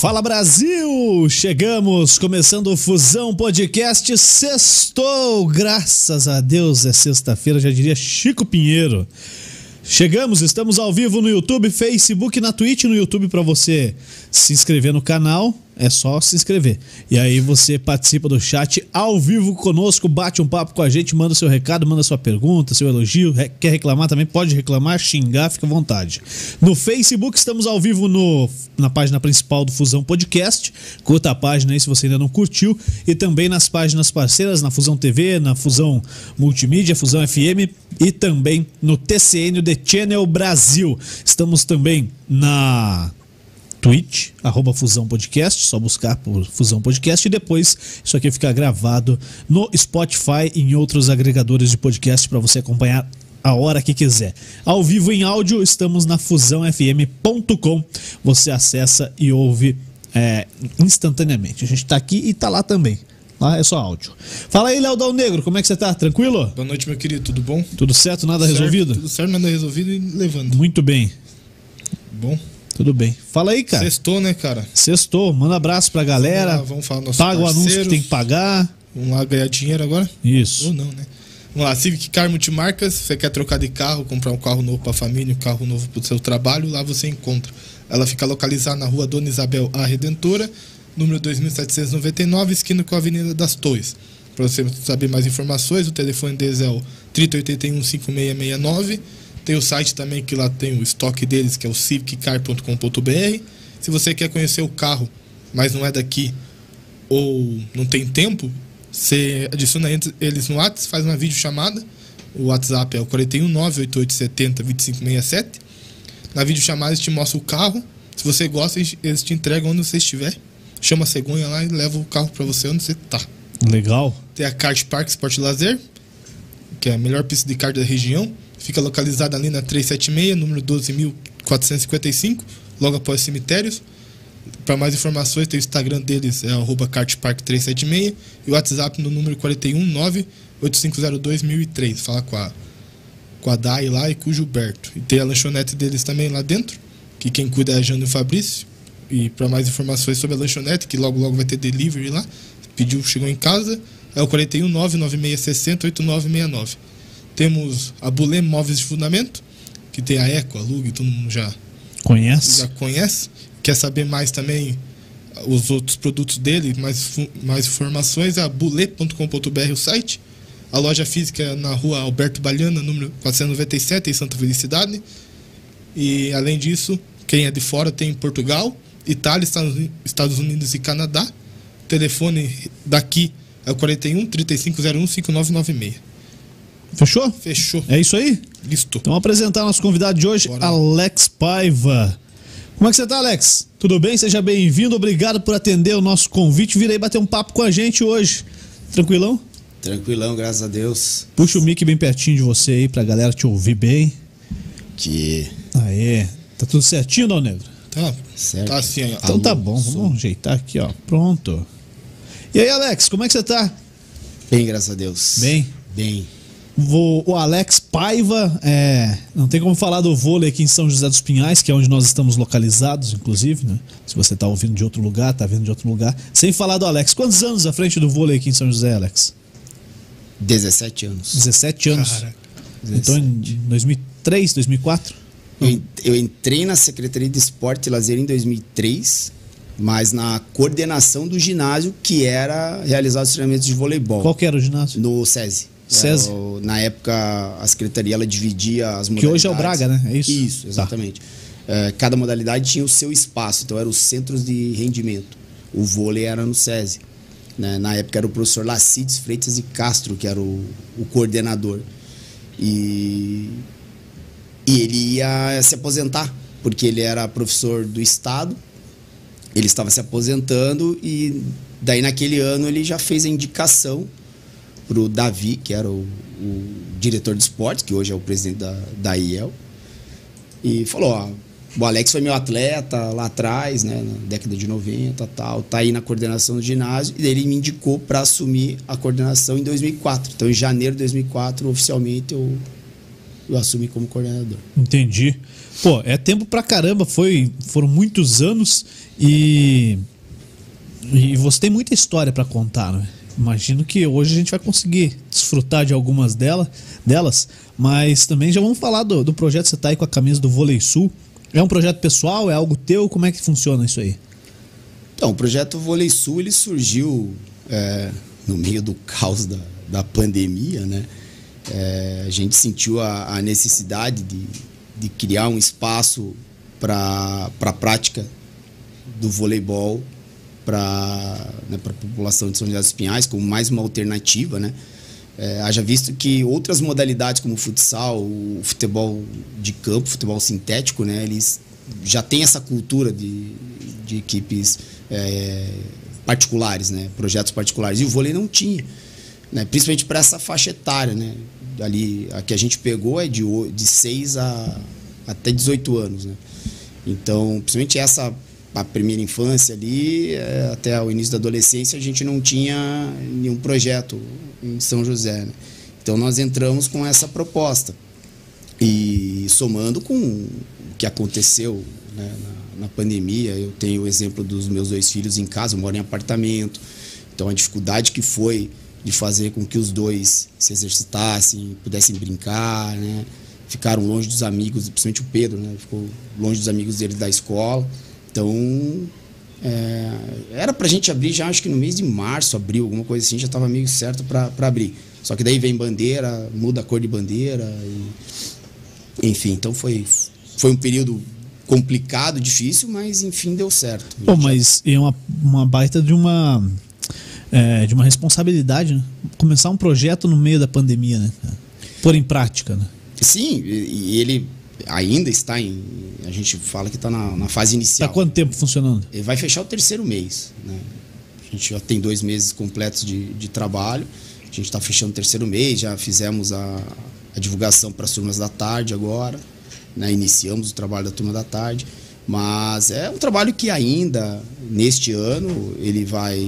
Fala Brasil! Chegamos, começando o Fusão Podcast Sextou! Graças a Deus é sexta-feira, já diria Chico Pinheiro. Chegamos, estamos ao vivo no YouTube, Facebook, na Twitch, no YouTube para você se inscrever no canal é só se inscrever. E aí você participa do chat ao vivo conosco, bate um papo com a gente, manda seu recado, manda sua pergunta, seu elogio. Quer reclamar também? Pode reclamar, xingar, fica à vontade. No Facebook estamos ao vivo no, na página principal do Fusão Podcast. Curta a página aí se você ainda não curtiu. E também nas páginas parceiras, na Fusão TV, na Fusão Multimídia, Fusão FM e também no TCN The Channel Brasil. Estamos também na Twitch, arroba Fusão Podcast, só buscar por Fusão Podcast e depois isso aqui fica gravado no Spotify e em outros agregadores de podcast para você acompanhar a hora que quiser. Ao vivo em áudio, estamos na fusãofm.com. Você acessa e ouve é, instantaneamente. A gente está aqui e está lá também. Lá é só áudio. Fala aí, Léo Dal Negro, como é que você tá? Tranquilo? Boa noite, meu querido, tudo bom? Tudo certo, nada certo, resolvido? Tudo certo, nada resolvido e levando. Muito bem. Bom. Tudo bem. Fala aí, cara. Sextou, né, cara? Sextou. Manda abraço pra galera. Vamos, lá, vamos falar nossos Paga o anúncio que tem que pagar. Vamos lá ganhar dinheiro agora? Isso. Ou não, né? Vamos lá, Civic Car Multimarcas. Você quer trocar de carro, comprar um carro novo pra família, um carro novo pro seu trabalho, lá você encontra. Ela fica localizada na rua Dona Isabel A Redentora, número 2799, esquina com a Avenida das Torres. Para você saber mais informações, o telefone deles é o 3081 5669 tem o site também que lá tem o estoque deles, que é o civiccar.com.br. Se você quer conhecer o carro, mas não é daqui ou não tem tempo, você adiciona eles no WhatsApp, faz uma videochamada. O WhatsApp é o 41988702567. Na videochamada eles te mostram o carro. Se você gosta, eles te entregam onde você estiver. Chama a cegonha lá e leva o carro para você onde você tá. Legal. Tem a Kart Park Sport Lazer, que é a melhor pista de kart da região. Fica localizada ali na 376, número 12.455, logo após cemitérios. Para mais informações, tem o Instagram deles, é kartpark376 e o WhatsApp no número 419-8502-1003. Fala com a, com a Dai lá e com o Gilberto. E tem a lanchonete deles também lá dentro, que quem cuida é a Jânio Fabrício. E para mais informações sobre a lanchonete, que logo logo vai ter delivery lá, pediu, chegou em casa, é o 419-9660-8969. Temos a Bulê Móveis de Fundamento, que tem a Eco, a Lug, todo mundo já conhece. Já conhece. Quer saber mais também os outros produtos dele, mais, mais informações, é bulê.com.br o site. A loja física é na rua Alberto Baliana, número 497, em Santa Felicidade. E além disso, quem é de fora tem Portugal, Itália, Estados Unidos e Canadá. O telefone daqui é o 41 3501 5996. Fechou? Fechou. É isso aí? Listo. Então vamos apresentar nosso convidado de hoje, Bora. Alex Paiva. Como é que você tá, Alex? Tudo bem? Seja bem-vindo. Obrigado por atender o nosso convite. Virei bater um papo com a gente hoje. Tranquilão? Tranquilão, graças a Deus. Puxa o mic bem pertinho de você aí pra galera te ouvir bem. Que. Aê. Tá tudo certinho, Dal Negro? Tá. Certo. Tá assim, ó. Então tá bom. Vamos ajeitar aqui, ó. Pronto. E aí, Alex, como é que você tá? Bem, graças a Deus. Bem? Bem. O Alex Paiva, é, não tem como falar do vôlei aqui em São José dos Pinhais, que é onde nós estamos localizados, inclusive, né? Se você está ouvindo de outro lugar, está vendo de outro lugar. Sem falar do Alex. Quantos anos à frente do vôlei aqui em São José, Alex? 17 anos. 17 anos. Caraca. Então em 2003, 2004? Eu, eu entrei na Secretaria de Esporte e Lazer em 2003, mas na coordenação do ginásio que era realizar os treinamentos de voleibol. Qual que era o ginásio? No SESI. SESI. É, na época, a secretaria ela dividia as modalidades. Que hoje é o Braga, né? É isso? Isso, exatamente. Tá. Cada modalidade tinha o seu espaço, então eram os centros de rendimento. O vôlei era no SESI. Né? Na época era o professor Lacides Freitas e Castro, que era o, o coordenador. E, e ele ia se aposentar, porque ele era professor do Estado, ele estava se aposentando e daí naquele ano ele já fez a indicação para o Davi, que era o, o, diretor de esportes, que hoje é o presidente da, da IEL, e falou: ó, o Alex foi meu atleta lá atrás, né, na década de 90 tal, tá aí na coordenação do ginásio, e ele me indicou para assumir a coordenação em 2004. Então, em janeiro de 2004, oficialmente, eu, eu assumi como coordenador. Entendi. Pô, é tempo pra caramba, foi, foram muitos anos e. E você tem muita história para contar, né? Imagino que hoje a gente vai conseguir desfrutar de algumas dela, delas, mas também já vamos falar do, do projeto você tá aí com a camisa do Vôlei Sul. É um projeto pessoal? É algo teu? Como é que funciona isso aí? Então, o projeto Vôlei Sul ele surgiu é, no meio do caos da, da pandemia, né? É, a gente sentiu a, a necessidade de, de criar um espaço para a prática do voleibol para né, a população de São José dos Pinhais como mais uma alternativa, né? É, haja visto que outras modalidades como o futsal, o futebol de campo, o futebol sintético, né, eles já têm essa cultura de, de equipes é, particulares, né, projetos particulares. E o vôlei não tinha, né, principalmente para essa faixa etária. Né, ali, a que a gente pegou é de, de 6 a até 18 anos. Né. Então, principalmente essa a primeira infância ali, é, até o início da adolescência, a gente não tinha nenhum projeto em São José. Né? Então nós entramos com essa proposta. E somando com o que aconteceu né, na, na, pandemia, eu tenho o exemplo dos meus dois filhos em casa, eu moro em apartamento. Então a dificuldade que foi de fazer com que os dois se exercitassem, pudessem brincar, né? Ficaram longe dos amigos, principalmente o Pedro, né? Ficou longe dos amigos dele da escola. Então, é, era pra gente abrir já, acho que no mês de março, abril, alguma coisa assim, já estava meio certo para abrir. Só que daí vem bandeira, muda a cor de bandeira, e, enfim, então foi, foi um período complicado, difícil, mas enfim deu certo. Pô, mas é uma, uma baita de uma é, de uma responsabilidade, né? Começar um projeto no meio da pandemia, né? Pôr em prática, né? Sim, e ele ainda está em. A gente fala que está na, na, fase inicial. Está quanto tempo funcionando? Ele vai fechar o terceiro mês. Né? A gente já tem dois meses completos de, de trabalho. A gente está fechando o terceiro mês, já fizemos a, a divulgação para as turmas da tarde agora. Né? Iniciamos o trabalho da turma da tarde. Mas é um trabalho que ainda, neste ano, ele vai.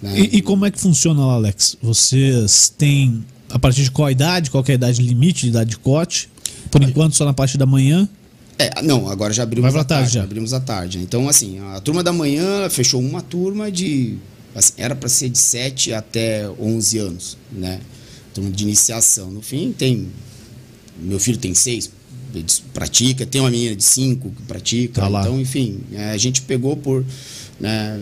Né? E, e como é que funciona lá, Alex? Vocês têm. A partir de qual idade? Qual é a idade limite de idade de cote? Por enquanto, só na parte da manhã? É, não, agora já abrimos Vai a tarde. tarde já. Abrimos a tarde. Então, assim, a turma da manhã fechou uma turma de. Assim, era para ser de 7 até 11 anos, né? Turma de iniciação. No fim, tem. Meu filho tem seis, pratica, tem uma menina de cinco que pratica. Tá então, enfim, é, a gente pegou por. Né,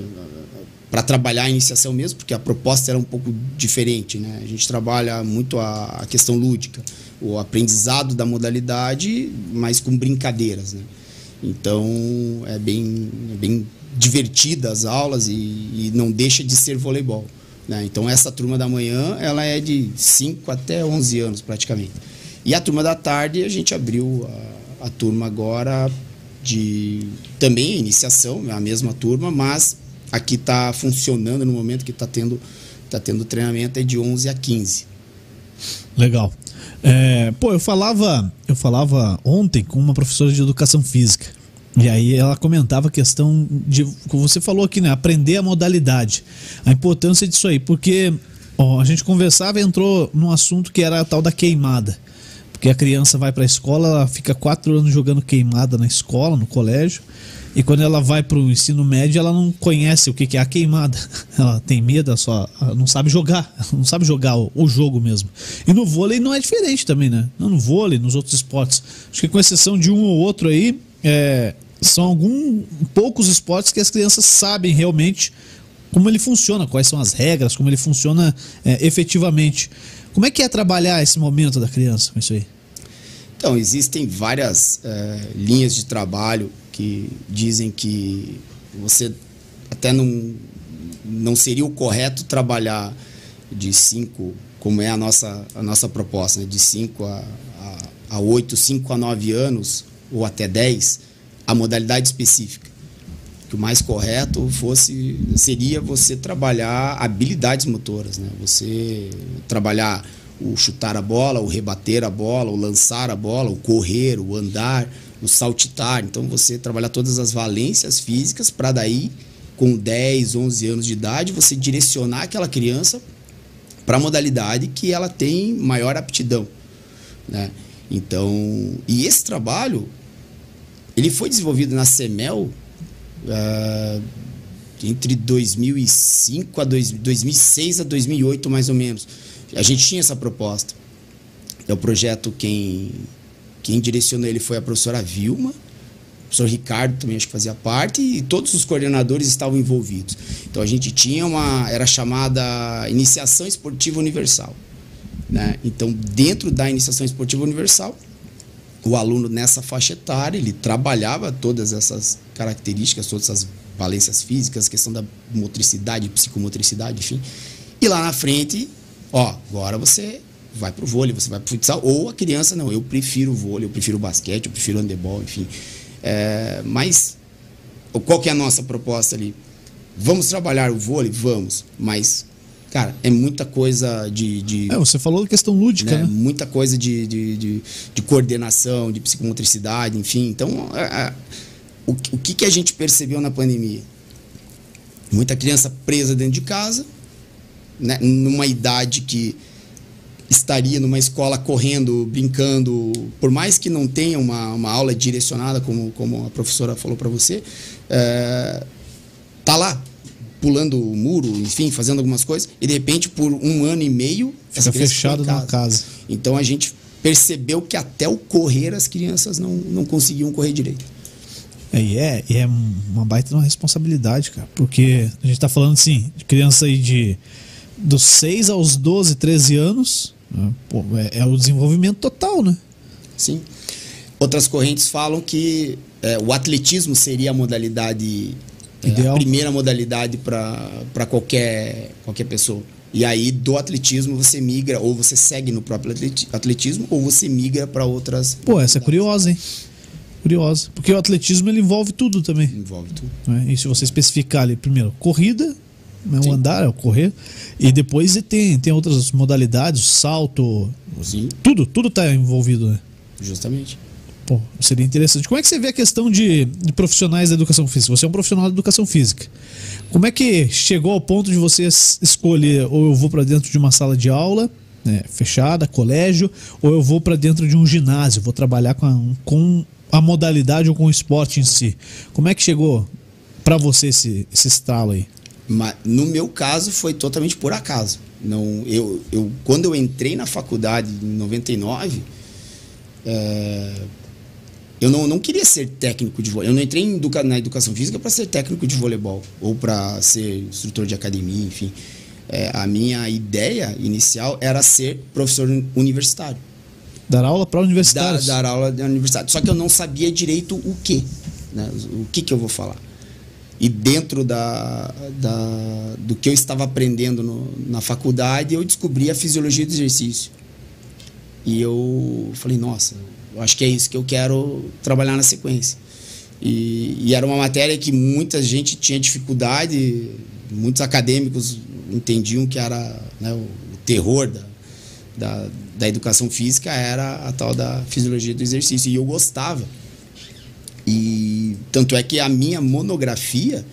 para trabalhar a iniciação mesmo, porque a proposta era um pouco diferente, né? A gente trabalha muito a, a questão lúdica o aprendizado da modalidade, mas com brincadeiras. Né? Então é bem, é bem divertida as aulas e, e, não deixa de ser voleibol. Né? Então essa turma da manhã ela é de 5 até 11 anos praticamente. E a turma da tarde a gente abriu a, a turma agora de também iniciação, a mesma turma, mas aqui está funcionando no momento que está tendo, tá tendo treinamento é de 11 a 15. Legal. É, pô, eu falava, eu falava ontem com uma professora de educação física. E aí ela comentava a questão de, como você falou aqui, né, aprender a modalidade, a importância disso aí, porque ó, a gente conversava entrou num assunto que era a tal da queimada, porque a criança vai para a escola, ela fica quatro anos jogando queimada na escola, no colégio, e quando ela vai para o ensino médio, ela não conhece o que é a queimada. Ela tem medo, só não sabe jogar, não sabe jogar o, o, jogo mesmo. E no vôlei não é diferente também, né? Não no vôlei, nos outros esportes. Acho que com exceção de um ou outro aí, é, são alguns poucos esportes que as crianças sabem realmente como ele funciona, quais são as regras, como ele funciona é, efetivamente. Como é que é trabalhar esse momento da criança com isso aí? Então, existem várias é, linhas de trabalho que dizem que você até não, não seria o correto trabalhar de 5, como é a nossa, a nossa proposta, né? de 5 a, a, a 8, 5 a 9 anos, ou até 10, a modalidade específica. Que o mais correto fosse seria você trabalhar habilidades motoras, né? Você trabalhar o chutar a bola, o rebater a bola, o lançar a bola, o correr, o andar, o saltitar. Então você trabalhar todas as valências físicas para daí, com 10, 11 anos de idade, você direcionar aquela criança para a modalidade que ela tem maior aptidão. Né? Então, e esse trabalho ele foi desenvolvido na CEMEL uh, entre 2005 a dois, 2006 a 2008 mais ou menos. A gente tinha essa proposta. É o projeto quem quem direcionou ele foi a professora Vilma, o professor Ricardo também acho que fazia parte e todos os coordenadores estavam envolvidos. Então a gente tinha uma era chamada iniciação esportiva universal, né? Então dentro da iniciação esportiva universal o aluno nessa faixa etária, ele trabalhava todas essas características, todas essas valências físicas, questão da motricidade, psicomotricidade, enfim. E lá na frente, ó, agora você vai pro vôlei, você vai pro futsal, ou a criança, não, eu prefiro o vôlei, eu prefiro o basquete, eu prefiro o handebol, enfim. É, mas qual que é a nossa proposta ali? Vamos trabalhar o vôlei? Vamos, mas Cara, é muita coisa de. de é, você falou da questão lúdica, né? né? Muita coisa de, de, de, de, coordenação, de psicomotricidade, enfim. Então, a, a, o, o que, que a gente percebeu na pandemia? Muita criança presa dentro de casa, né? numa idade que estaria numa escola correndo, brincando, por mais que não tenha uma, uma aula direcionada, como, como a professora falou para você, é, tá lá pulando o muro, enfim, fazendo algumas coisas, e de repente, por um ano e meio, fica fechado na casa. Então a gente percebeu que até o correr as crianças não, não conseguiam correr direito. É, e é, e é uma baita uma responsabilidade, cara, porque a gente está falando assim, de criança aí de dos 6 aos 12, 13 anos, pô, é, é, o desenvolvimento total, né? Sim. Outras correntes falam que é, o atletismo seria a modalidade Ideal. a primeira modalidade para qualquer, qualquer pessoa. E aí, do atletismo, você migra, ou você segue no próprio atletismo, ou você migra para outras. Pô, essa é curiosa, hein? Curiosa. Porque o atletismo ele envolve tudo também. Envolve tudo. É? E se você especificar ali, primeiro, corrida, é o andar, é o correr. E depois tem, tem outras modalidades, salto. Sim. Tudo, tudo está envolvido, né? Justamente. Pô, seria interessante. Como é que você vê a questão de, de, profissionais da educação física? Você é um profissional da educação física. Como é que chegou ao ponto de você escolher ou eu vou para dentro de uma sala de aula né, fechada, colégio, ou eu vou para dentro de um ginásio, vou trabalhar com a, com a modalidade ou com o esporte em si? Como é que chegou para você esse, esse estralo aí? No meu caso foi totalmente por acaso. Não, eu, eu quando eu entrei na faculdade em 99, é, eu não, não queria ser técnico de voleibol. Eu não entrei educa na educação física para ser técnico de voleibol ou para ser instrutor de academia, enfim. É, a minha ideia inicial era ser professor universitário. Dar aula para universitários? Dar, dar aula de universidade. Só que eu não sabia direito o que. Né? O que, que eu vou falar. E dentro da, da, do que eu estava aprendendo no, na faculdade, eu descobri a fisiologia do exercício. E eu falei, nossa, eu acho que é isso que eu quero trabalhar na sequência. E, e, era uma matéria que muita gente tinha dificuldade, muitos acadêmicos entendiam que era né, o terror da, da, da, educação física, era a tal da fisiologia do exercício. E eu gostava. E tanto é que a minha monografia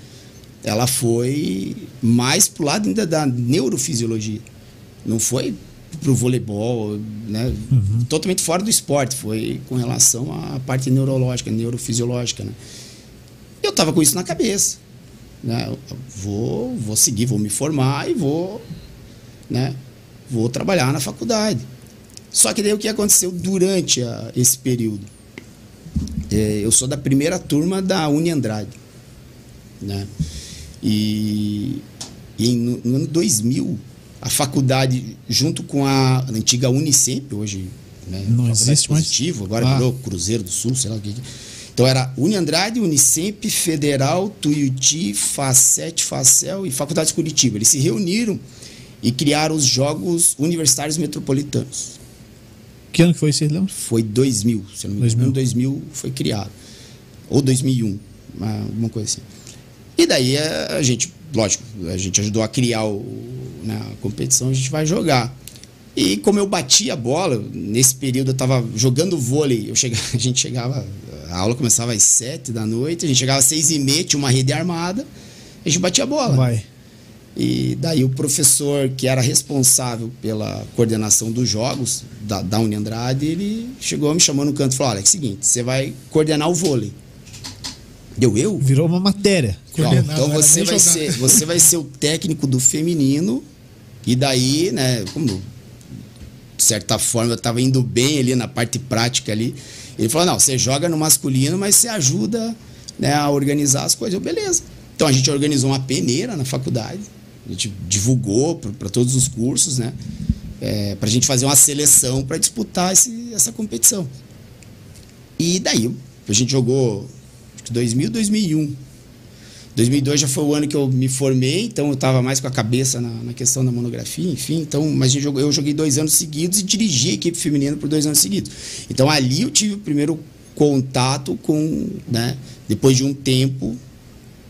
ela foi mais pro lado ainda da neurofisiologia. Não foi para o voleibol, né? Uhum. totalmente fora do esporte, foi com relação à parte neurológica, neurofisiológica. Né? Eu estava com isso na cabeça. Né? Vou, vou seguir, vou me formar e vou, né? vou trabalhar na faculdade. Só que daí o que aconteceu durante a, esse período? É, eu sou da primeira turma da Uni Andrade. Né? E, e no, no ano 2000, a faculdade, junto com a antiga Unicep, hoje né, não existe positivo, mais. agora ah. virou Cruzeiro do Sul, sei lá o que. Então era Uni Andrade, Unicep, Federal, Tuiuti, Facete, Facel e Faculdade de Curitiba. Eles se reuniram e criaram os Jogos Universitários Metropolitanos. Que ano que foi isso, lembra? Foi 2000, se não me engano. 2000. 2000 foi criado. Ou 2001, alguma coisa assim. E daí a gente, lógico, a gente ajudou a criar o, na né, competição, a gente vai jogar. E como eu bati a bola, nesse período eu estava jogando vôlei, eu chegava, a gente chegava, a aula começava às sete da noite, a gente chegava às seis e meia, tinha uma rede armada, a gente batia a bola. Vai. E daí o professor que era responsável pela coordenação dos jogos da, da Uni Andrade, ele chegou me chamando no canto e falou, olha, é o seguinte, você vai coordenar o vôlei. Eu, eu? Virou uma matéria. Ó, então você vai, jogar. ser, você vai ser o técnico do feminino, e daí, né, como de certa forma eu estava indo bem ali na parte prática ali. Ele falou: não, você joga no masculino, mas você ajuda né, a organizar as coisas. Eu, beleza. Então a gente organizou uma peneira na faculdade, a gente divulgou para todos os cursos, né? É, para a gente fazer uma seleção para disputar esse- essa competição. E daí a gente jogou acho que 2000, 2001. 2002 já foi o ano que eu me formei, então eu estava mais com a cabeça na, na questão da monografia, enfim. Então, mas jogou- eu joguei dois anos seguidos e dirigi a equipe feminina por dois anos seguidos. Então ali eu tive o primeiro contato com, né? Depois de um tempo,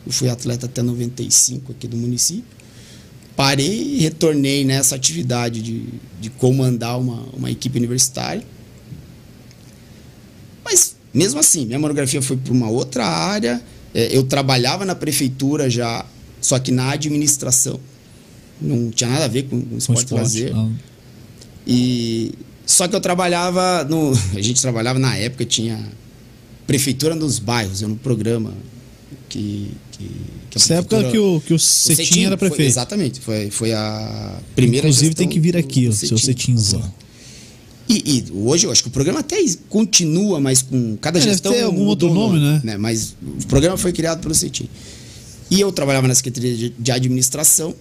eu fui atleta até 95 aqui do município. Parei e retornei nessa atividade de, de comandar uma, uma equipe universitária. Mas, mesmo assim, minha monografia foi para uma outra área. É, eu trabalhava na prefeitura já, só que na administração. Não tinha nada a ver com, com Com esporte, esporte. lazer. não. E só que eu trabalhava no, a gente trabalhava na época tinha prefeitura nos bairros, era um programa que que, que Essa época que o, que o o Cetim era foi- prefeito. exatamente, foi, foi a primeira Inclusive tem que vir aqui, o seu Cetinzão. E, e hoje eu acho que o programa até continua, mas com cada É, deve gestão. ter algum outro o nome, né? Mas o programa foi criado pelo CETIM. E eu trabalhava na Secretaria de- de Administração.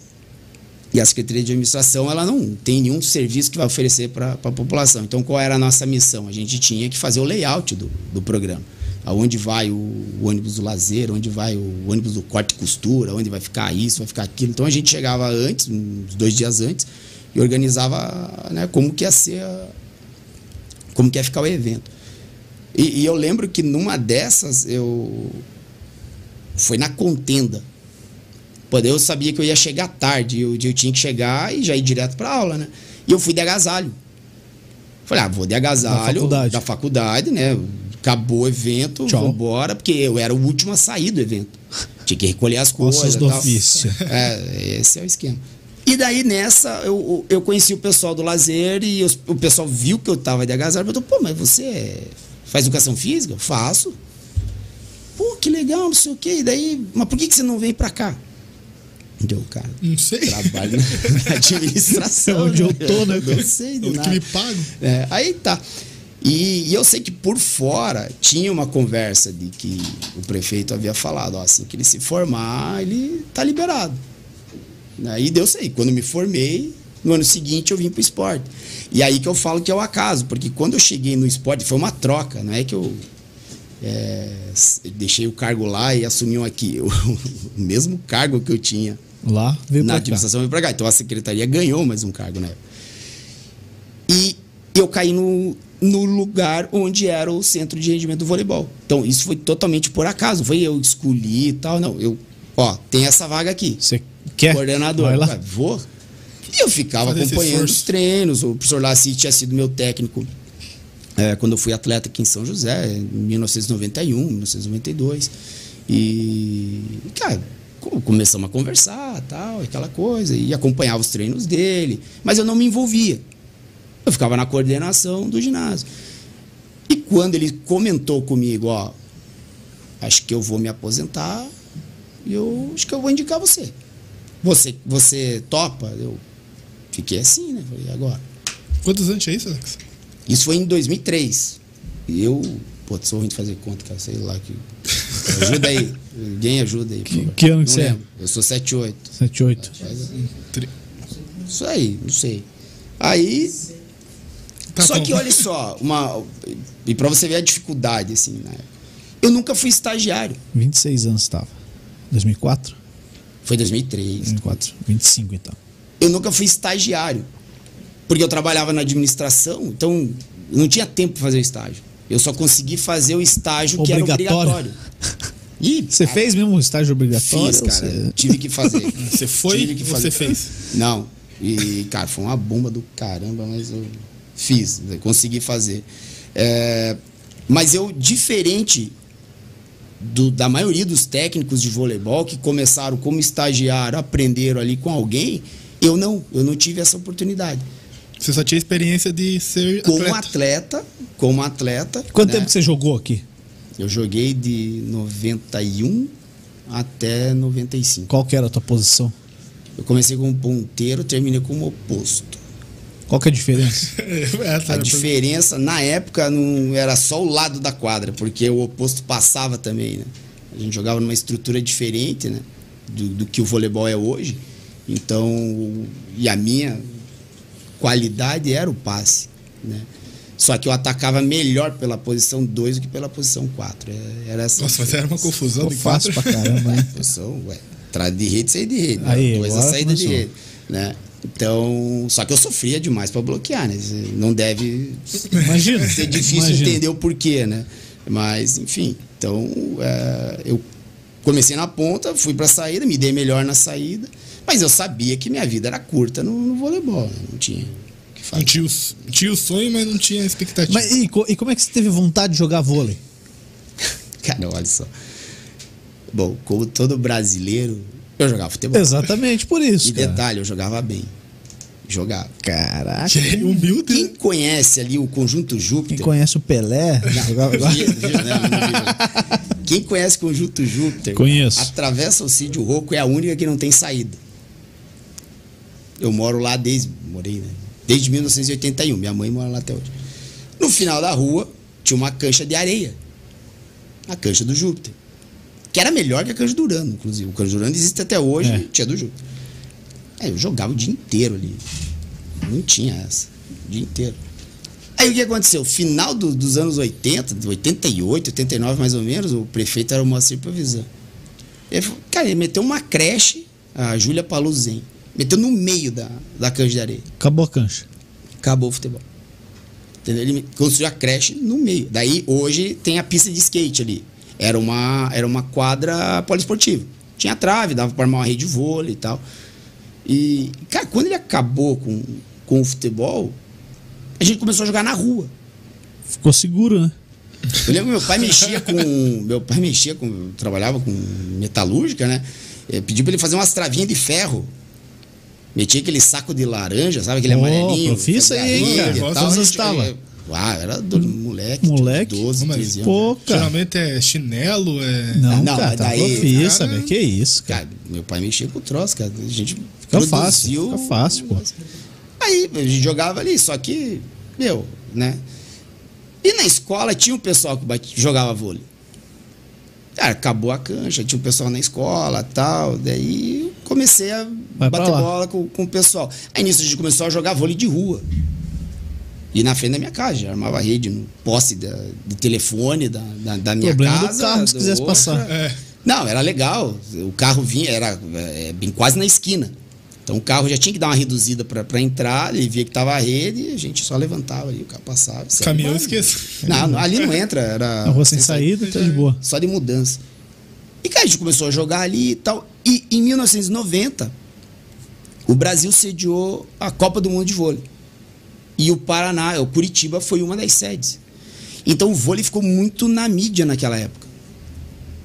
E a Secretaria de Administração ela não tem nenhum serviço que vai oferecer para a população. Então, qual era a nossa missão? A gente tinha que fazer o layout do, do programa. Aonde vai o, o ônibus do lazer, onde vai o ônibus do corte e costura, onde vai ficar isso, vai ficar aquilo. Então, a gente chegava antes, uns dois dias antes, e organizava né, como que ia ser a, como que ia ficar o evento. E, e eu lembro que numa dessas eu foi na contenda. Pô, eu sabia que eu ia chegar tarde, eu, eu tinha que chegar e já ir direto para aula, né? E eu fui de agasalho. Falei, ah, vou de agasalho Da faculdade. da faculdade, né? Acabou o evento, Tchau. vou embora, porque eu era o último a sair do evento. Tinha que recolher as coisas. Do tal. ofício. É, esse é o esquema. E daí nessa, eu, eu conheci o pessoal do lazer e o pessoal viu que eu tava de agasalho e falou: pô, mas você faz educação física? Eu faço. Pô, que legal, não sei o quê. E daí, mas por que, que você não vem pra cá? Deu, cara. Não sei. Trabalho na administração. É onde eu tô, né? Não sei, Onde que nada. me pagam? É, aí tá. E, e eu sei que por fora tinha uma conversa de que o prefeito havia falado, ó, assim que ele se formar, ele tá liberado. Aí deu sei, quando me formei, no ano seguinte eu vim pro esporte. E aí que eu falo que é o acaso, porque quando eu cheguei no esporte foi uma troca, não é que eu é, deixei o cargo lá e assumi um aqui. O mesmo cargo que eu tinha Lá veio na pra cá. administração veio pra cá. Então a secretaria ganhou mais um cargo, né? E eu caí no, no lugar onde era o centro de rendimento do voleibol. Então isso foi totalmente por acaso. Foi eu que escolhi e tal, não. Eu, ó, tem essa vaga aqui. Você quer? Coordenador. Vai lá. Ué, Vou. E eu ficava Fazer acompanhando os treinos. O professor Laci tinha sido meu técnico é, quando eu fui atleta aqui em São José, em 1991, 1992. E, cara, co- começamos a conversar, tal, aquela coisa, e acompanhava os treinos dele, mas eu não me envolvia. Eu ficava na coordenação do ginásio. E quando ele comentou comigo, ó, acho que eu vou me aposentar e eu acho que eu vou indicar você. Você, você topa? Eu fiquei assim, né? Falei, agora? Quantos anos é isso, Alex? Isso foi em 2003. E eu, pô, sou ruim de fazer conta, cara, sei lá que. Ajuda aí. Alguém ajuda aí, favor. que ano que você é? lembro. Eu sou 78. 7, 8. Tri- Isso aí, não sei. Aí. Tá só bom. que olha só, uma. E pra você ver a dificuldade, assim, na época. Eu nunca fui estagiário. 26 anos estava. 2004? Foi 2003. 2004. 25 então. eu nunca fui estagiário. Porque eu trabalhava na administração, então não tinha tempo para fazer o estágio. Eu só consegui fazer o estágio que era Obrigatório. E, Você cara, fez mesmo um estágio obrigatório? Fiz, cara. você- Tive que fazer. Você foi Tive que fazer. você fez? Não. E, cara, foi uma bomba do caramba, mas eu fiz, consegui fazer. É, mas eu, diferente do- da maioria dos técnicos de voleibol que começaram como estagiário, aprenderam ali com alguém, eu não, eu não tive essa oportunidade. Você só tinha experiência de ser Como atleta. atleta, como atleta. Quanto né? tempo que você jogou aqui? Eu joguei de 91 até 95. Qual que era a tua posição? Eu comecei como ponteiro, terminei como oposto. Qual que é a diferença? Essa A era diferença, na época, não era só o lado da quadra, porque o oposto passava também, né? A gente jogava numa estrutura diferente, né? Do, do que o voleibol é hoje. Então, e a minha qualidade era o passe, né? Só que eu atacava melhor pela posição 2 do que pela posição 4. Era essa. a Nossa, mas era uma confusão de fácil quatro. pra caramba, né? posição, ué, entrada de rede, saída de rede. Aí, Dois a saída de começou. rede, né? Então, só que eu sofria demais para bloquear, né? Não deve Imagina. ser difícil imagina. entender o porquê, né? Mas, enfim, então é, eu comecei na ponta, fui para a saída, me dei melhor na saída, mas eu sabia que minha vida era curta no, no voleibol, né? não tinha o que Não fazer. tinha, o, tinha o sonho, mas não tinha expectativa. Mas e, e como é que você teve vontade de jogar vôlei? Cara, olha só. Bom, como todo brasileiro, eu jogava futebol. Exatamente por isso, E cara. detalhe, eu jogava bem. Jogava. Caraca. Humilde. Quem né? conhece ali o conjunto Quem Júpiter. conhece o Pelé, não, não. Quem conhece o conjunto Júpiter, Conheço. atravessa o Cídio Rocco é a única que não tem saída. Eu moro lá desde, morei, né? Desde 1981, minha mãe mora lá até hoje. No final da rua tinha uma cancha de areia. A cancha do Júpiter. Que era melhor que a cancha do Urano, inclusive. O cancha do Urano existe até hoje, É. tinha do Júpiter. Aí eu jogava o dia inteiro ali. Não tinha essa. O dia inteiro. Aí o que aconteceu? Final do- dos anos 80, de 88, 89 mais ou menos, o prefeito era o Moacir Provisão. Ele falou, cara, ele meteu uma creche, a Júlia Paluzen. Meteu no meio da, da cancha de areia. Acabou a cancha. Acabou o futebol. Entendeu? Ele construiu a creche no meio. Daí hoje tem a pista de skate ali. Era uma, era uma quadra poliesportiva. Tinha trave, dava para armar uma rede de vôlei e tal. E, cara, quando ele acabou com, com o futebol, a gente começou a jogar na rua. Ficou seguro, né? Eu lembro que meu pai mexia com. Meu pai mexia com. Trabalhava com metalúrgica, né? Eu pedi pra ele fazer umas travinhas de ferro. Metia aquele saco de laranja, sabe? Aquele Ô, amarelinho. profissa aí, cara? e tal. A gente-? Ah, era do moleque. Moleque? 12, Mas, 13 anos. Pô, cara. Geralmente é chinelo, é. Não, Não, cara, tá daí, profissa, cara, velho. Que isso, cara. Cara, meu pai mexia com o troço, cara. A gente Fica fácil, fica fácil, pô. Aí a gente jogava ali, só que, meu, né? E na escola tinha um pessoal que bate- jogava vôlei. Cara, acabou a cancha, tinha um pessoal na escola tal. Daí eu comecei a Vai bater bola com, com o pessoal. Aí nisso a gente começou a jogar vôlei de rua. E na frente da minha casa, já armava rede no poste da, do telefone da, da, da minha Problema do casa. carro, se quisesse outra. passar. É. Não, era legal. O carro vinha, era é, bem quase na esquina. Então o carro já tinha que dar uma reduzida para entrar, ele via que tava a rede e a gente só levantava ali, o carro passava. Caminhão. Não, não, ali não entra, era. Na rua sem saída, tá de boa. Só de mudança. E cara, a gente começou a jogar ali e tal. E em 1990, o Brasil sediou a Copa do Mundo de Vôlei. E o Paraná, o Curitiba, foi uma das sedes. Então o vôlei ficou muito na mídia naquela época.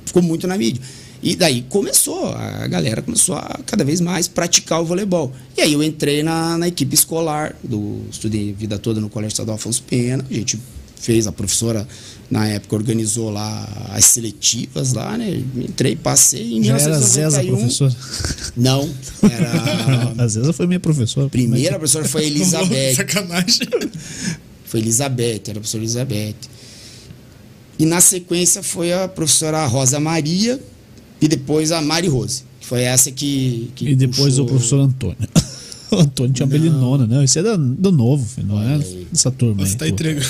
Ficou muito na mídia. E daí começou, a galera começou a cada vez mais praticar o voleibol. E aí eu entrei na, na equipe escolar, do, estudei vida toda no Colégio Estadual Afonso Pena. A gente fez, a professora na época organizou lá as seletivas lá, né? Entrei, passei. Em Já era Zeza, 1991 professor. Não, era. A Zeza foi minha professora. A primeira professora foi a Elizabeth. Sacanagem. Foi Elizabeth, era a professora Elizabeth. E na sequência foi a professora Rosa Maria e depois a Mari Rose. Que foi essa que. que E depois puxou- o professor Antônio. o Antônio tinha belinona, não. Isso é do novo, filho, não é dessa turma Você aí. tá pô. entregando.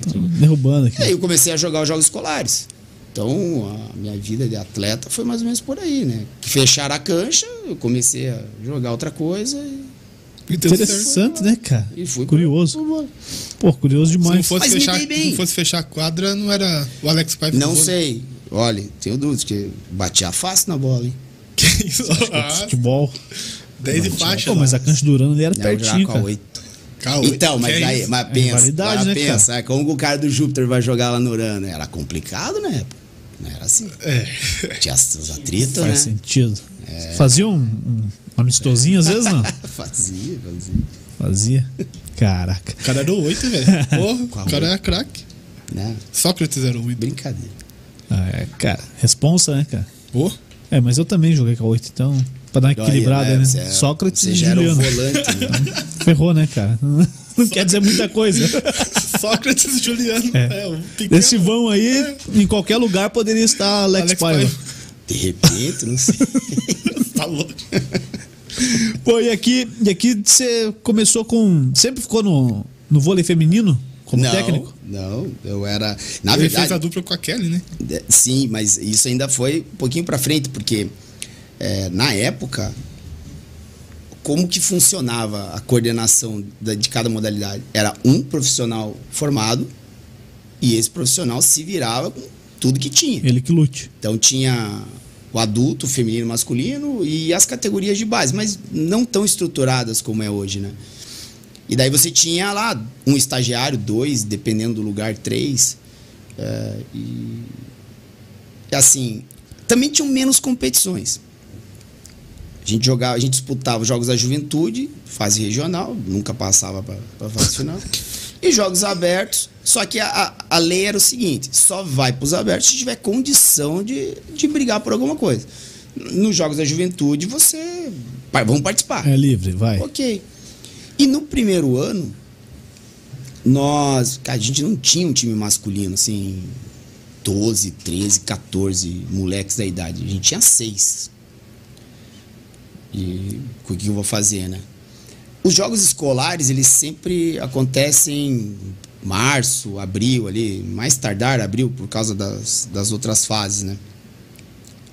Tô derrubando E aí aqui. eu comecei a jogar os jogos escolares. Então a minha vida de atleta foi mais ou menos por aí, né? Fecharam a cancha, eu comecei a jogar outra coisa e, se Interessante, né, cara? e fui Curioso. Pô, curioso não demais. fosse, Mas me fechar, se não fosse fechar a quadra, não era o Alex Paiva. Não sei. Olha, tenho dúvidas, que batia fácil na bola, hein? Que isso? Ah, Futebol. 10 de faixa. Pô, mas a cancha do Urano ali era pertinho, cara. oito. Calma, Então, mas é aí, mas pensa, validade, agora né, pensa, é, como o cara do Júpiter vai jogar lá no Urano? Era complicado, né? Não era assim. É. Tinha os atritos, Faz né? sentido. Fazia um, um amistosinho às vezes, não? fazia, fazia. Fazia. Caraca. O cara era o 8, velho. Porra, Qual o cara era craque. Né? Sócrates era o ídolo. Brincadeira. Ah, é, cara, responsa, né, cara? Ô, É, mas eu também joguei com a 8, então, pra dar uma equilibrada, né? você é- Sócrates Você e já era o Juliano. volante, né? Ferrou, né, cara? Não quer dizer muita coisa. Sócrates e Juliano. É. É, pequeno. Esse vão aí, em qualquer lugar, poderia estar Alex, Alex Paiva. De repente, não sei. Tá louco. Pô, e aqui, e aqui você começou com. Sempre ficou no, no vôlei feminino como não, técnico? Não, eu era. Na Ele fez verdade. a dupla com a Kelly, né? É, Sim, mas isso ainda foi um pouquinho pra frente, porque é, na época, como que funcionava a coordenação da- de cada modalidade? Era um profissional formado e esse profissional se virava com tudo que tinha. Ele que lute. Então tinha o adulto, o feminino, o masculino e as categorias de base, mas não tão estruturadas como é hoje, né? E daí você tinha lá um estagiário, dois, dependendo do lugar, três. É, e, e assim, também tinham menos competições. A gente jogava, a gente disputava os jogos da juventude, fase regional, nunca passava para a fase final. E jogos abertos, só que a, a, lei era o seguinte: só vai para os abertos se tiver condição de, de brigar por alguma coisa. Nos jogos da juventude, você. vai, Vamos participar. É livre, vai. Ok. E no primeiro ano, nós. Cara, a gente não tinha um time masculino, assim. 12, 13, 14 moleques da idade. A gente tinha seis. E o que eu vou fazer, né? Os jogos escolares, eles sempre acontecem em março, abril ali, mais tardar abril, por causa das, das outras fases, né?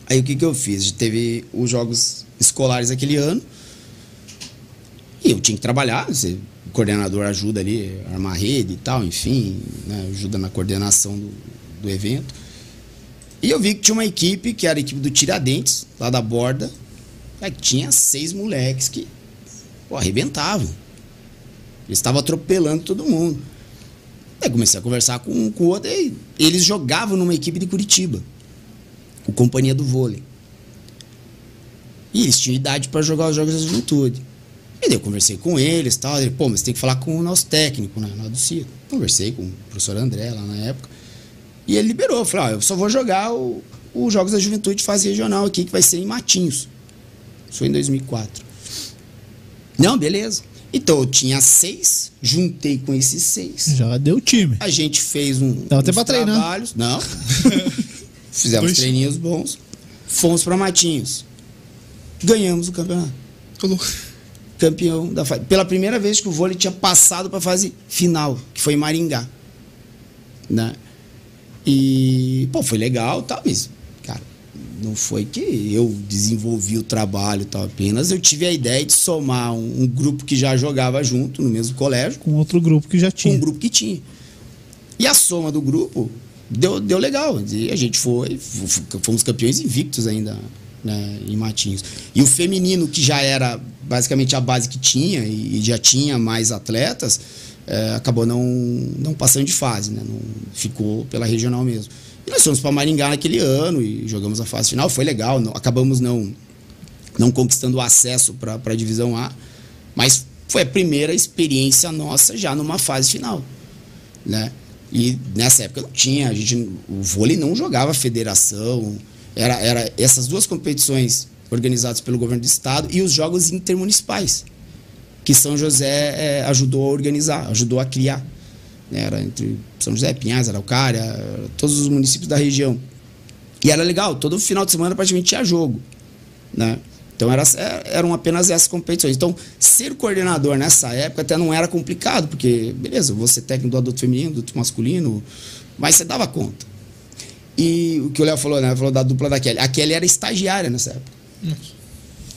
Aí o que, que eu fiz? Teve os jogos escolares aquele ano. E eu tinha que trabalhar, você, o coordenador ajuda ali, armar rede e tal, enfim, né, ajuda na coordenação do, do evento. E eu vi que tinha uma equipe, que era a equipe do Tiradentes, lá da borda, é, que tinha seis moleques que pô, arrebentavam. Eles estavam atropelando todo mundo. Aí comecei a conversar com um com o outro, e eles jogavam numa equipe de Curitiba, o Companhia do Vôlei. E eles tinham idade para jogar os jogos da juventude. E daí eu conversei com eles e tal. Ele, pô, mas tem que falar com o nosso técnico, né? Lá do. Conversei com o professor André lá na época. E ele liberou. Falou, ó, eu só vou jogar os Jogos da Juventude fase regional aqui, que vai ser em Matinhos. Isso foi em 2004. Não, beleza. Então eu tinha seis, juntei com esses seis. Já deu time. A gente fez um. Dava até pra treinar. trabalhos. Não. Fizemos Dois. treininhos bons. Fomos para Matinhos. Ganhamos o campeonato louco. campeão da fase. Pela primeira vez que o vôlei tinha passado para a fase final, que foi em Maringá. Né? E, pô, foi legal, mas, cara, não foi que eu desenvolvi o trabalho, tal, apenas eu tive a ideia de somar um, um grupo que já jogava junto no mesmo colégio Com outro grupo que já com tinha. um grupo que tinha. E a soma do grupo deu, deu legal. E a gente foi, fomos campeões invictos ainda né, em Matinhos. E o feminino, que já era basicamente a base que tinha e, já tinha mais atletas, eh, acabou não, não passando de fase, né? Não, ficou pela regional mesmo. Nós fomos para Maringá naquele ano e jogamos a fase final. Foi legal, não- acabamos não, não conquistando o acesso para a divisão A, mas foi a primeira experiência nossa já numa fase final, né? E nessa época não tinha, a gente, o vôlei não jogava federação, era, era essas duas competições organizadas pelo governo do estado e os jogos intermunicipais, que São José eh, ajudou a organizar, ajudou a criar. Né? Era entre São José, Pinhais, Araucária, todos os municípios da região. E era legal, todo final de semana praticamente tinha jogo, né? Então era, eram apenas essas competições. Então, ser coordenador nessa época até não era complicado, porque, beleza, você técnico do adulto feminino, do adulto masculino, mas você dava conta. E o que o Léo falou, né? Falou da dupla da Kelly. A Kelly era estagiária nessa época.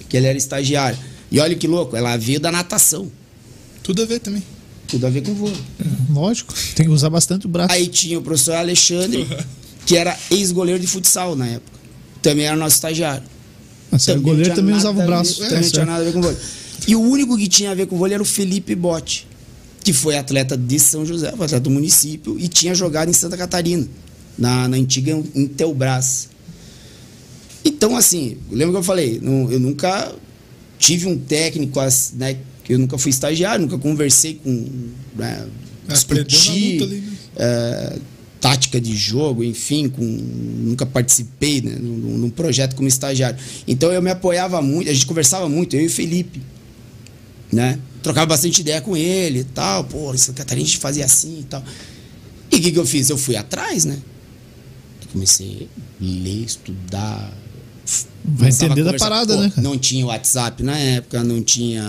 A Kelly era estagiária. E olha que louco, ela veio da natação. Tudo a ver também. Tudo a ver com vôlei. Lógico, tem que usar bastante o braço. Aí tinha o professor Alexandre, que era ex-goleiro de futsal na época. Também era nosso estagiário. Mas o não goleiro tinha também usava o braço. É, também não tinha nada a ver com vôlei. E o único que tinha a ver com vôlei era o Felipe Botti, que foi atleta de São José, foi atleta do município e tinha jogado em Santa Catarina, na, na antiga Intelbras. Então, assim, lembra que eu falei? eu nunca tive um técnico, as- né? Que eu nunca fui estagiário, nunca conversei com. Né, discuti, luta ali, né? é, tática de jogo, enfim, com, nunca participei né, num, num, projeto como estagiário. Então eu me apoiava muito, a gente conversava muito, eu e o Felipe, né? Trocava bastante ideia com ele e tal, pô, Santa Catarina a gente fazia assim e tal. E o que, que eu fiz? Eu fui atrás, né? comecei a ler, estudar. Vai entender da parada, pô, né? Não tinha WhatsApp na época, não tinha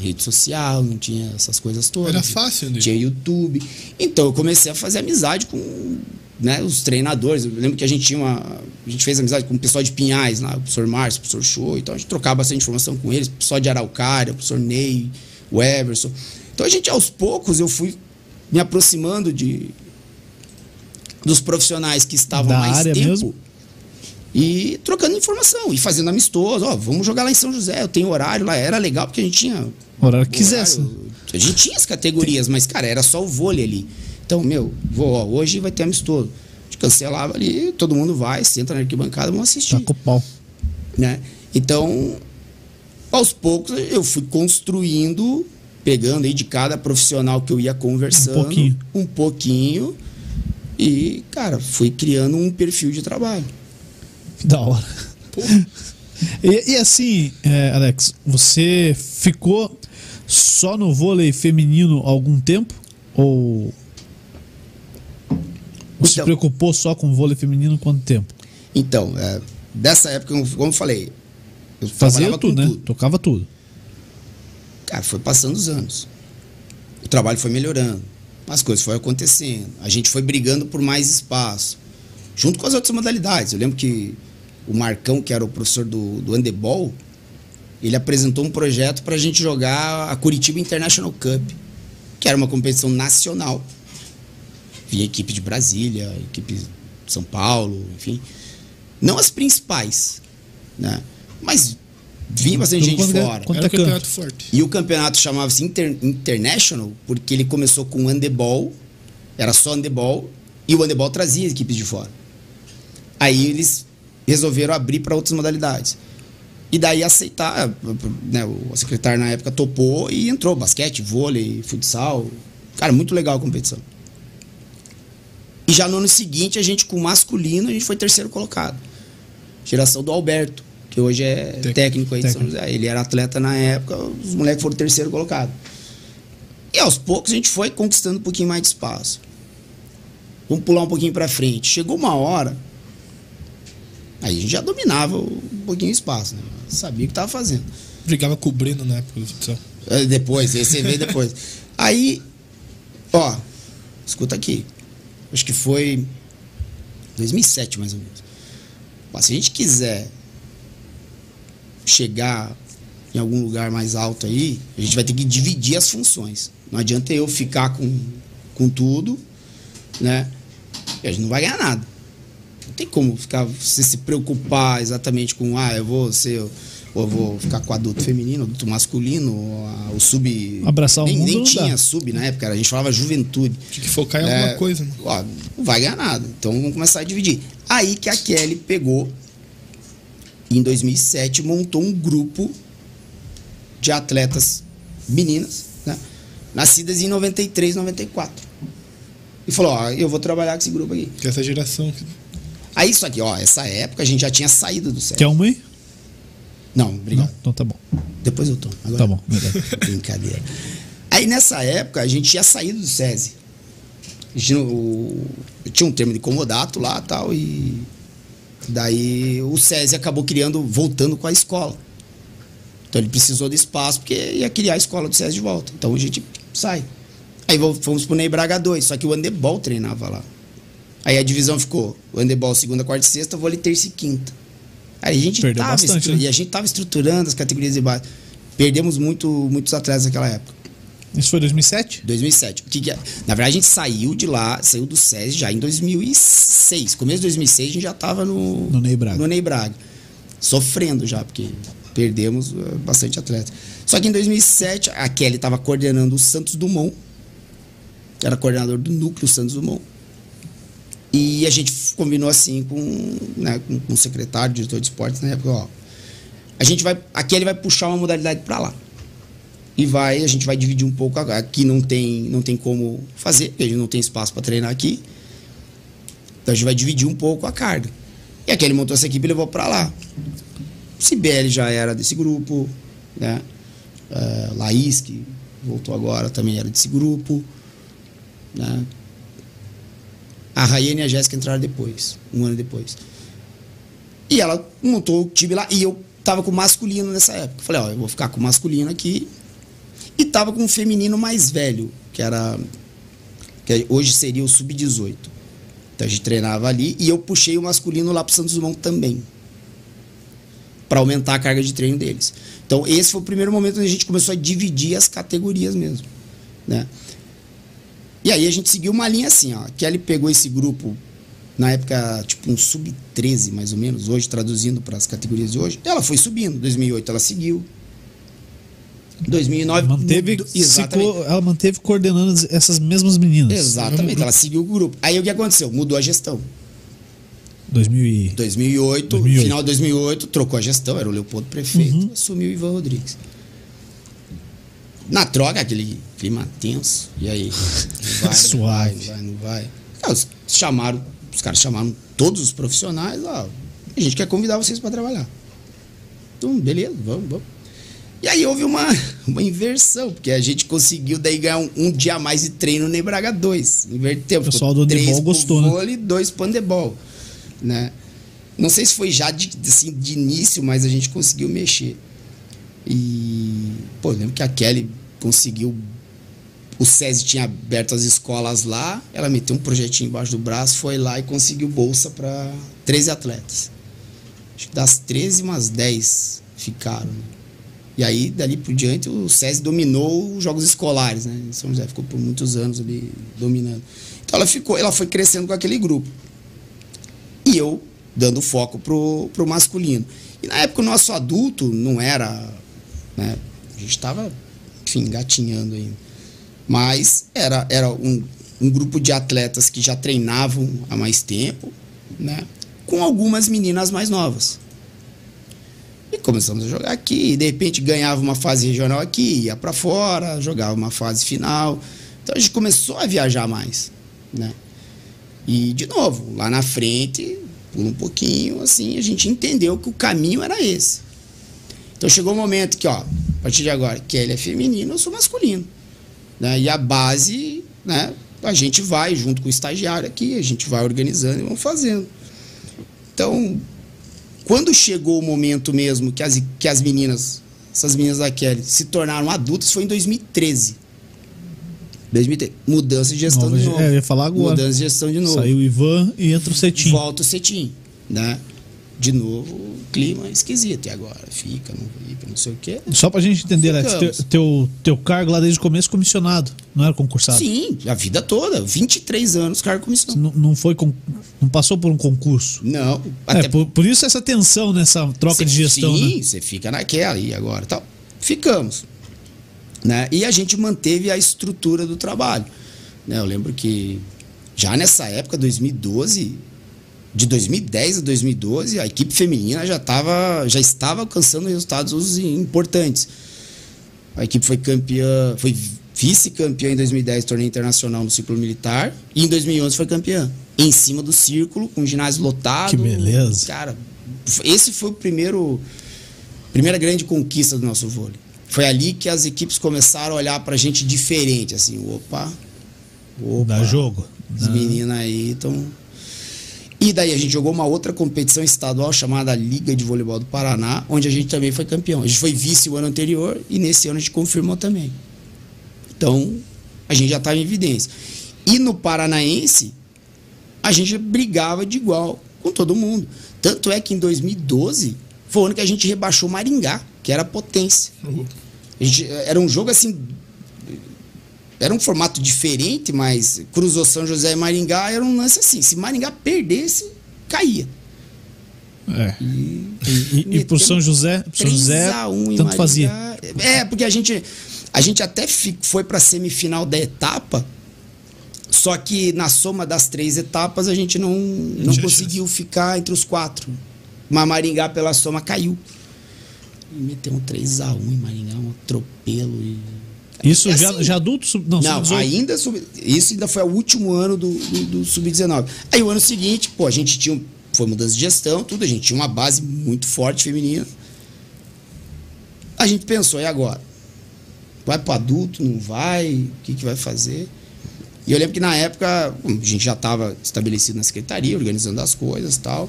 rede social, não tinha essas coisas todas. Era fácil, né? Tinha YouTube. Então eu comecei a fazer amizade com né, os treinadores. Eu lembro que a gente tinha uma. A gente fez amizade com o pessoal de Pinhais lá, o professor Márcio, o professor Show. Então a gente trocava bastante informação com eles, o pessoal de Araucária, o professor Ney, o Everson. Então a gente, aos poucos, eu fui me aproximando de, dos profissionais que estavam Da mais área tempo mesmo? E trocando informação e fazendo amistoso. Ó, vamos jogar lá em São José, eu tenho horário lá. Era legal porque a gente tinha. Horário que quisesse. A gente tinha as categorias, mas, cara, era só o vôlei ali. Então, meu, vou, ó, hoje vai ter amistoso. A gente cancelava ali, todo mundo vai, senta na arquibancada, vamos assistir com o pau. né? Então, aos poucos eu fui construindo, pegando aí de cada profissional que eu ia conversando, Um pouquinho. um pouquinho, e cara, fui criando um perfil de trabalho. Que da hora. E, e assim, é, Alex, você ficou só no vôlei feminino algum tempo? Ou se Então- preocupou só com vôlei feminino quanto tempo? Então, é, dessa época, como eu falei, eu Fazia tudo, né? tudo. Tocava tudo. Cara, foi passando os anos. O trabalho foi melhorando. As coisas foram acontecendo. A gente foi brigando por mais espaço. Junto com as outras modalidades. Eu lembro que o Marcão, que era o professor do, do handebol, ele apresentou um projeto para a gente jogar a Curitiba International Cup, que era uma competição nacional. Vinha equipe de Brasília, equipe de São Paulo, enfim. Não as principais, né? Mas vinha bastante gente quanto é- fora. quanto Era é um campeonato forte. E o campeonato chamava-se Inter- International porque ele começou com handebol, era só handebol, e o handebol trazia equipes de fora. Aí eles resolveram abrir para outras modalidades. E daí aceitar, né, o secretário na época topou e entrou basquete, vôlei, futsal. Cara, muito legal a competição. E já no ano seguinte, a gente com o masculino, a gente foi terceiro colocado. Geração do Alberto, que hoje é Técnico. técnico aí de São. José. Ele era atleta na época, os moleques foram terceiro colocado. E aos poucos a gente foi conquistando um pouquinho mais de espaço. Vamos pular um pouquinho para frente. Chegou uma hora, aí a gente já dominava um pouquinho o espaço, né? sabia o que estava fazendo. Brigava com o Breno na época do futsal. Depois, esse veio depois. Aí, ó, escuta aqui. Acho que foi 2007 mais ou menos. Ó, se a gente quiser chegar em algum lugar mais alto aí, a gente vai ter que dividir as funções. Não adianta eu ficar com, com tudo, né? E a gente não vai ganhar nada. Não tem como ficar você se preocupar exatamente com ah, eu vou ser ou eu vou ficar com adulto feminino, adulto masculino, ou a- o sub Abraçar o nem, mundo nem não dá. tinha sub na época, a gente falava juventude. Tinha que focar em É, alguma coisa, né? ó, não vai ganhar nada. Então vamos começar a dividir. Aí que a Kelly pegou, em 2007, montou um grupo de atletas meninas, né? Nascidas em 93, 94. E falou: Ó, eu vou trabalhar com esse grupo aqui. Que essa geração. que- Aí isso aqui, ó, essa época a gente já tinha saído do sério. Quer uma aí? Não, Não? obrigado. Então tá bom. Depois eu tomo. Agora- Tá bom, beleza. Brincadeira. Aí nessa época a gente tinha saído do SESI. A gente, o, tinha um termo de comodato lá tal, e daí o SESI acabou criando, voltando com a escola. Então ele precisou de espaço porque ia criar a escola do SESI de volta. Então a gente sai. Aí fomos pro Ney Braga 2, só que o handebol treinava lá. Aí a divisão ficou: handebol segunda, quarta e sexta, vôlei terça e quinta. Aí a gente Perdeu tava bastante, né? E a gente tava estruturando as categorias de base. Perdemos muito, muitos atletas naquela época. Isso foi 2007? 2007. O que que é? Na verdade, a gente saiu de lá, saiu do SESI já em 2006. Começo de 2006, a gente já estava no, No Ney Braga. no Ney Braga. Sofrendo já, porque perdemos eh, bastante atleta. Só que em 2007, a Kelly estava coordenando o Santos Dumont. Era coordenador do núcleo Santos Dumont. E a gente combinou assim com, né, com, com o secretário, diretor de esportes na época, ó. A gente vai. A Kelly vai puxar uma modalidade para lá e vai a gente vai dividir um pouco aqui não tem não tem como fazer porque a gente não tem espaço para treinar aqui Então a gente vai dividir um pouco a carga. E aquele montou essa equipe e levou para lá. Sibeli já era desse grupo, né? Uh, Laís, que voltou agora, também era desse grupo. Né? A Rayane e a Jéssica entraram depois, um ano depois. E ela montou o time lá e eu tava com masculino nessa época. Falei, ó, eu vou ficar com masculino aqui. E tava com o feminino mais velho, que era. que hoje seria o sub-18. Então a gente treinava ali e eu puxei o masculino lá pro Santos Dumont também. para aumentar a carga de treino deles. Então esse foi o primeiro momento onde a gente começou a dividir as categorias mesmo. Né? E aí a gente seguiu uma linha assim, ó. Que ele pegou esse grupo na época, tipo um sub-13 mais ou menos, hoje traduzindo para as categorias de hoje. Ela foi subindo, 2008 ela seguiu. 2009 manteve, exatamente. Co, ela manteve coordenando essas mesmas meninas. Exatamente, ela seguiu o grupo. Aí o que aconteceu? Mudou a gestão. 2000 e... 2008, 2008, final de 2008, trocou a gestão, era o Leopoldo prefeito, uhum. assumiu o Ivan Rodrigues. Na troca, aquele clima tenso. E aí? Vai, Suave. Não vai, não vai. Não vai. chamaram, os caras chamaram todos os profissionais, ó. A gente quer convidar vocês para trabalhar. Então, beleza, vamos, vamos. E aí houve uma, uma inversão, porque a gente conseguiu daí ganhar um, um dia a mais de treino no Nebraga 2. Inverteu. O pessoal do handebol gostou, né? vôlei, dois pro handebol, né? Não sei se foi já de, assim, de início, mas a gente conseguiu mexer. E, pô, lembro que a Kelly conseguiu. O SESI tinha aberto as escolas lá, ela meteu um projetinho embaixo do braço, foi lá e conseguiu bolsa para 13 atletas. Acho que das 13, umas 10 ficaram. E aí, dali por diante, o SESI dominou os jogos escolares, né? São José ficou por muitos anos ali dominando. Então ela ficou, ela foi crescendo com aquele grupo. E eu dando foco pro, pro masculino. E na época o nosso adulto não era né? A gente estava, enfim, engatinhando ainda. Mas era, era um, um grupo de atletas que já treinavam há mais tempo, né? com algumas meninas mais novas. E começamos a jogar aqui, de repente ganhava uma fase regional aqui, ia para fora, jogava uma fase final. Então a gente começou a viajar mais, né? E de novo, lá na frente, por um pouquinho, assim, a gente entendeu que o caminho era esse. Então chegou o um momento que, ó, a partir de agora, que ele é feminino, eu sou masculino. Né? E a base, né, a gente vai junto com o estagiário aqui, a gente vai organizando e vamos fazendo. Então, quando chegou o momento mesmo que as, que as meninas, essas meninas da Kelly, se tornaram adultas, foi em 2013. 2013. Mudança de gestão Nova, de novo. É, eu ia falar agora. Mudança de gestão de novo. Saiu o Ivan e entra o Cetim. Volta o Cetim, né? De novo, clima esquisito. E agora? Fica, não fica, não sei o quê. Só pra gente entender, Alex, teu, teu, teu, cargo lá desde o começo comissionado, não era concursado? Sim, a vida toda. 23 anos cargo comissionado. Não, não foi não passou por um concurso? Não. É, por, por, isso essa tensão nessa troca cê, de gestão, sim, né? você fica naquela e agora tal. Ficamos. Né? E a gente manteve a estrutura do trabalho. Né? Eu lembro que já nessa época, 2012, de 2010 a 2012, a equipe feminina já, tava, já estava alcançando resultados importantes. A equipe foi campeã, foi vice-campeã em 2010 torneio internacional no círculo militar e em 2011 foi campeã em cima do círculo com o ginásio lotado. Que beleza. Cara, esse foi o primeiro primeira grande conquista do nosso vôlei. Foi ali que as equipes começaram a olhar pra gente diferente, assim, opa, opa. Dá jogo. As meninas aí estão e daí a gente jogou uma outra competição estadual chamada Liga de Voleibol do Paraná, onde a gente também foi campeão. A gente foi vice o ano anterior e nesse ano a gente confirmou também. Então, a gente já estava em evidência. E no Paranaense, a gente brigava de igual com todo mundo. Tanto é que em 2012 foi o ano que a gente rebaixou Maringá, que era potência. Uhum. Gente, era um jogo assim era um formato diferente, mas cruzou São José e Maringá era um lance assim. Se Maringá perdesse, caía. É. E, e, e, e pro São José, São José tanto Maringá, fazia. É, porque a gente, a gente até foi pra semifinal da etapa, só que na soma das três etapas a gente não, não conseguiu ficar entre os quatro. Mas Maringá, pela soma, caiu. E meteu um 3x1 em Maringá, um atropelo. E Isso É já, assim. já adulto? sub- Não, Não, sub-18. ainda sub- isso ainda foi o último ano do, do, do Sub-19. Aí o ano seguinte, pô, a gente tinha. Foi mudança de gestão, tudo, a gente tinha uma base muito forte feminina. A gente pensou, e agora? Vai pro adulto, não vai? O que, que vai fazer? E eu lembro que na época a gente já estava estabelecido na secretaria, organizando as coisas e tal.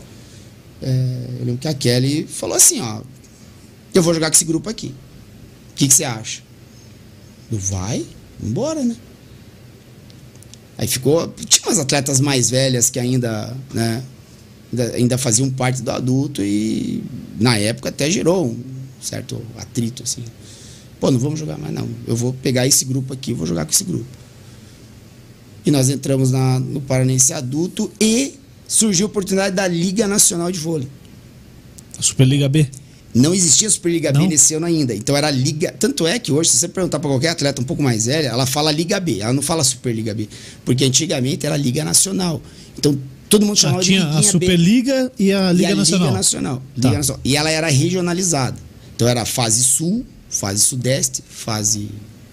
É, eu lembro que a Kelly falou assim, ó, eu vou jogar com esse grupo aqui. O que, que você acha? Eu, vai, embora, né? Aí ficou. Tinha umas atletas mais velhas que ainda, né? Ainda, ainda faziam parte do adulto e na época até gerou um certo atrito, assim. Pô, não vamos jogar mais, não. Eu vou pegar esse grupo aqui, vou jogar com esse grupo. E nós entramos na, no Paranense adulto e surgiu a oportunidade da Liga Nacional de Vôlei. Superliga B. Não existia Superliga B Não? nesse ano ainda. Então era Liga. Tanto é que hoje, se você perguntar para qualquer atleta um pouco mais velha, ela fala Liga B, ela não fala Superliga B. Porque antigamente era Liga Nacional. Então todo mundo Ah, chamava de tinha a Liguinha B. Superliga e a E Liga a Nacional. Liga Nacional. Tá. Liga Nacional. E ela era regionalizada. Então era fase sul, fase sudeste, fase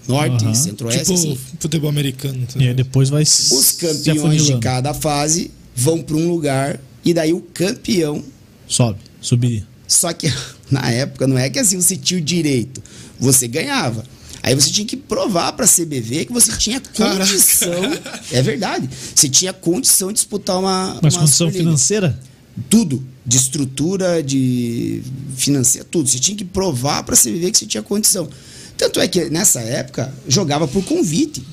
norte, centro-oeste. tipo assim. futebol americano. E aí depois vai Os campeões de cada fase vão para um lugar e daí o campeão Sobe, subir. Só que na época não é que assim você tinha o direito, você ganhava. Aí você tinha que provar para a CBV que você tinha Caraca. condição. É verdade. Você tinha condição de disputar uma. Mas uma condição financeira? Tudo. De estrutura, de financeira, tudo. Você tinha que provar para a CBV que você tinha condição. Tanto é que nessa época jogava por convite.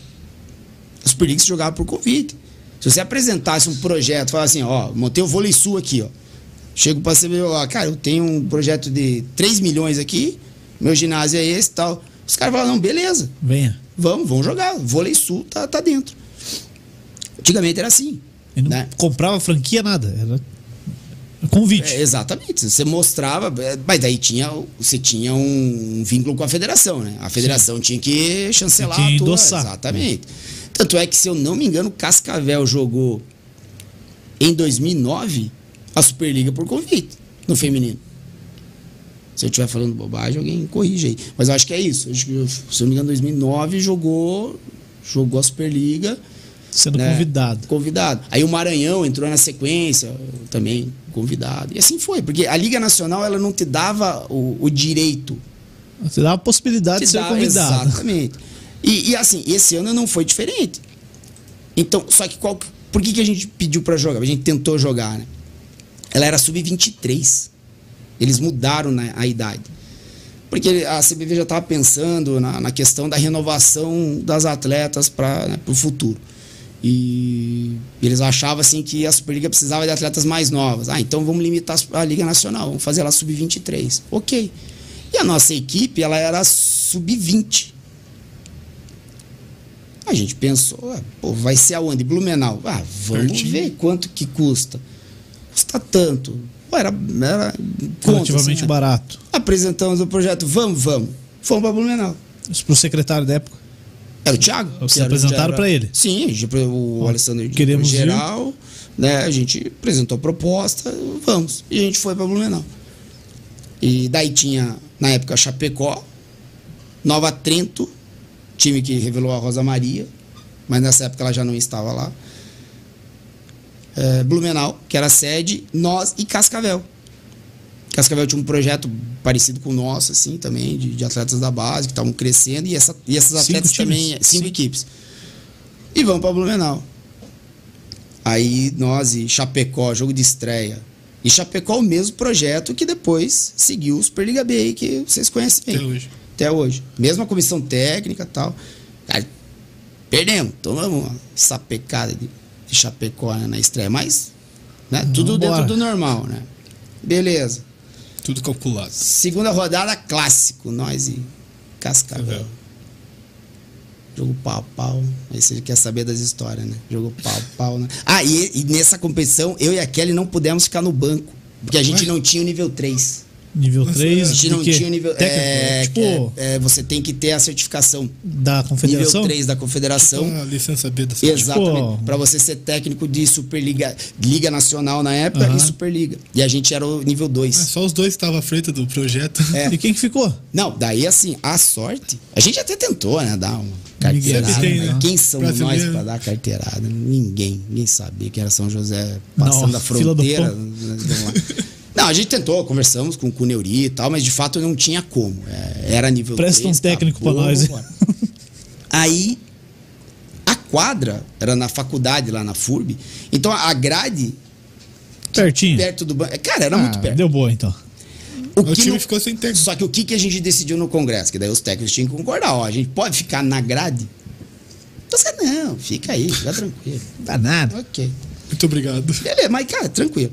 A Superliga se jogava por convite. Se você apresentasse um projeto, falasse assim, ó, montei o vôlei sul aqui, ó. Chego pra você ó, cara, eu tenho um projeto de 3 milhões aqui, meu ginásio é esse e tal. Os caras falam, não, beleza, Venha. vamos, vamos jogar. Vôlei sul tá, tá dentro. Antigamente era assim. E não né? comprava franquia, nada. Era convite. É, exatamente. Você mostrava, é, mas daí tinha, você tinha um vínculo com a federação, né? A federação tinha que chancelar Tinha que endossar. Exatamente. Tanto é que, se eu não me engano, Cascavel jogou em 2009 a Superliga por convite no feminino. Se eu estiver falando bobagem, alguém corrige aí. Mas eu acho que é isso. Acho que, se eu não me engano, 2009 jogou, jogou a Superliga Sendo né? convidado. Convidado. Aí o Maranhão entrou na sequência, também convidado. E assim foi, porque a Liga Nacional ela não te dava o, o direito Você dá a possibilidade de te ser dava- convidado. Exatamente. E, e assim, esse ano não foi diferente. Então, só que qual, por que, que a gente pediu pra jogar? A gente tentou jogar, né? Ela era sub-23. Eles mudaram né, a idade. Porque a CBV já estava pensando na, na questão da renovação das atletas para o futuro. E eles achavam assim que a Superliga precisava de atletas mais novas. Ah, então vamos limitar a Liga Nacional, vamos fazer ela sub-23. Ok. E a nossa equipe, ela era sub-20. A gente pensou, ah, pô, vai ser aonde? Blumenau. Ah, vamos Pertinho. ver quanto que custa. Custa tanto. Pô, era, era Relativamente assim, né? barato. Apresentamos o projeto, vamos, vamos. Fomos para Blumenau. Isso pro secretário da época. Era o Thiago. Vocês era- apresentaram pra ele? Sim, o Ó, Alessandro queremos ir. geral, né? A gente apresentou a proposta, vamos. E a gente foi para Blumenau. E daí tinha, na época, Chapecó, Nova Trento, time que revelou a Rosa Maria, mas nessa época ela já não estava lá. É, Blumenau, que era a sede, nós e Cascavel. Cascavel tinha um projeto parecido com o nosso, assim, também, de, de atletas da base que estavam crescendo, e, essa, e esses Cinco atletas também, cinco Cinco. equipes. E vamos para Blumenau. Aí nós e Chapecó, jogo de estreia. E Chapecó, o mesmo projeto que depois seguiu o Superliga B, aí, que vocês conhecem bem. Até hoje. Até hoje. Mesma comissão técnica e tal. Cara, perdemos. Tomamos uma sapecada de, de Chapecó né, na estreia. Mas, né, tudo Vambora. dentro do normal, né? Beleza. Tudo calculado. Segunda rodada, clássico. Nós e Cascavel. Jogo pau a pau. Aí você quer saber das histórias, né? Jogo pau a pau, né? Ah, e, e nessa competição, eu e a Kelly não pudemos ficar no banco. Porque a gente Ué? não tinha o nível 3. Nível 3, A gente não tinha nível. Técnico, é, tipo, é, é, você tem que ter a certificação. da confederação? Nível 3 da confederação. Ah, licença B da Exatamente. Tipo- Pra você ser técnico de Superliga, Liga Nacional na época Aham. e Superliga. E a gente era o nível 2. É, só os dois estavam à frente do projeto. É. E quem que ficou? Não, daí assim, a sorte. A gente até tentou, né? Dar uma carteirada. Tem, mas né? Quem são Brasileiro. nós pra dar carteirada? Ninguém. Ninguém sabia que era São José passando Não, a fila do Não, a gente tentou, conversamos com, com o Neuri e tal, mas de fato não tinha como. É, era nível Presta 3, um técnico pra acabou, nós. Aí, a quadra era na faculdade, lá na FURB. Então a grade, Pertinho. perto do banco. Cara, era Ah, muito perto. Deu boa, então. O O que time não- ficou sem técnico. Só que o que, que a gente decidiu no Congresso? Que daí os técnicos tinham que concordar. Ó, a gente pode ficar na grade? Então, você, não, fica aí, fica tranquilo. Dá nada. Ok. Muito obrigado. Beleza, mas, cara, tranquilo.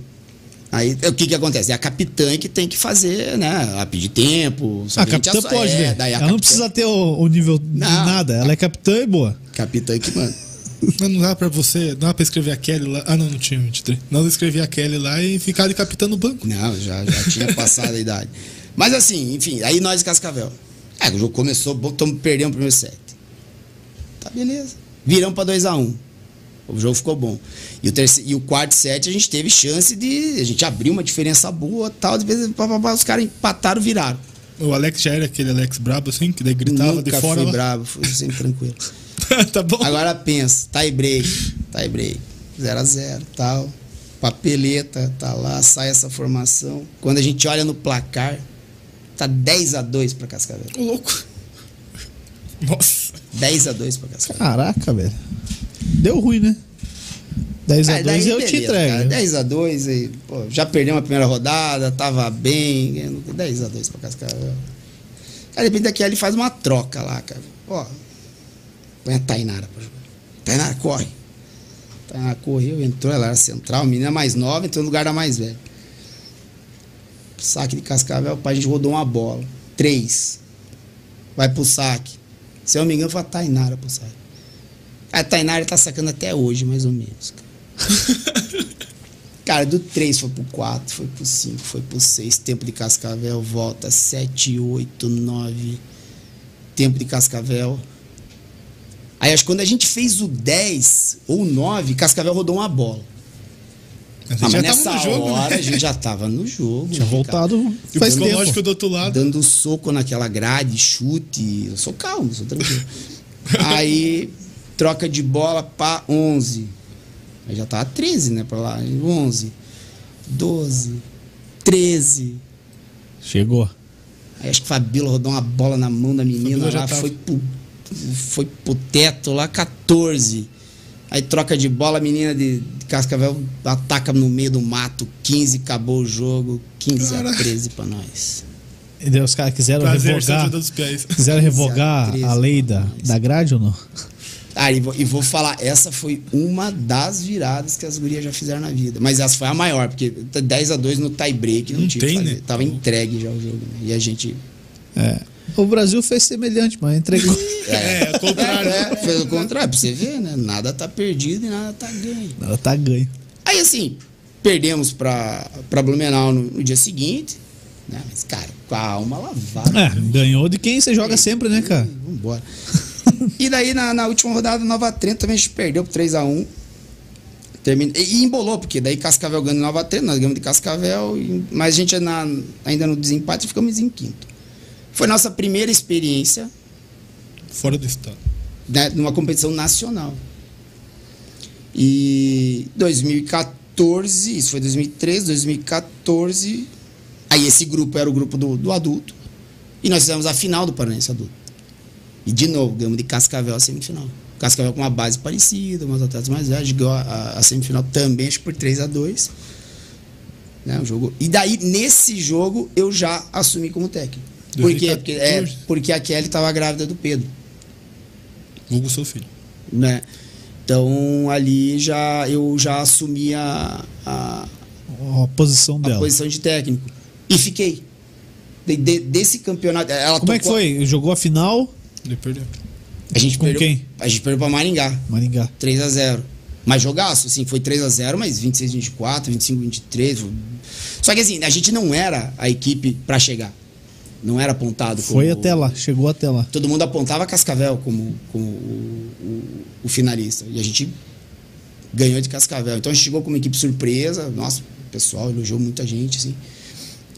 Aí o que que acontece? É a capitã que tem que fazer, né? A pedir tempo. A capitã pode, é, né? Daí a Ela não capitã- precisa ter o, o nível de Não. nada. Ela é capitã e boa. Capitã que manda. Mas não dá pra você, não dá pra escrever a Kelly lá. Ah, não, não tinha 23. Não escrever a Kelly lá e ficar de capitão no banco. Não, já, já tinha passado a idade. Mas assim, enfim, aí nós de Cascavel. É, o jogo começou, estamos perdendo o primeiro set. Tá beleza. Viramos pra 2x1. O jogo ficou bom. E o, terceiro, e o quarto set a gente teve chance de. A gente abriu uma diferença boa tal. De vez pá, pá, pá, os caras empataram, viraram. O Alex já era aquele Alex brabo assim, que daí gritava Nunca de fora fui lá. bravo, fui sempre tranquilo. tá bom. Agora pensa, tie break, tie break, 0x0, tal. Papeleta, tá lá, sai essa formação. Quando a gente olha no placar, tá 10x2 pra Cascavel. Ô, louco. Nossa. 10x2 pra Cascavel. Caraca, velho. Deu ruim, né? 10 a Aí 2 eu te beleza, cara, entrego. 10x2 aí, pô, já perdemos a primeira rodada, tava bem, ganhando 10x2 pra Cascavel. Aí de repente aqui ele faz uma troca lá, cara. Ó, põe a Tainara pra jogar. Tainara, corre. Tainara correu, entrou, ela era central, menina mais nova, entrou no lugar da mais velha. Saque de Cascavel, a gente rodou uma bola. Três. Vai pro saque. Se eu não me engano, foi a Tainara pro saque. A Tainara tá sacando até hoje, mais ou menos. Cara, Cara, do 3 foi pro 4, foi pro 5, foi pro 6. Tempo de Cascavel, volta 7, 8, 9. Tempo de Cascavel. Aí acho que quando a gente fez o 10 ou o 9, Cascavel rodou uma bola. Mas Ah, já mas tava nessa jogo, hora né? a gente já tava no jogo. Tinha né, voltado E o faz psicológico tempo. do outro lado. dando soco naquela grade, chute. Eu sou calmo, sou tranquilo. Aí, troca de bola pra 11. Aí já tava 13, né, pra lá. 11, 12, 13. Chegou. Aí acho que o Fabíola rodou uma bola na mão da menina lá, tava. foi pro, foi pro teto lá, 14. Aí troca de bola, a menina de, de Cascavel ataca no meio do mato, 15, acabou o jogo, 15 a Cara. 13 pra nós. E daí os caras quiseram Prazer, revogar. Quiseram revogar 13, a lei da, da grade ou não? Ah, e vou, e vou falar, essa foi uma das viradas que as gurias já fizeram na vida. Mas essa foi a maior, porque 10 a 2 no tie break não, Não tinha o que tem, fazer. né? Tava entregue já o jogo. né? E a gente. É. O Brasil fez semelhante, mas entregou. É, ao contrário. É, fez o contrário, pra você ver, né? Nada tá perdido e nada tá ganho. Ela tá ganho. Aí assim, perdemos pra, pra Blumenau no, no dia seguinte. Né? Mas, cara, com a alma lavada. É, ganhou de quem você joga sempre, né, cara? Vambora. E daí, na, na última rodada, Nova Trento também a gente perdeu por 3x1. Termina, e, e embolou, porque daí Cascavel ganhou Nova Trento, nós ganhamos de Cascavel, e- mas a gente na, ainda no desempate ficamos em quinto. Foi nossa primeira experiência Fora do estado. né, numa competição nacional. E 2014, isso foi 2013, 2014. Aí esse grupo era o grupo do, do adulto. E nós fizemos a final do Paranense adulto. E de novo, ganhamos de Cascavel a semifinal. Cascavel com uma base parecida, umas atletas mais velhos, ganhou a, a- a semifinal também, acho por 3 a 2 né, o jogo. E daí, nesse jogo, eu já assumi como técnico. Por quê? Porque, é, 2014. porque a Kelly estava grávida do Pedro Vulgo seu filho. né? Então ali já eu já assumi a, a, A posição a dela. posição de técnico e fiquei De- de- desse campeonato. Como é que tocou- foi? Jogou a final? Ele perdeu. A gente Com perdeu, quem? A gente perdeu para Maringá, Maringá. 3 a 0. Mas jogaço, assim, foi 3 a 0 mas 26 24, 25 23. Só que assim, a gente não era a equipe para chegar. Não era apontado como. Foi até lá, chegou até lá. Todo mundo apontava Cascavel como, como o, o, o finalista. E a gente ganhou de Cascavel. Então a gente chegou como equipe surpresa. Nossa, o pessoal elogiou muita gente, assim.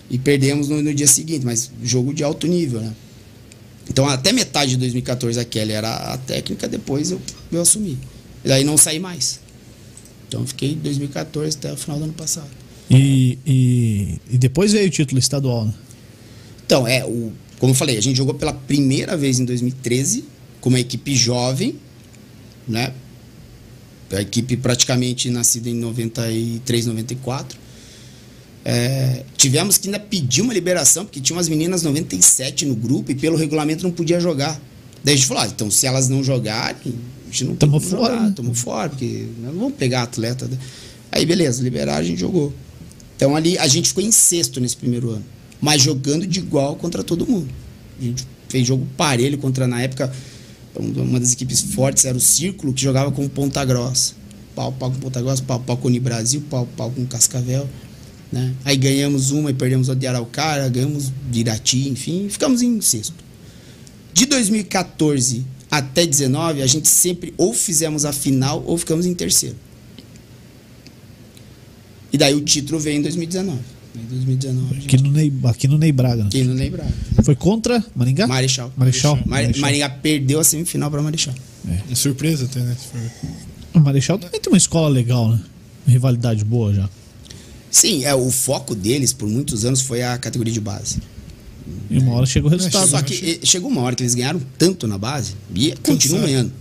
E perdemos no, no dia seguinte, mas jogo de alto nível, né? Então até metade de 2014 a Kelly era a técnica, depois eu, eu assumi. E daí não saí mais. Então fiquei 2014 até o final do ano passado. E, e, e depois veio o título estadual, né? Então, é, o, como eu falei, a gente jogou pela primeira vez em 2013 com uma equipe jovem, né? A equipe praticamente nascida em 93, 94. É, tivemos que ainda pedir uma liberação, porque tinha umas meninas 97 no grupo e pelo regulamento não podia jogar. Daí a gente falou, ah, então se elas não jogarem, a gente não tem fora, jogar, né? tamo fora, porque não vamos pegar atleta. né? Aí beleza, liberaram, a gente jogou. Então ali a gente ficou em sexto nesse primeiro ano, mas jogando de igual contra todo mundo. A gente fez jogo parelho contra, na época, uma das equipes fortes era o Círculo, que jogava com Ponta Grossa. Pau, pau com Ponta Grossa, pau, pau com Unibrasil, pau, pau com Cascavel. Né? Aí ganhamos uma e perdemos a de Araucária, ganhamos de Irati, enfim, ficamos em sexto. De 2014 até 19, a gente sempre ou fizemos a final ou ficamos em terceiro. E daí o título veio em 2019. Em 2019. a gente- Aqui no Ney, aqui no Ney Braga. né? Aqui no Ney Braga. Foi contra Maringá? Marechal. Marechal. Mar- Marechal. Maringá perdeu a semifinal para Marechal. Uma surpresa até, né? O Marechal também tem uma escola legal, né? Rivalidade boa já. Sim, é, o foco deles por muitos anos foi a categoria de base. E uma hora chegou o resultado. Só né? que eh, chegou uma hora que eles ganharam tanto na base e continuam ganhando.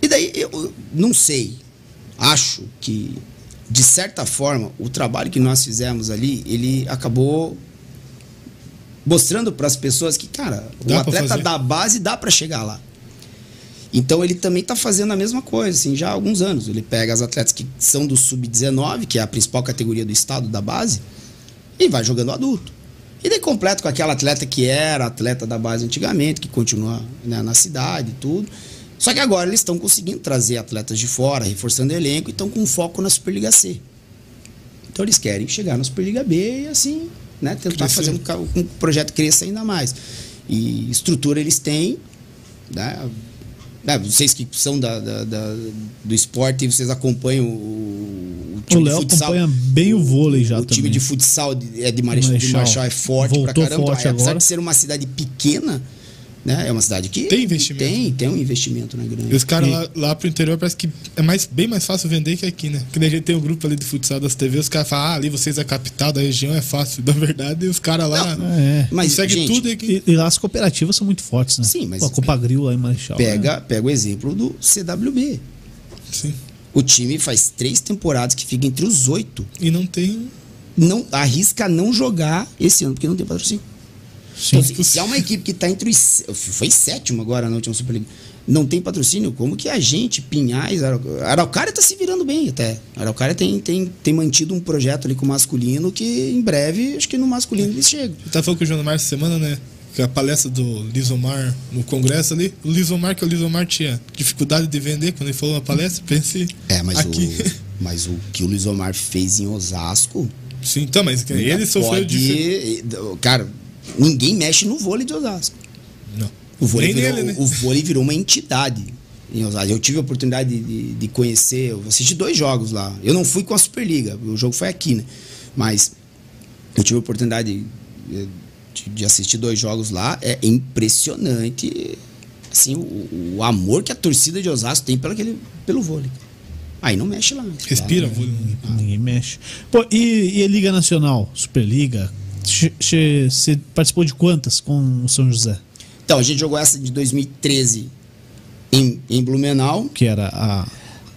E daí eu não sei, acho que de certa forma o trabalho que nós fizemos ali, ele acabou mostrando para as pessoas que, cara, o Dá atleta da base dá para chegar lá. Então ele também está fazendo a mesma coisa, assim, já há alguns anos. Ele pega as atletas que são do sub-19, que é a principal categoria do estado da base, e vai jogando adulto. E daí completa com aquela atleta que era atleta da base antigamente, que continua né, na cidade e tudo. Só que agora eles estão conseguindo trazer atletas de fora, reforçando o elenco e estão com foco na Superliga C. Então eles querem chegar na Superliga B e assim, né, tentar Crescer. fazer um, com que o projeto cresça ainda mais. E estrutura eles têm, né? Né, vocês que são da, da- da- do esporte, vocês acompanham o, o O time de Léo futsal. acompanha bem o vôlei já O time também. de futsal de, é de, Marechal, de Marechal. É forte Voltou pra caramba. forte Então, apesar agora. de ser uma cidade pequena, né? É uma cidade que Tem investimento. Tem, tem um investimento né, grande. E os caras E- lá, lá pro interior parece que é mais, bem mais fácil vender que aqui, né? Que nem a gente tem um grupo ali de futsal das TV, os caras falam, ah, ali vocês é a capital da região, é fácil. Na verdade, os caras lá É. Mas, segue gente, tudo aqui. E, e lá as cooperativas são muito fortes, né? Sim, mas- Pô, A Copa Grill lá em Marechal. né? Pega, pega o exemplo do CWB. Sim. O time faz três temporadas que fica entre os oito. E não tem. Não, arrisca não jogar esse ano, porque não tem patrocínio. Sim. Então, se, se há uma equipe que está entre os. Foi sétimo agora na última Superliga. Não tem patrocínio, como que a gente, Pinhais, Arau- Araucária está se virando bem até. Araucária tem, tem, tem mantido um projeto ali com o masculino que em breve, acho que no masculino eles chegam. Você tá falando com o João Mar essa semana, né? Que a palestra do Lisomar no congresso ali. O Lisomar, que o Lisomar tinha dificuldade de vender quando ele falou na palestra, pense É, mas, aqui. o, mas o que o Luiz Omar fez em Osasco. Sim, então, mas ele sofreu de. Cara, ninguém mexe no vôlei de Osasco. Não. O vôlei, virou, nele, né? o vôlei virou uma entidade em Osasco. Eu tive a oportunidade de, de conhecer, eu assisti dois jogos lá. Eu não fui com a Superliga, o jogo foi aqui, né? Mas eu tive a oportunidade de, de- de assistir dois jogos lá. É impressionante assim, o, o amor que a torcida de Osasco tem pelo, aquele, pelo vôlei. Aí não mexe lá. Respira, Lá, vôlei. Ninguém mexe. Pô, e, e a Liga Nacional, Superliga? Você participou de quantas com o São José? Então, a gente jogou essa de 2013 em, em Blumenau. Que era a,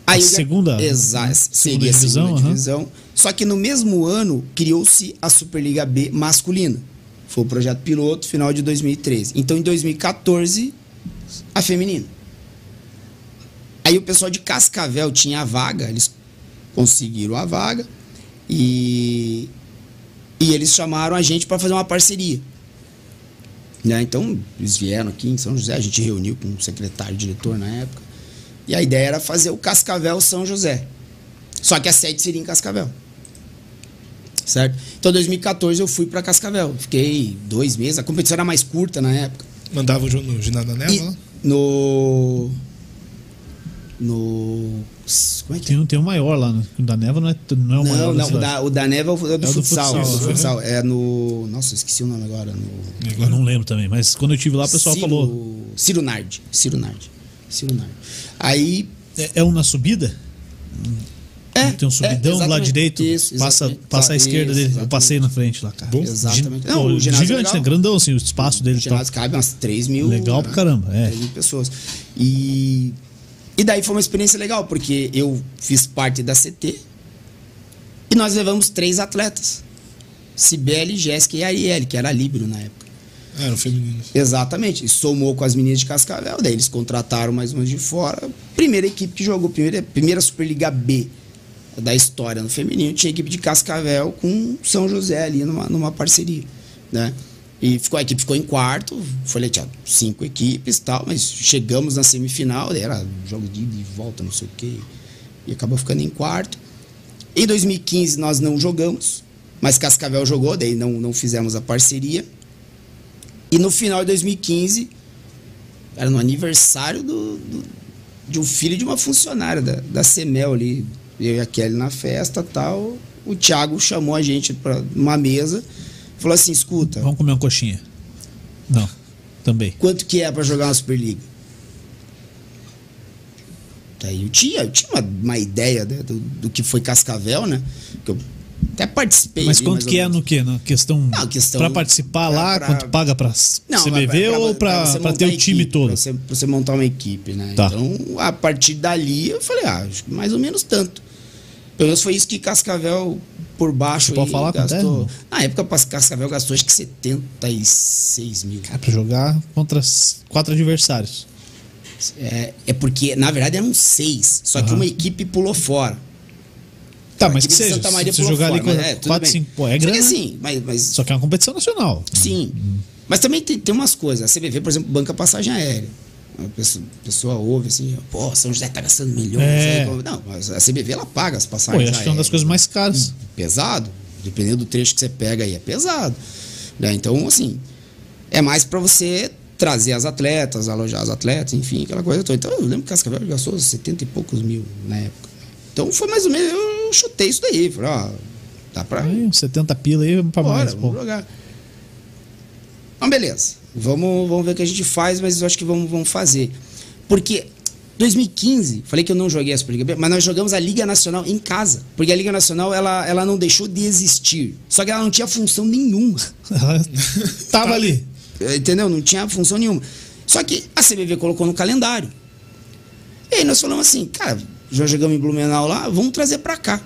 a segunda, Exato, seria a divisão, segunda aham. divisão. Só que no mesmo ano criou-se a Superliga B masculina. Foi o projeto piloto, final de 2013. Então, em 2014, a feminina. Aí o pessoal de Cascavel tinha a vaga, eles conseguiram a vaga e, e eles chamaram a gente para fazer uma parceria. Né? Então, eles vieram aqui em São José, a gente reuniu com o secretário diretor na época. E a ideia era fazer o Cascavel São José. Só que a sede seria em Cascavel. Certo? Então, em 2014 eu fui para Cascavel. Fiquei dois meses. A competição era mais curta na época. Mandava no ginásio da Neva lá? no. No. Como é que é? Tem, um- tem um maior lá. no- O da Neva não é, não é o maior. Não, não, o da, o da Neva é o do, É do futsal. futsal, do né? futsal. É no. Nossa, eu esqueci o nome agora. No, Eu não lembro também, mas quando eu estive lá, o pessoal Ciro, falou. Ciro Nardi. Ciro Nardi. Ciro Nardi. Aí. É, é um na subida? É, Tem um subidão é, do lado exatamente. direito. Isso, passa, passa à Isso, esquerda dele. Eu exatamente. passei na frente lá, cara. Bom. Exatamente. Não, o ginásio é gigante, legal. né? Grandão, assim, o espaço dele. O ginásio cabe umas 3 mil. Legal né? pra caramba, é. 3 mil pessoas. E, e daí foi uma experiência legal, porque eu fiz parte da CT e nós levamos três atletas. Cibele, Jéssica e Arielle, que era líbero na época. Ah, eram femininos. Exatamente. E somou com as meninas de Cascavel, daí eles contrataram mais umas de fora. Primeira equipe que jogou, primeira, primeira Superliga B da história no feminino, tinha equipe de Cascavel com São José ali numa, numa parceria, né? E ficou, a equipe ficou em quarto, foi leteado cinco equipes tal, mas chegamos na semifinal, era jogo de ida e volta, não sei o quê, e acabou ficando em quarto. Em 2015 nós não jogamos, mas Cascavel jogou, daí não, não fizemos a parceria. E no final de 2015, era no aniversário do, do- de um filho de uma funcionária da, da Semel ali. Eu e a Kelly na festa tal. O Thiago chamou a gente para uma mesa falou assim: escuta, Vamos comer uma coxinha. Não, também. quanto que é para jogar uma Superliga? Daí eu tinha, eu tinha uma, uma ideia né, do, do que foi Cascavel, né? Que eu até participei. Mas ali, quanto ou que é no quê? Na questão, Não, questão pra participar pra- lá, pra- quanto paga pra Não, CBV mas ou pra, pra montar ter o time equipe, todo? Pra você, você montar uma equipe, né? Tá. Então, a partir dali, eu falei, ah, acho que mais ou menos tanto. Pelo menos foi isso que Cascavel, por baixo, pode falar gastou. Na época, Cascavel gastou acho que 76 mil. É pra jogar contra quatro adversários. É, é porque, na verdade, eram seis. Só que Aham. uma equipe pulou fora. Tá, mas que seja. Santa Se Maria pulou jogar ali fora, com mas é, tudo 4, bem. 5, pô, é Só que grande. assim, mas, mas Só que é uma competição nacional. Sim. Mas também tem, tem umas coisas. A CBV, por exemplo, banca passagem aérea. A pessoa, ouve assim, pô, São José tá gastando milhões. É. aí. Não, a CBV ela paga as Pô, passagens. eu acho que é uma das aéreas. coisas mais caras. Pesado. Dependendo do trecho que você pega aí, é pesado. Né? Então, assim, é mais para você trazer as atletas, alojar as atletas, enfim, aquela coisa toda. Então, eu lembro que Cascavel gastou 70 e poucos mil na época. Então, foi mais ou menos, eu chutei isso daí. Falei, ó, dá pra. Aí, uns 70 pila aí pra Bora, mais. vamos Pô. jogar. Então, beleza. Vamos, vamos ver o que a gente faz, mas eu acho que vamos, vamos fazer. Porque 2015, falei que eu não joguei a Superliga B, mas nós jogamos a Liga Nacional em casa. Porque a Liga Nacional, ela, ela não deixou de existir. Só que ela não tinha função nenhuma. Ela Tava ali. Entendeu? Não tinha função nenhuma. Só que a CBV colocou no calendário. E aí nós falamos assim, cara, já jogamos em Blumenau lá, vamos trazer pra cá.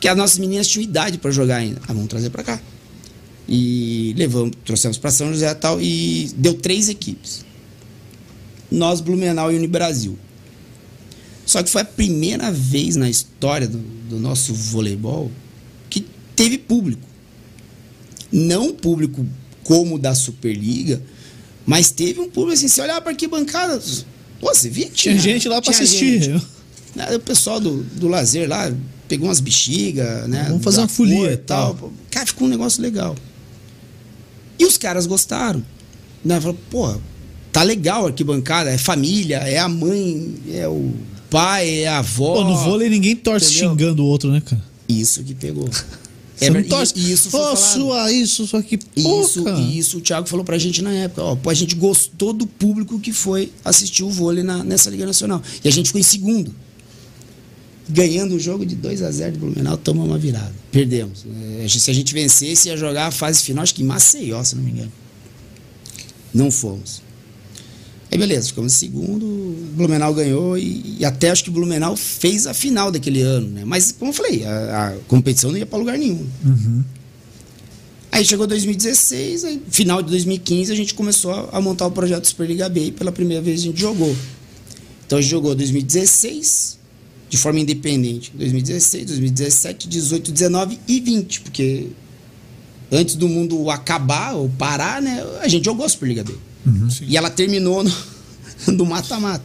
Que as nossas meninas tinham idade pra jogar ainda. Ah, vamos trazer pra cá. E levamos, trouxemos pra São José e tal, e deu três equipes. Nós, Blumenau e Unibrasil. Só que foi a primeira vez na história do, do nosso voleibol que teve público. Não público como o da Superliga, mas teve um público assim, você olhava para arquibancada, pô, você via que Tinha gente lá tinha assistir. gente. Né, O pessoal do, do lazer lá pegou umas bexigas, né? Vamos fazer uma folia e tal. Pô, Cara, ficou um negócio legal. E os caras gostaram. Né? Falaram, pô, tá legal a arquibancada, é família, é a mãe, é o pai, é a avó. Pô, no vôlei ninguém torce Entendeu? xingando o outro, né, cara? Isso que pegou. Você É não torce. e, e isso foi falado. sua isso, só que. Isso, Pô, cara. isso o Thiago falou pra gente na época. Ó, a gente gostou do público que foi assistir o vôlei na- nessa Liga Nacional. E a gente ficou em segundo. Ganhando o jogo de 2 a 0 do Blumenau, tomamos uma virada. Perdemos. É, se a gente vencesse, ia jogar a fase final, acho que em Maceió, se não me engano. Não fomos. Aí beleza, ficamos em segundo, o Blumenau ganhou e, e até acho que o Blumenau fez a final daquele ano, né? Mas, como eu falei, a, a competição não ia pra lugar nenhum. Uhum. Aí chegou 2016, aí, final de 2015, a gente começou a, a montar o projeto Superliga B e pela primeira vez a gente jogou. Então a gente jogou 2016 de forma independente, 2016, 2017, 18, 19 e 20, porque antes do mundo acabar ou parar, né, a gente jogou a Superliga B. Sim. E ela terminou no, no mata-mata.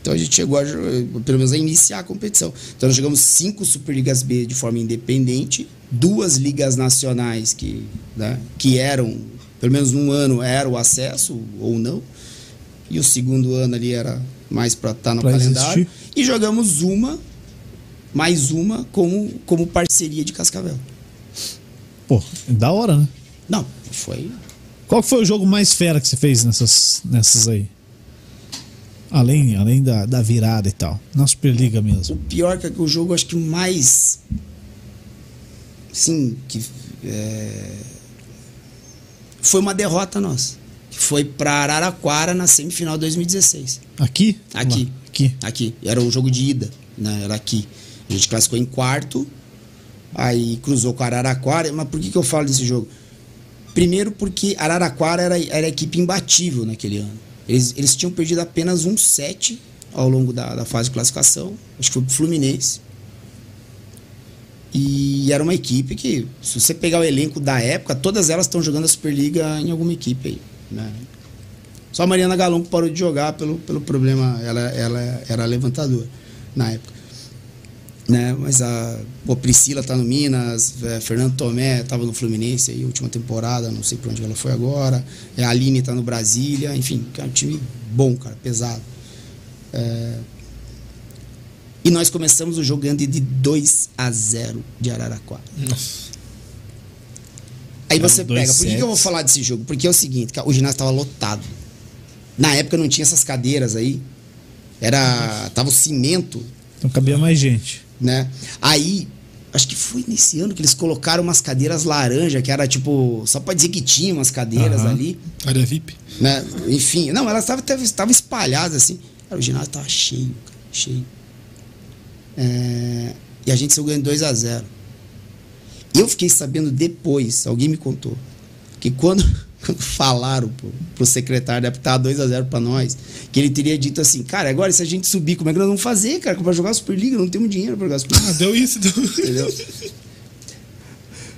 Então a gente chegou a, pelo menos a iniciar a competição. Então nós jogamos cinco Superligas B de forma independente, duas ligas nacionais que, né, que eram, pelo menos um ano era o acesso ou não, e o segundo ano ali era mais para estar tá no pra calendário. Existir. E jogamos uma, mais uma, como, como parceria de Cascavel. Pô, da hora, né? Não, foi. Qual foi o jogo mais fera que você fez nessas, nessas aí? Além, além da, da virada e tal. Na Superliga mesmo. O pior é que o jogo, acho que mais. Sim, que. É, foi uma derrota nossa. Que foi para Araraquara na semifinal de 2016. Aqui? Aqui. Aqui. Aqui. Era o jogo de ida, né? Era aqui. A gente classificou em quarto, aí cruzou com Araraquara. Mas por que, que eu falo desse jogo? Primeiro porque Araraquara era, era a equipe imbatível naquele ano. Eles, eles tinham perdido apenas um set ao longo da, da fase de classificação. Acho que foi pro Fluminense. E era uma equipe que, se você pegar o elenco da época, todas elas estão jogando a Superliga em alguma equipe aí. Né? Só a Mariana Galão que parou de jogar pelo, pelo problema, ela, ela era levantadora na época né? Mas a pô, Priscila tá no Minas, é, Fernando Tomé tava no Fluminense aí, última temporada, não sei para onde ela foi agora. É, a Aline tá no Brasília, enfim, é um time bom, cara, pesado. É... E nós começamos o jogando de 2 a 0 de Araraquara. Nossa. Aí você pega, por que, que, eu vou falar desse jogo? Porque é o seguinte, o ginásio estava lotado. Na época não tinha essas cadeiras aí. Era. Tava o cimento. Então cabia mais gente né? Aí, acho que foi nesse ano que eles colocaram umas cadeiras laranja, que era tipo, só pra dizer que tinha umas cadeiras uhum. ali. Área VIP. Né? Enfim, não, elas estavam espalhadas assim. O ginásio tava cheio, cara, cheio. É, e a gente saiu ganhando 2 a 0 Eu fiquei sabendo depois, alguém me contou, que quando falaram pro, pro secretário deve estar 2 a 0 para nós, que ele teria dito assim, cara, agora se a gente subir, como é que nós vamos fazer, cara? Para jogar a Superliga, não temos dinheiro para jogar a Superliga. Ah, deu isso, deu. Entendeu?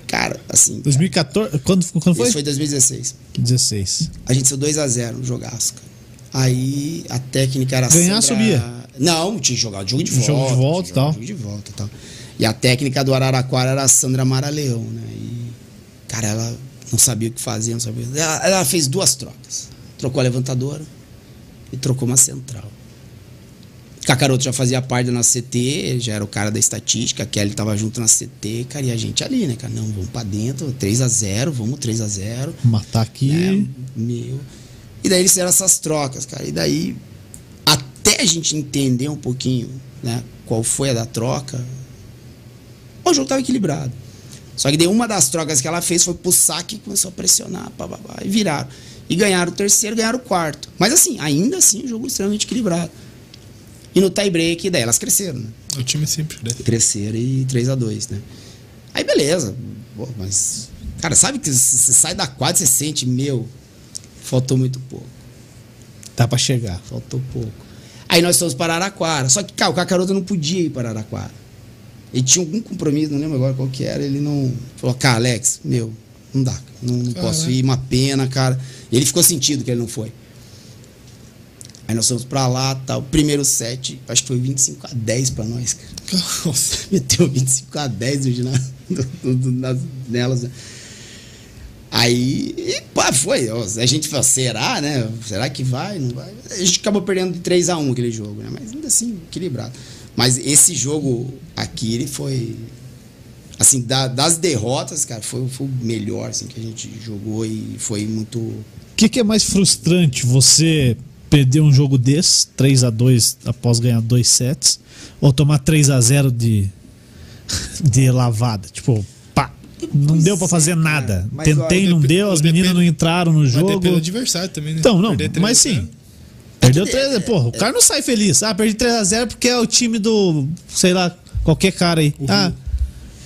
Cara, assim. 2014, cara, quando, quando foi? Isso foi 2016. 16. A gente saiu 2 a 0 no jogaço, cara. Aí a técnica era Ganhar, Sandra... subia. Não, tinha que jogar jogo de volta. Jogo de volta e tal. Jogo de volta e tal. E a técnica do Araraquara era a Sandra Mara Leão, né? E, cara, ela não sabia o que fazer, não sabia. Ela, ela fez duas trocas. Trocou a levantadora e trocou uma central. Cacaroto já fazia parte da CT, já era o cara da estatística, a Kelly tava junto na CT, cara, e a gente ali, né, cara? Não, vamos pra dentro, 3 a 0 vamos 3 a 0 Matar aqui. É, meu. E daí eles fizeram essas trocas, cara. E daí, até a gente entender um pouquinho, né, qual foi a da troca, o jogo tava equilibrado. Só que daí uma das trocas que ela fez foi pro saque e começou a pressionar, pá, pá, pá, e viraram. E ganharam o terceiro, ganharam o quarto. Mas assim, ainda assim, jogo extremamente equilibrado. E no tie break, daí elas cresceram, né? O time sempre né? Cresceram e 3 a 2 né? Aí beleza. Pô, mas. Cara, sabe que você sai da quadra você sente, meu, faltou muito pouco. Dá pra chegar. Faltou pouco. Aí nós fomos para Araraquara. Só que, cara, o Cacaroto não podia ir para Araraquara. Ele tinha algum compromisso, não lembro agora qual que era. Ele não. Falou, cara, Alex, meu, não dá. Não, não posso ir, uma pena, cara. E ele ficou sentido que ele não foi. Aí nós fomos pra lá, tal. Primeiro set, acho que foi 25 a 10 pra nós, cara. Nossa. Meteu 25 a 10 no ginásio, nas, nelas. Né? Aí, e, pá, foi. A gente falou, será, né? Será que vai? Não vai? A gente acabou perdendo de 3 a 1 aquele jogo, né? Mas ainda assim, equilibrado. Mas esse jogo aqui, ele foi. Assim, da, das derrotas, cara, foi, foi o melhor assim, que a gente jogou e foi muito. O que, que é mais frustrante? Você perder um jogo desse, 3 a 2 após ganhar dois sets, ou tomar 3 a 0 de, de lavada? Tipo, pá, não pois deu para fazer é, nada. Mas, Tentei, ó, não deu, as meninas não entraram no jogo. Mas pelo adversário também, né? Então, não, mas sim. Perdeu 3 x Porra, o cara não sai feliz. Ah, perdi 3x0 porque é o time do. sei lá, qualquer cara aí. Uhum. Ah.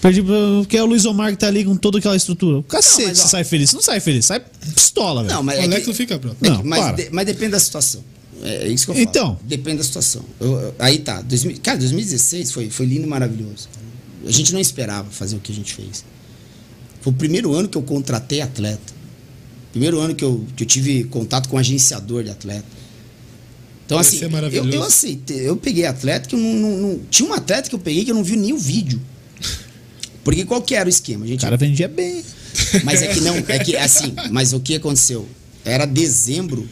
Perdi porque é o Luiz Omar que tá ali com toda aquela estrutura. O cacete, não, mas, você sai feliz. Você não sai feliz, sai pistola, velho. Não, mas. O é Alex não fica pronto. É não, mas, de, mas depende da situação. É, é isso que eu falo. Então. Depende da situação. Eu, aí tá. 2000, cara, 2016 foi, foi lindo e maravilhoso. A gente não esperava fazer o que a gente fez. Foi o primeiro ano que eu contratei atleta. Primeiro ano que eu, que eu tive contato com um agenciador de atleta. Então, Vai assim, ser eu, eu aceitei, eu peguei atleta que eu não, não- não- Tinha um atleta que eu peguei que eu não vi nem o vídeo. Porque qual que era o esquema? A O gente cara vendia bem. mas é que não, é que assim, mas o que aconteceu? Era dezembro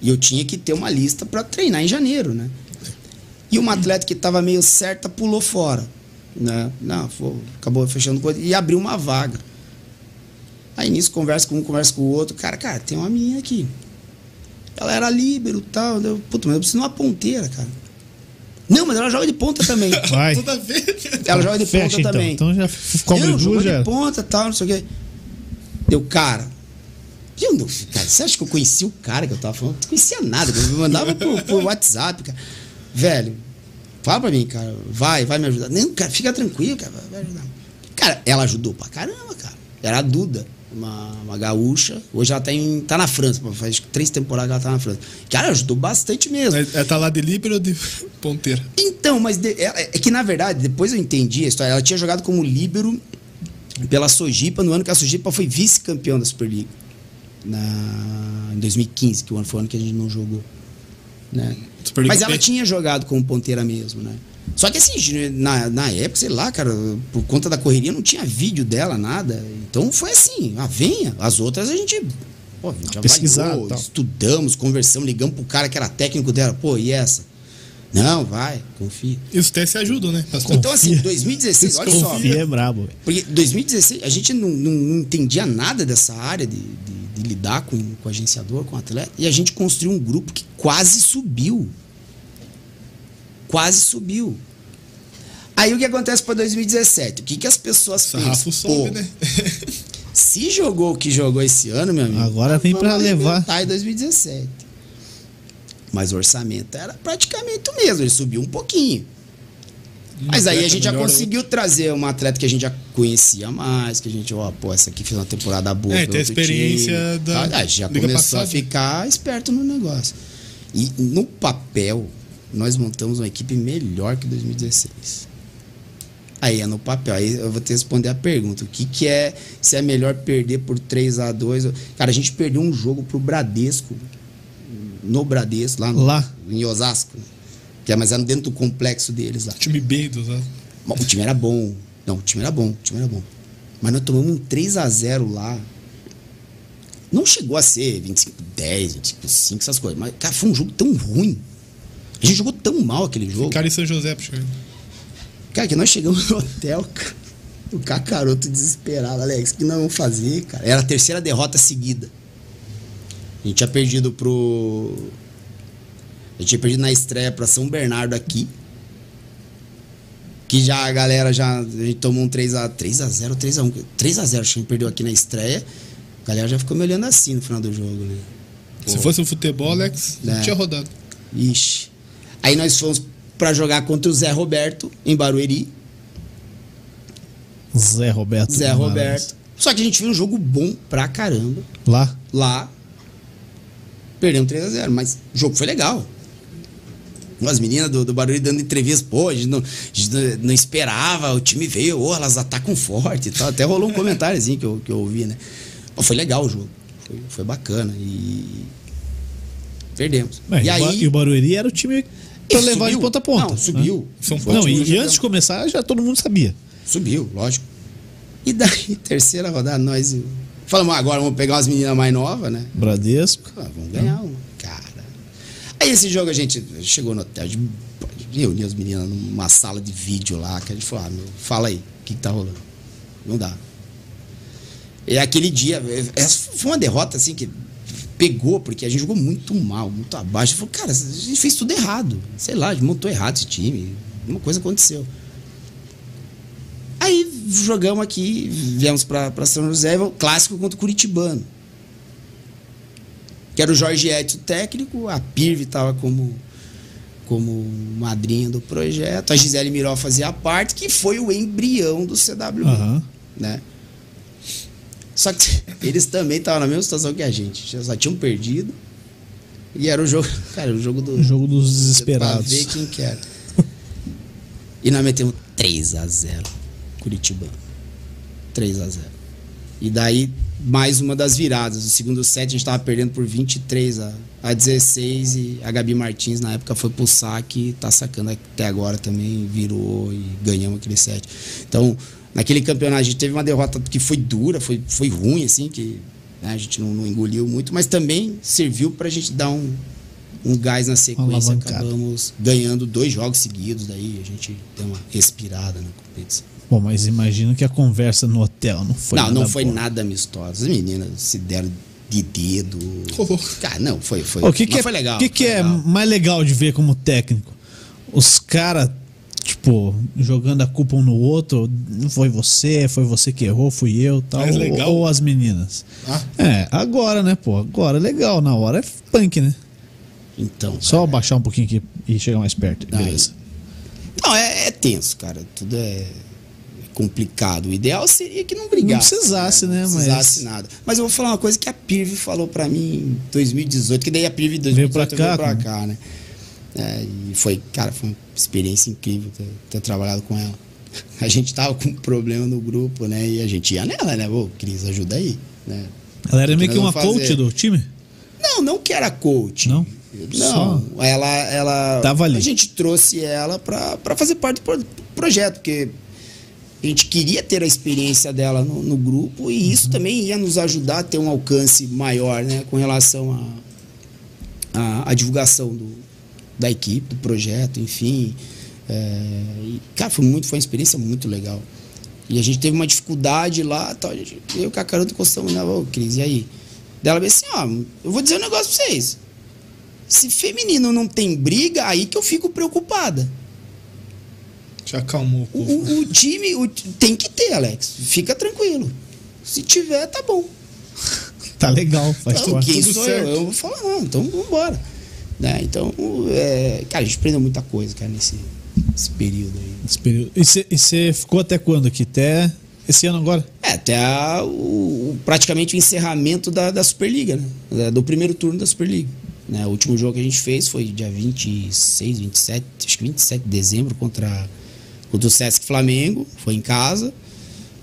e eu tinha que ter uma lista para treinar em janeiro, né? E uma atleta que tava meio certa pulou fora, né? Não, foi- acabou fechando coisa e abriu uma vaga. Aí nisso conversa com um, conversa com o outro, cara, cara, tem uma menina aqui. Ela era líbero e tal, eu, puta, mas eu preciso de uma ponteira, cara. Não, mas ela joga de ponta também. Vai. Tudo a ver. Ela joga de ponta Fecha então. também. Então já f- cobre Não, jogou já. de ponta e tal, não sei o quê. Deu, cara. Eu não, cara, você acha que eu conhecia o cara que eu tava falando? Não conhecia nada, eu me mandava por, por WhatsApp, cara. Velho, fala pra mim, cara, vai, vai me ajudar. Não, cara, fica tranquilo, cara, vai ajudar. Cara, ela ajudou pra caramba, cara. Era a Duda, uma, uma gaúcha. Hoje ela tá, em, tá na França, faz três temporadas que ela tá na França. Cara, ajudou bastante mesmo. É, é tá lá de líbero ou de ponteira? Então, mas de- ela- é que na verdade, depois eu entendi a história. Ela tinha jogado como líbero pela Sojipa no ano que a Sojipa foi vice-campeão da Superliga. Na, em 2015, que foi o ano que a gente não jogou. Né? Mas ela tinha jogado como ponteira mesmo, né? Só que assim, na, na época, sei lá, cara, por conta da correria não tinha vídeo dela, nada. Então foi assim, ah, venha. As outras a gente, pô, a gente Pesquisar, avaliou, estudamos, conversamos, ligamos pro cara que era técnico dela. Pô, e essa? Não, vai, confia. E os testes ajudam, né? pastor? Então, assim, 2016, olha só. Confia é brabo. Porque 2016 a gente não, não- não entendia nada dessa área de, de- de lidar com, com agenciador, com atleta. E a gente construiu um grupo que quase subiu. Quase subiu. Aí o que acontece para 2017? O que, que as pessoas O sarrafo pensam? sobe, Pô, né? Se jogou o que jogou esse ano, meu amigo. Agora vem pra vamos levar. arrebentar em 2017. Mas o orçamento era praticamente o mesmo, ele subiu um pouquinho. Mas aí a gente já conseguiu trazer uma atleta que a gente já conhecia mais, que a gente, ó, pô, essa aqui fez uma temporada boa. É, tem a outro experiência time. da Ah, a gente já liga começou a ficar esperto no negócio. E no papel, nós montamos uma equipe melhor que 2016. Aí é no papel. Aí eu vou que responder a pergunta. O que, que é se é melhor perder por 3 a 2 Cara, a gente perdeu um jogo pro Bradesco. No Bradesco, lá, no- Lá. em Osasco. Que é, mas era dentro do complexo deles lá. Time B dos. Bom, o time era bom. Não, o time era bom, o time era bom. Mas nós tomamos um 3 a 0 lá. Não chegou a ser 25 10, 25 5, essas coisas. Mas, cara, foi um jogo tão ruim. A gente jogou tão mal aquele jogo. Cara em São José, puxa. Cara, que nós chegamos no hotel, cara. O cacaroto desesperado. Alex, o que nós vamos fazer, cara? Era a terceira derrota seguida. A gente tinha perdido pro. A gente tinha perdido na estreia pra São Bernardo aqui. Que já a galera já. A gente tomou um 3x0, 3x0, 3x1. 3x0, acho que a gente perdeu aqui na estreia. A galera já ficou me olhando assim no final do jogo, né? Se fosse um futebol, Alex, não É. tinha rodado. Ixi. Aí nós fomos pra jogar contra o Zé Roberto, em Barueri. Zé Roberto. Zé. Roberto. Só que a gente viu um jogo bom pra caramba Lá. lá. Perdemos 3x0, mas o jogo foi legal. As meninas do, do Barulho dando entrevista, pô, a gente não, a gente não- esperava, o time veio, oh, elas atacam forte e tal. Até rolou um comentáriozinho que eu, que eu ouvi, né? Pô, foi legal o jogo. Foi, foi bacana. E. Perdemos. Bem, e aí. e o Barueri era o time pra e levar de subiu. ponta a ponta. Não, subiu. São Foi Não, e, antes de começar, já todo mundo sabia. Subiu, lógico. E daí, terceira rodada, nós falamos, "Ah, agora vamos pegar umas meninas mais novas, né? Bradesco. Ah, vamos ganhar uma, cara. Aí esse jogo a gente chegou no hotel, a gente reuniu as meninas numa sala de vídeo lá, que a gente falou, ah, meu, fala aí, o que, que tá rolando? Não dá. E aquele dia, essa foi uma derrota assim que pegou, porque a gente jogou muito mal, muito abaixo. Falou, cara, a gente fez tudo errado. Sei lá, a gente montou errado esse time. Uma coisa aconteceu. Aí jogamos aqui, viemos pra, pra São José, clássico contra o Curitibano. Que era o Jorge Edson técnico, a Pirve estava como, como madrinha do projeto, a Gisele Miró fazia parte, que foi o embrião do CW. Aham. Né? Só que eles também estavam na mesma situação que a gente. Já só tinham perdido. E era o jogo. Cara, o jogo do. O jogo dos Pra desesperados. ver quem que era. E nós metemos 3x0. Curitibano. 3x0. E daí, mais uma das viradas. O segundo set a gente estava perdendo por 23 a, a 16 e a Gabi Martins na época foi pro saque tá sacando até agora também, virou e ganhamos aquele set. Então, naquele campeonato a gente teve uma derrota que foi dura, foi, foi ruim, assim, que né, a gente não, não engoliu muito, mas também serviu pra gente dar um, um gás na sequência. Acabamos ganhando dois jogos seguidos, daí a gente deu uma respirada na competição. Bom, mas imagino que a conversa no hotel não foi não, nada não foi boa. nada amistosa. As meninas se deram de dedo. Oh. Cara, não, foi, foi. O que, que, é, foi legal. o que, que foi é legal. mais legal de ver como técnico? Os caras, tipo, jogando a culpa um no outro. Foi você, foi você que errou, fui eu tal. Mais Ou, legal? ou as meninas. Ah, É, agora, né, pô? Agora é legal. Na hora é punk, né? Então. Só cara, baixar um pouquinho aqui e chegar mais perto. Aí. Beleza. Não, é, é tenso, cara. Tudo é complicado. O ideal seria que não brigasse. Não precisasse, né, Não mas- precisasse nada. Mas eu vou falar uma coisa que a Pirve falou pra mim em 2018, que daí a Pirve em Veio pra 2018 cá, veio pra como? cá, né? É, e foi, cara, foi uma experiência incrível ter, ter trabalhado com ela. A gente tava com um problema no grupo, né? E a gente ia nela, né? Ô, Cris, ajuda aí, né? Ela era meio que uma vamos coach fazer? do time? Não, não que era coach. Não? Não, ela, ela. Tava ali. A gente trouxe ela pra pra fazer parte do pro- projeto, porque a gente queria ter a experiência dela no, no grupo e Uhum. isso também ia nos ajudar a ter um alcance maior, né, com relação à a, a, divulgação do, da equipe, do projeto, enfim. É, e, cara, foi muito, foi uma experiência muito legal. E a gente teve uma dificuldade lá, tal, a gente, eu com a Carol encostamos, né, ô Cris, e aí? Dela disse assim, ó, eu vou dizer um negócio pra vocês. Se feminino não tem briga, aí que eu fico preocupada. já acalmou o O, o- o time o- tem que ter, Alex. Fica tranquilo. Se tiver, tá bom. Tá legal, faz Então, quem tudo sou certo. eu? Eu vou falar, não, então vambora. Né? Então, é, cara, a gente aprendeu muita coisa, cara, nesse, nesse período aí. Esse período. E você ficou até quando aqui? Até esse ano agora? É, até a- o, praticamente o encerramento da, da Superliga, né? Da- Do primeiro turno da Superliga. Né? O último jogo que a gente fez foi dia 26, 27, acho que 27 de dezembro contra, contra o Sesc Flamengo, foi em casa.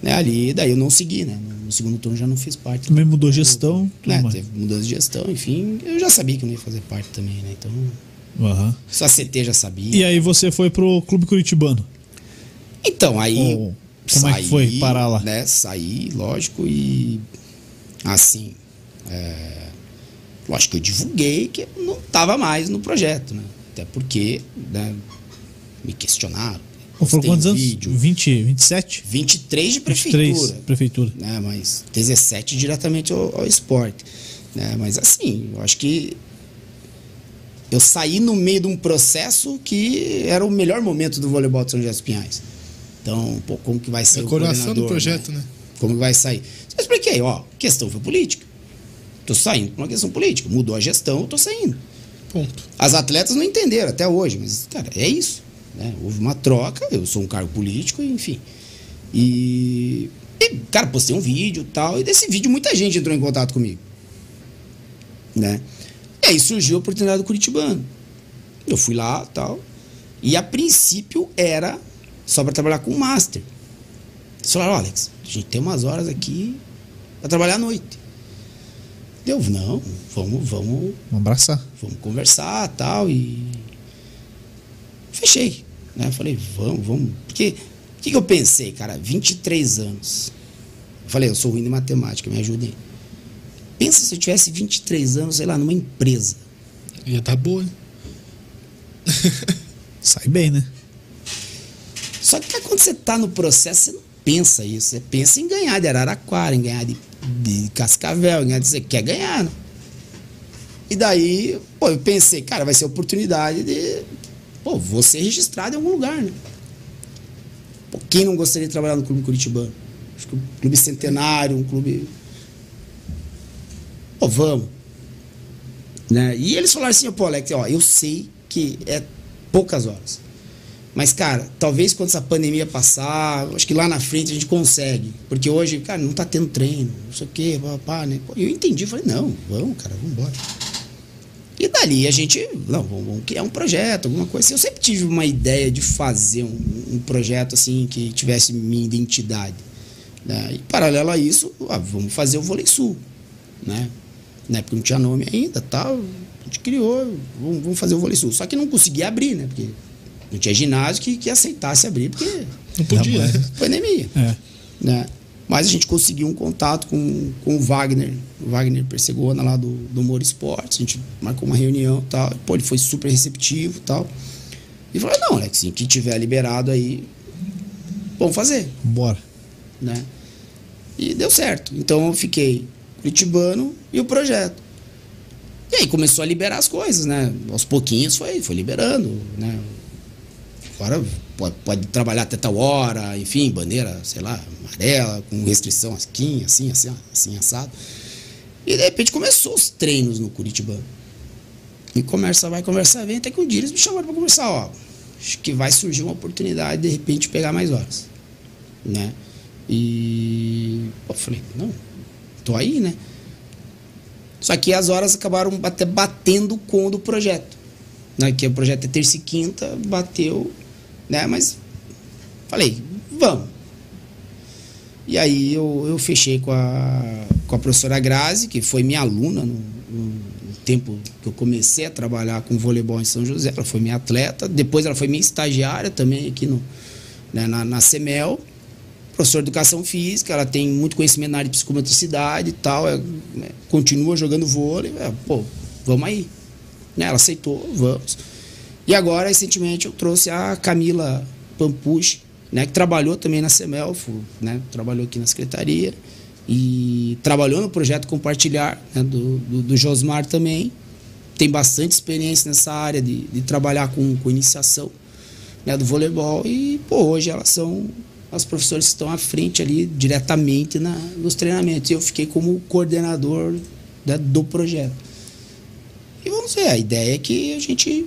Né? Ali, daí eu não segui, né? No segundo turno já não fiz parte. Também mudou gestão, Né? Teve mudança de gestão, enfim. Eu já sabia que eu não ia fazer parte também, né? Então, Aham. só a CT já sabia. E aí você foi pro Clube Curitibano. Então, aí. Como é que foi parar lá? Né, saí, lógico, e. Assim. é, lógico que eu divulguei que eu não estava mais no projeto, né? Até porque né, me questionaram. Ou foram quantos anos? vídeo. 20, 27? 23 de 23, prefeitura. prefeitura. Né, mas 17 diretamente ao, ao esporte. Né? Mas assim, eu acho que eu saí no meio de um processo que era o melhor momento do voleibol de São José dos Pinhais. Então, pô, como que vai ser É o o coração do coordenador, projeto, né? Como que vai sair? Eu expliquei, ó, a questão foi política. Tô saindo por uma questão política. Mudou a gestão, eu tô saindo. Ponto. As atletas não entenderam até hoje, mas, cara, é isso. Né? Houve uma troca, eu sou um cargo político, enfim. E, e, cara, postei um vídeo e tal, e desse vídeo muita gente entrou em contato comigo. Né? E aí surgiu a oportunidade do Curitibano. Eu fui lá tal. E a princípio era só para trabalhar com o Master. Eles falaram, Alex, a gente tem umas horas aqui para trabalhar à noite. Eu, não, vamos, vamos Vamos abraçar. vamos conversar tal e fechei né falei vamos vamos porque o que, que eu pensei cara 23 anos eu falei eu sou ruim de matemática me ajudem pensa se eu tivesse 23 anos sei lá numa empresa Ia tá boa, hein? Sai bem, né? só que quando você tá no processo você não pensa isso você pensa em ganhar de Araraquara em ganhar de, de Cascavel em ganhar de, você quer ganhar né? E daí, pô, eu pensei, cara, vai ser oportunidade de. Pô, vou ser registrado em algum lugar, né? Pô, quem não gostaria de trabalhar no Clube Curitibano? Acho que um clube centenário, um clube. Pô, vamos. Né? E eles falaram assim, pô, Alex, ó, eu sei que é poucas horas. Mas, cara, talvez quando essa pandemia passar, acho que lá na frente a gente consegue. Porque hoje, cara, não tá tendo treino, não sei o quê, papá, né? Pô, eu entendi, falei, não, vamos, cara, vamos embora. E dali a gente, não, vamos, vamos criar um projeto, alguma coisa assim. Eu sempre tive uma ideia de fazer um, um projeto assim que tivesse minha identidade. Né? E paralelo a isso, ah, vamos fazer o Vôlei Sul. Né? Na época não tinha nome ainda, tal. A gente criou, vamos, vamos fazer o Vôlei Sul. Só que não conseguia abrir, né? Porque não tinha ginásio que, que aceitasse abrir, porque Não podia, pandemia. É. Né? Mas a gente conseguiu um contato com, com o Wagner, o Wagner Persegona lá do, do Moro Esportes. A gente marcou uma reunião e tal. Pô, ele foi super receptivo e tal. E falou: não, Alex, assim, que tiver liberado aí, vamos fazer. Bora. Né? E deu certo. Então eu fiquei Curitibano e o projeto. E aí começou a liberar as coisas, né? Aos pouquinhos foi, foi liberando, né? Agora pode, pode trabalhar até tal hora, enfim, bandeira, sei lá, amarela, com restrição assim, assim, assim, assim, assado. E de repente começou os treinos no Curitibano. E conversa vai, conversa vem, até que um dia eles me chamaram para conversar, ó. Acho que vai surgir uma oportunidade de, de repente pegar mais horas. Né? E eu falei, não, tô aí, né? Só que as horas acabaram até batendo com o do projeto. Né? Que o projeto é terça e quinta, bateu, né? Mas falei, vamos. E aí eu, eu fechei com a, com a professora Grazi, que foi minha aluna no, no, tempo que eu comecei a trabalhar com voleibol em São José. Ela foi minha atleta. Depois ela foi minha estagiária também aqui no, né, na, na CEMEL. Professora de educação física, ela tem muito conhecimento na área de psicomotricidade e tal. é, né, continua jogando vôlei. é, pô, vamos aí. Né, ela aceitou, vamos. E agora, recentemente, eu trouxe a Camila Pampucci, né, que trabalhou também na CEMEL, fu- né, trabalhou aqui na secretaria e trabalhou no projeto Compartilhar né, do, do, do Josmar também. Tem bastante experiência nessa área de, de trabalhar com, com iniciação né, do voleibol e pô, hoje elas são as professoras que estão à frente ali diretamente na, nos treinamentos. E eu fiquei como coordenador né, do projeto. E vamos ver, a ideia é que a gente,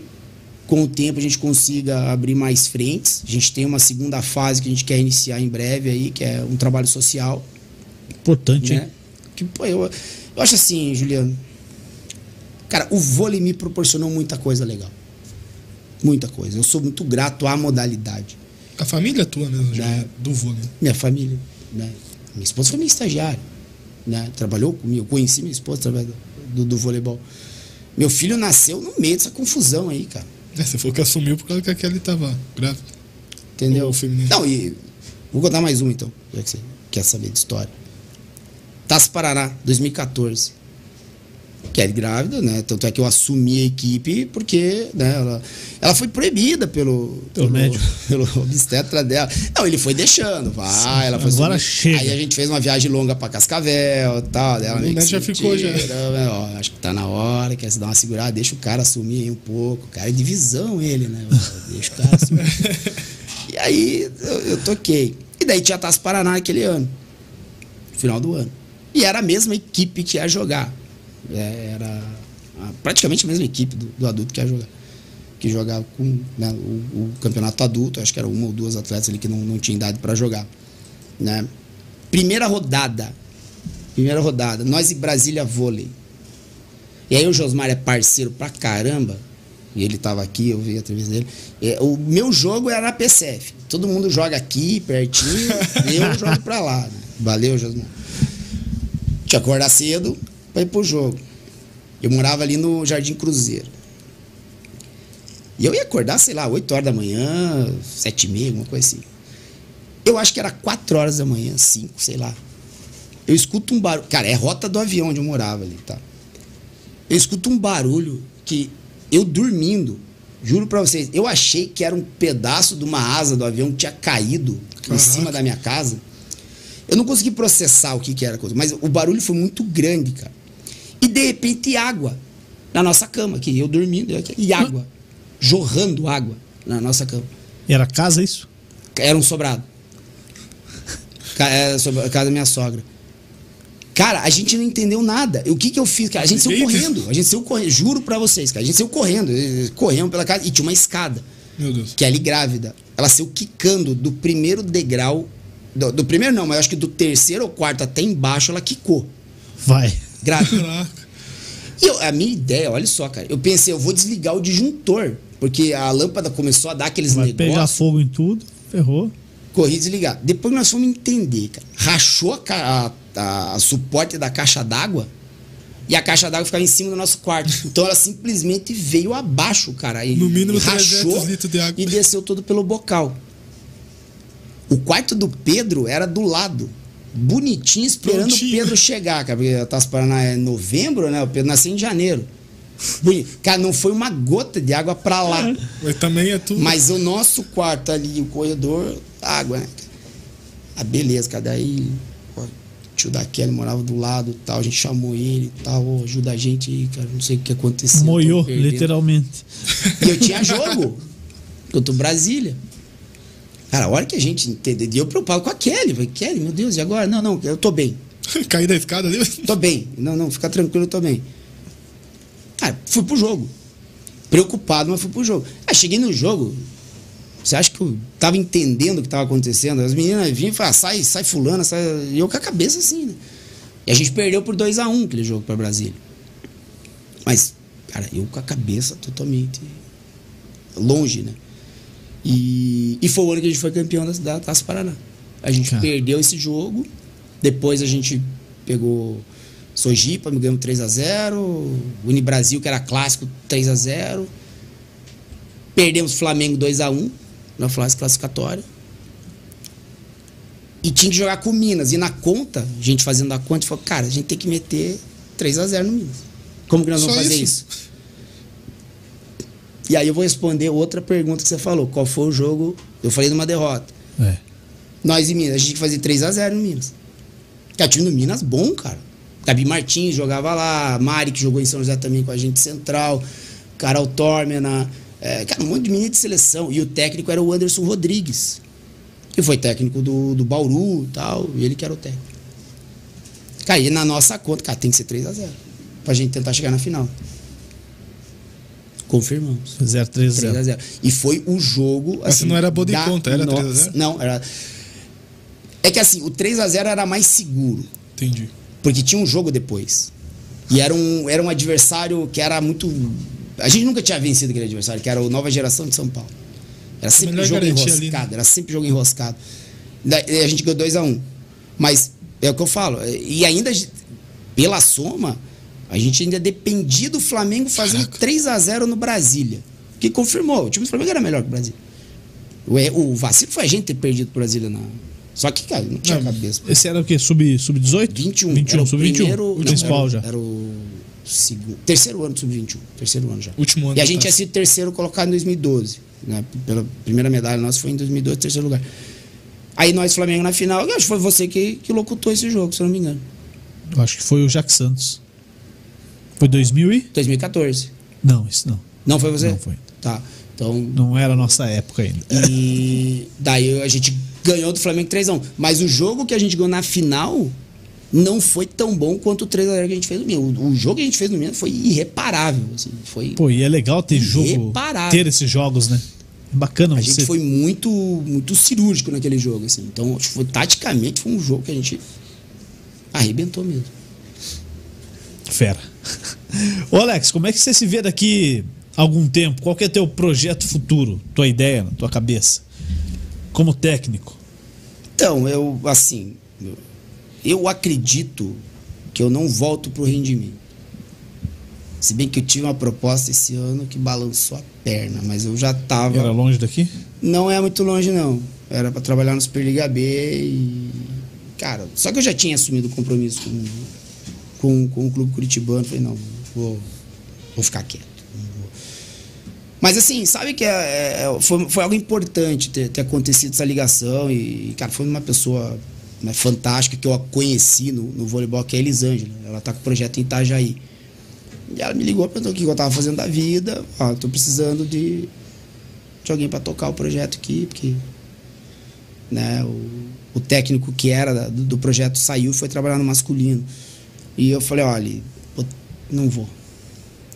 com o tempo, a gente consiga abrir mais frentes. A gente tem uma segunda fase que a gente quer iniciar em breve aí, que é um trabalho social. Importante, Né? hein? Que, pô, eu, eu acho assim, Juliano. Cara, o vôlei me proporcionou muita coisa legal. Muita coisa. Eu sou muito grato à modalidade. A família tua mesmo, já, Né? do vôlei. Minha família, né? Minha esposa foi minha estagiária, né? Trabalhou comigo, eu conheci minha esposa através do, do, do voleibol. Meu filho nasceu no meio dessa confusão aí, cara. É, você falou que assumiu por causa que a Kelly tava grávida. Entendeu? Não, e vou contar mais um então, já que você quer saber de história. Taça Paraná, 2014. Kelly grávida, né? Tanto é que eu assumi a equipe porque né, ela, ela foi proibida pelo, Pelo médico. pelo obstetra dela. Não, ele foi deixando, vai, ela foi agora subindo. chega. Aí a gente fez uma viagem longa pra Cascavel e tal. Dela O médico já ficou, já. né, ó, acho que tá na hora, quer se dar uma segurada, deixa o cara assumir aí um pouco. O cara é divisão ele, né? Deixa o cara assumir. E aí eu, eu toquei. E daí tinha Taça Paraná naquele ano. Final do ano. E era a mesma equipe que ia jogar. É, Era praticamente a mesma equipe do, do adulto que ia jogar. Que jogava com né, o, o campeonato adulto. Acho que era uma ou duas atletas ali que não, não tinha idade para jogar. Né? Primeira rodada. Primeira rodada. Nós e Brasília Vôlei. E aí o Josmar é parceiro pra caramba. E ele tava aqui, eu vi a dele. É, o meu jogo era a PCF. Todo mundo joga aqui, pertinho. eu jogo pra lá. né? Valeu, Josmar. Tinha que acordar cedo pra ir pro jogo. Eu morava ali no Jardim Cruzeiro. E eu ia acordar, sei lá, 8 horas da manhã, 7 e meia, alguma coisa assim. Eu acho que era 4 horas da manhã, 5, sei lá. Eu escuto um barulho. Cara, é rota do avião onde eu morava ali, tá? Eu escuto um barulho que eu dormindo, juro pra vocês, eu achei que era um pedaço de uma asa do avião que tinha caído em Caraca. cima da minha casa. Eu não consegui processar o que, que era mas o barulho foi muito grande, cara. De repente água na nossa cama, aqui, eu dormindo, e água, jorrando água na nossa cama. Era casa isso? Era um sobrado. Era a casa da minha sogra. Cara, a gente não entendeu nada. O que que eu fiz, cara? A gente saiu correndo. A gente saiu correndo. Juro pra vocês, cara. A gente saiu correndo. eh, Corremos pela casa. E tinha uma escada. Meu Deus. Que é ali grávida. Ela saiu quicando do primeiro degrau. Do, do primeiro não, mas eu acho que do terceiro ou quarto até embaixo ela quicou. Vai. Grávida. Caraca. E eu- a minha ideia, olha só, cara. Eu pensei, eu vou desligar o disjuntor. Porque a lâmpada começou a dar aqueles Vai pegar negócios. fogo em tudo, ferrou. Corri desligar. Depois nós fomos entender, cara. Rachou a, a, a- suporte da caixa d'água e a caixa d'água ficava em cima do nosso quarto. Então ela simplesmente veio abaixo, cara. E, No mínimo e 300 litros de água. E desceu todo pelo bocal. O quarto do Pedro era do lado. Bonitinho, esperando Prontinho. o Pedro chegar, cara. Porque Taça Paraná é novembro, né? O Pedro nasceu em janeiro. Cara, não foi uma gota de água pra lá. Mas também é tudo. Mas o nosso quarto ali, o corredor, água, né? Ah, beleza, cara. Daí, o tio da Kelly morava do lado e tal. A gente chamou ele e tal. "Ô, ajuda a gente aí, cara. Não sei o que aconteceu. Moiou, tamo perdendo." literalmente. E eu tinha jogo contra o Brasília. Cara, a hora que a gente entendeu, e eu preocupado com a Kelly. Falei, Kelly, meu Deus, e agora? Não, não, eu tô bem. Caí da escada ali. Tô bem. Não, não, fica tranquilo, eu tô bem. Cara, fui pro jogo. Preocupado, mas fui pro jogo. Aí cheguei no jogo. Você acha que eu tava entendendo o que tava acontecendo? As meninas vinham e falaram, sai, sai fulana, sai. E eu com a cabeça assim, né? E a gente perdeu por 2 a 1 um aquele jogo pra Brasília. Mas, cara, eu com a cabeça totalmente longe, né? E, e foi o ano que a gente foi campeão da, da Taça Paraná. A gente Cara. perdeu esse jogo. Depois a gente pegou Sojipa, me ganhamos 3x0. Unibrasil, que era clássico, 3x0. Perdemos Flamengo 2x1 na fase classificatória. E tinha que jogar com o Minas. E na conta, a gente fazendo a conta, falou, cara, a gente tem que meter 3x0 no Minas. Como que nós vamos Só fazer isso? isso? E aí eu vou responder outra pergunta que você falou. Qual foi o jogo? Eu falei de uma derrota. É. Nós em Minas, a gente tinha que fazer 3x0 no Minas. Cara, o time do Minas bom, cara. Gabi Martins jogava lá, Mari que jogou em São José também com a gente central, Carol Tormena, é, cara, um monte de menino de seleção. E o técnico era o Anderson Rodrigues, que foi técnico do, do Bauru e tal, e ele que era o técnico. Cara, e na nossa conta, cara, tem que ser 3x0 pra gente tentar chegar na final. Confirmamos. 0 3 0 3x0. E foi o jogo. Mas assim, não era boa de conta, era nossa- 3x0? Não, era. É que assim, o 3x0 era mais seguro. Entendi. Porque tinha um jogo depois. E era um, era um adversário que era muito. A gente nunca tinha vencido aquele adversário, que era o Nova Geração de São Paulo. Era sempre jogo enroscado, ali, né? era sempre jogo enroscado. Daí a gente ganhou 2x1. Mas é o que eu falo. E ainda, pela soma, a gente ainda dependia do Flamengo fazendo Caraca. 3x0 no Brasília. Que confirmou. O time do Flamengo era melhor que o Brasília. O, e- o vacilo foi a gente ter perdido pro Brasília na. Só que, cara, não tinha Não, cabeça. Esse era o quê? Sub, sub 18? 21. 21, era o sub 21. primeiro- o não, principal era, já. Era o segundo, terceiro ano do sub-21. Terceiro ano já. Último ano E a gente tinha sido terceiro colocado em 2012. Né? Pela primeira medalha nossa foi em 2012, terceiro lugar. Aí nós, Flamengo, na final, acho que foi você que, que locutou esse jogo, se eu não me engano. Eu acho que foi o Jack Santos. Foi 2000 e? 2014. Não, isso não. Não foi você? Não foi. Tá. Então, Não era a nossa época ainda. E daí a gente ganhou do Flamengo 3x1. Mas o jogo que a gente ganhou na final não foi tão bom quanto o 3x0 que a gente fez no Minas. O, jogo que a gente fez no Minas foi irreparável. Assim, foi, Pô, e é legal ter jogo, ter esses jogos, né? É bacana a você. gente foi muito, muito cirúrgico naquele jogo. Assim. Então, foi, taticamente, foi um jogo que a gente arrebentou mesmo. Fera. Ô Alex, como é que você se vê daqui a algum tempo? Qual que é teu projeto futuro? Tua ideia na tua cabeça? Como técnico? Então, eu, assim, eu- acredito que eu não volto pro rendimento. Se bem que eu tive uma proposta esse ano que balançou a perna, mas eu já tava. Era longe daqui? Não é muito longe, não. Era pra trabalhar no Superliga B e. Cara, só que eu já tinha assumido o compromisso com, com, com o Clube Curitibano. Falei, não, vou, vou ficar quieto. vou. Mas assim, sabe que é- é- foi, foi algo importante ter, ter acontecido essa ligação. E, cara, foi uma pessoa né, fantástica que eu a conheci no, no voleibol, que é a Elisângela. Ela tá com o projeto em Itajaí. E ela me ligou, perguntou o que eu tava fazendo da vida. Ó, tô precisando de, de alguém para tocar o projeto aqui, porque né, o, o técnico que era do, do projeto saiu e foi trabalhar no masculino. E eu falei, olha, não vou.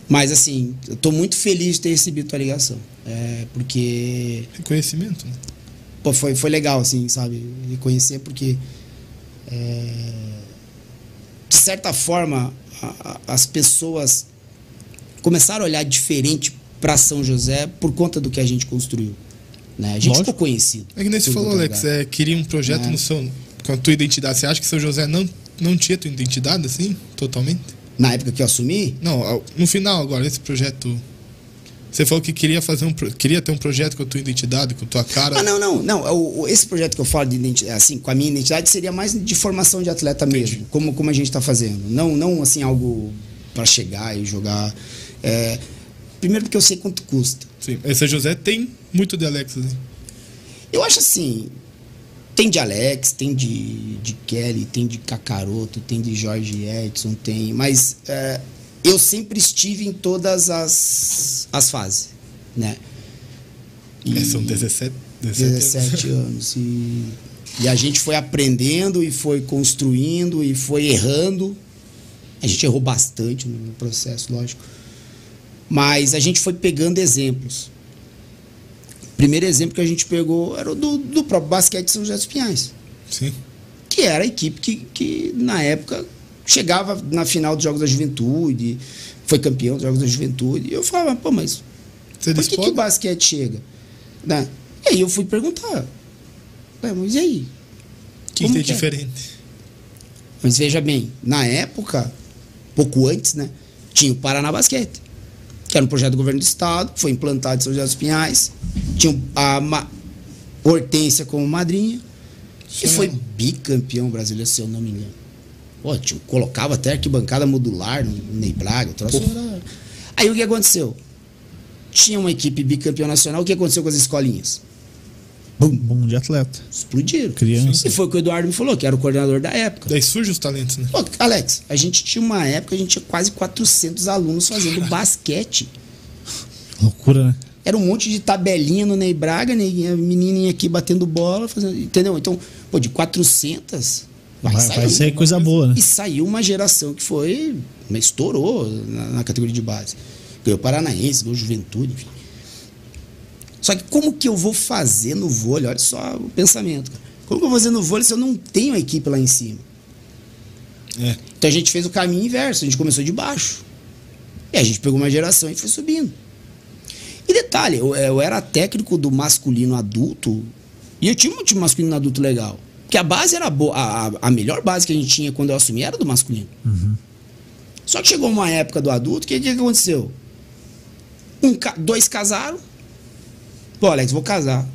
Mas assim, eu tô muito feliz de ter recebido tua ligação. É, porque Reconhecimento, né? pô, foi, foi legal, assim, sabe? Reconhecer porque é, de certa forma a- a- as pessoas começaram a olhar diferente para São José por conta do que a gente construiu. Né? A gente Lógico. ficou conhecido. É que nem você falou, Alex, é, queria um projeto É. no seu, com a tua identidade. Você acha que seu José não, não tinha tua identidade, assim, totalmente? Na época que eu assumi, Não, no final agora, esse projeto. Você falou que queria fazer um. Queria ter um projeto com a tua identidade, com a tua cara. Ah, não, não, não. O- esse projeto que eu falo de identidade, assim, com a minha identidade, seria mais de formação de atleta mesmo, como, como a gente está fazendo. Não, não assim, algo para chegar e jogar. É, primeiro porque eu sei quanto custa. Sim, esse José tem muito de Alex. Eu acho assim, tem de Alex, tem de, de Kelly, tem de Cacaroto, tem de Jorge Edson, tem. Mas é, eu sempre estive em todas as, as fases, né? E- É, são 17, 17, 17 anos. E, e a gente foi aprendendo e foi construindo e foi errando. A gente errou bastante no processo, lógico. Mas a gente foi pegando exemplos. O primeiro exemplo que a gente pegou era o do, do próprio basquete São José dos Pinhais, Sim. que era a equipe que, que na época chegava na final dos Jogos da Juventude, foi campeão dos Jogos da Juventude. E eu falava, pô, mas Você por que, que o basquete chega? Né? E aí eu fui perguntar. Mas e aí? O que tem que é? diferente? Mas veja bem, na época, pouco antes, né? Tinha o Paraná Basquete, que era um projeto do governo do estado, foi implantado em São José dos Pinhais. Tinha a Ma- Hortência como madrinha. E Sim. foi bicampeão brasileiro, se eu não me engano. Pô, tinha- colocava até arquibancada modular no no Ney Braga. o troço era- Aí o que aconteceu? Tinha uma equipe bicampeão nacional, o que aconteceu com as escolinhas? Bum, Bom de atleta. explodiram. Criança. E foi o que o Eduardo me falou, que era o coordenador da época. Daí surgem os talentos, né? Pô, Alex, a gente tinha uma época, a gente tinha quase 400 alunos fazendo basquete. Loucura, né? Era um monte de tabelinha no Ney Braga, neguinha, menininha aqui batendo bola, fazendo, entendeu? Então, pô, de 400, vai, Vai, sair. vai sair coisa boa, né? E saiu uma geração que foi, mas estourou na, na categoria de base. Ganhou Paranaense, ganhou Juventude, enfim. Só que como que eu vou fazer no vôlei? Olha só o pensamento. cara. Como que eu vou fazer no vôlei se eu não tenho a equipe lá em cima? É. Então a gente fez o caminho inverso, a gente começou de baixo. E a gente pegou uma geração e foi subindo. E detalhe, eu, eu era técnico do masculino adulto e eu tinha um time masculino adulto legal. Porque a base era boa, a, a- melhor base que a gente tinha quando eu assumi era do masculino. Só que chegou uma época do adulto, o que, que aconteceu? Um, dois casaram. Pô, Alex, vou casar.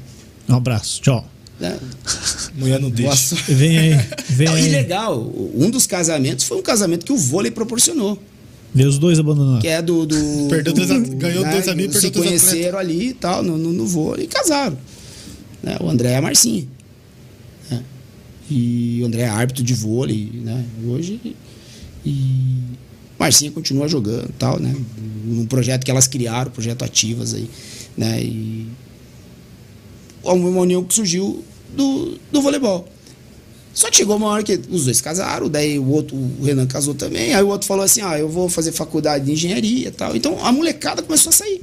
Um abraço. Tchau. né? Mulher não deixa. Vem aí. Vem Não, e aí. legal, um dos casamentos foi um casamento que o vôlei proporcionou. Vê os dois abandonando. Que é do. do Perdeu dois a- ganhou né, dois amigos, Se perdeu dois conheceram ali e tal, no, no, no vôlei e casaram. Né? O André e a Marcinha. né? E o André é árbitro de vôlei, né? Hoje. E Marcinha continua jogando e tal, né? Num projeto que elas criaram, projeto ativas aí, né? E uma união que surgiu do, do voleibol. Só que chegou uma hora que os dois casaram, daí o outro, o Renan casou também, aí o outro falou assim: ah, eu vou fazer faculdade de engenharia e tal. Então a molecada começou a sair.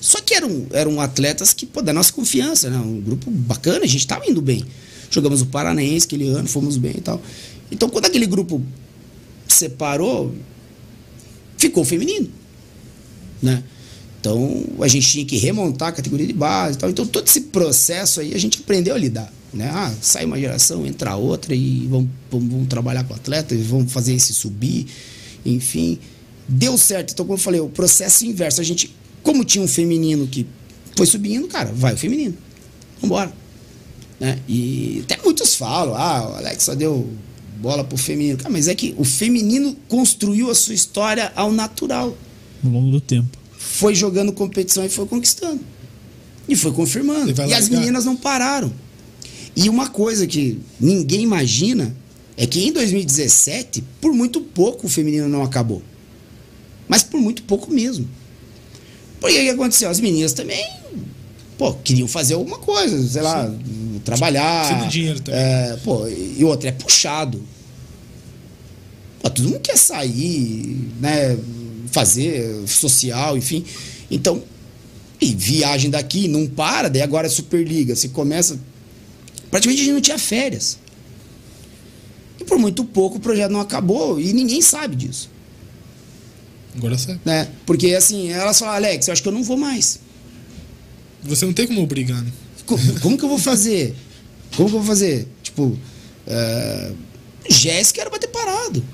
Só que eram, eram atletas que, pô, da nossa confiança, né? Um grupo bacana, a gente tava indo bem. Jogamos o Paranaense aquele ano, fomos bem e tal. Então quando aquele grupo separou, ficou feminino, né? Então a gente tinha que remontar a categoria de base tal. Então todo esse processo aí a gente aprendeu a lidar, né? Ah, sai uma geração, entra outra e vamos, vamos, vamos trabalhar com o atleta, vamos fazer esse subir, enfim. Deu certo. Então, como eu falei, o processo inverso. A gente, como tinha um feminino que foi subindo, cara, vai o feminino. Vambora. Né? E até muitos falam, ah, o Alex só deu bola pro feminino. Cara, mas é que o feminino construiu a sua história ao natural Ao longo do tempo. Foi jogando competição e foi conquistando. E foi confirmando. E E as meninas não pararam. E uma coisa que ninguém imagina é que em 2017, por muito pouco o feminino não acabou. Mas por muito pouco mesmo. Porque o que aconteceu? As meninas também, pô, queriam fazer alguma coisa, sei lá, trabalhar. Precisa de dinheiro também. É, pô, e outra, é puxado. Pô, todo mundo quer sair, né? Fazer social, enfim. Então, e viagem daqui, não para, daí agora é Superliga. Você começa. Praticamente a gente não tinha férias. E por muito pouco o projeto não acabou e ninguém sabe disso. Agora sabe. Né? Porque assim, elas falam, Alex, eu acho que eu não vou mais. Você não tem como obrigar, né? Co- Como que eu vou fazer? Como que eu vou fazer? Tipo, é, Jéssica era pra ter parado.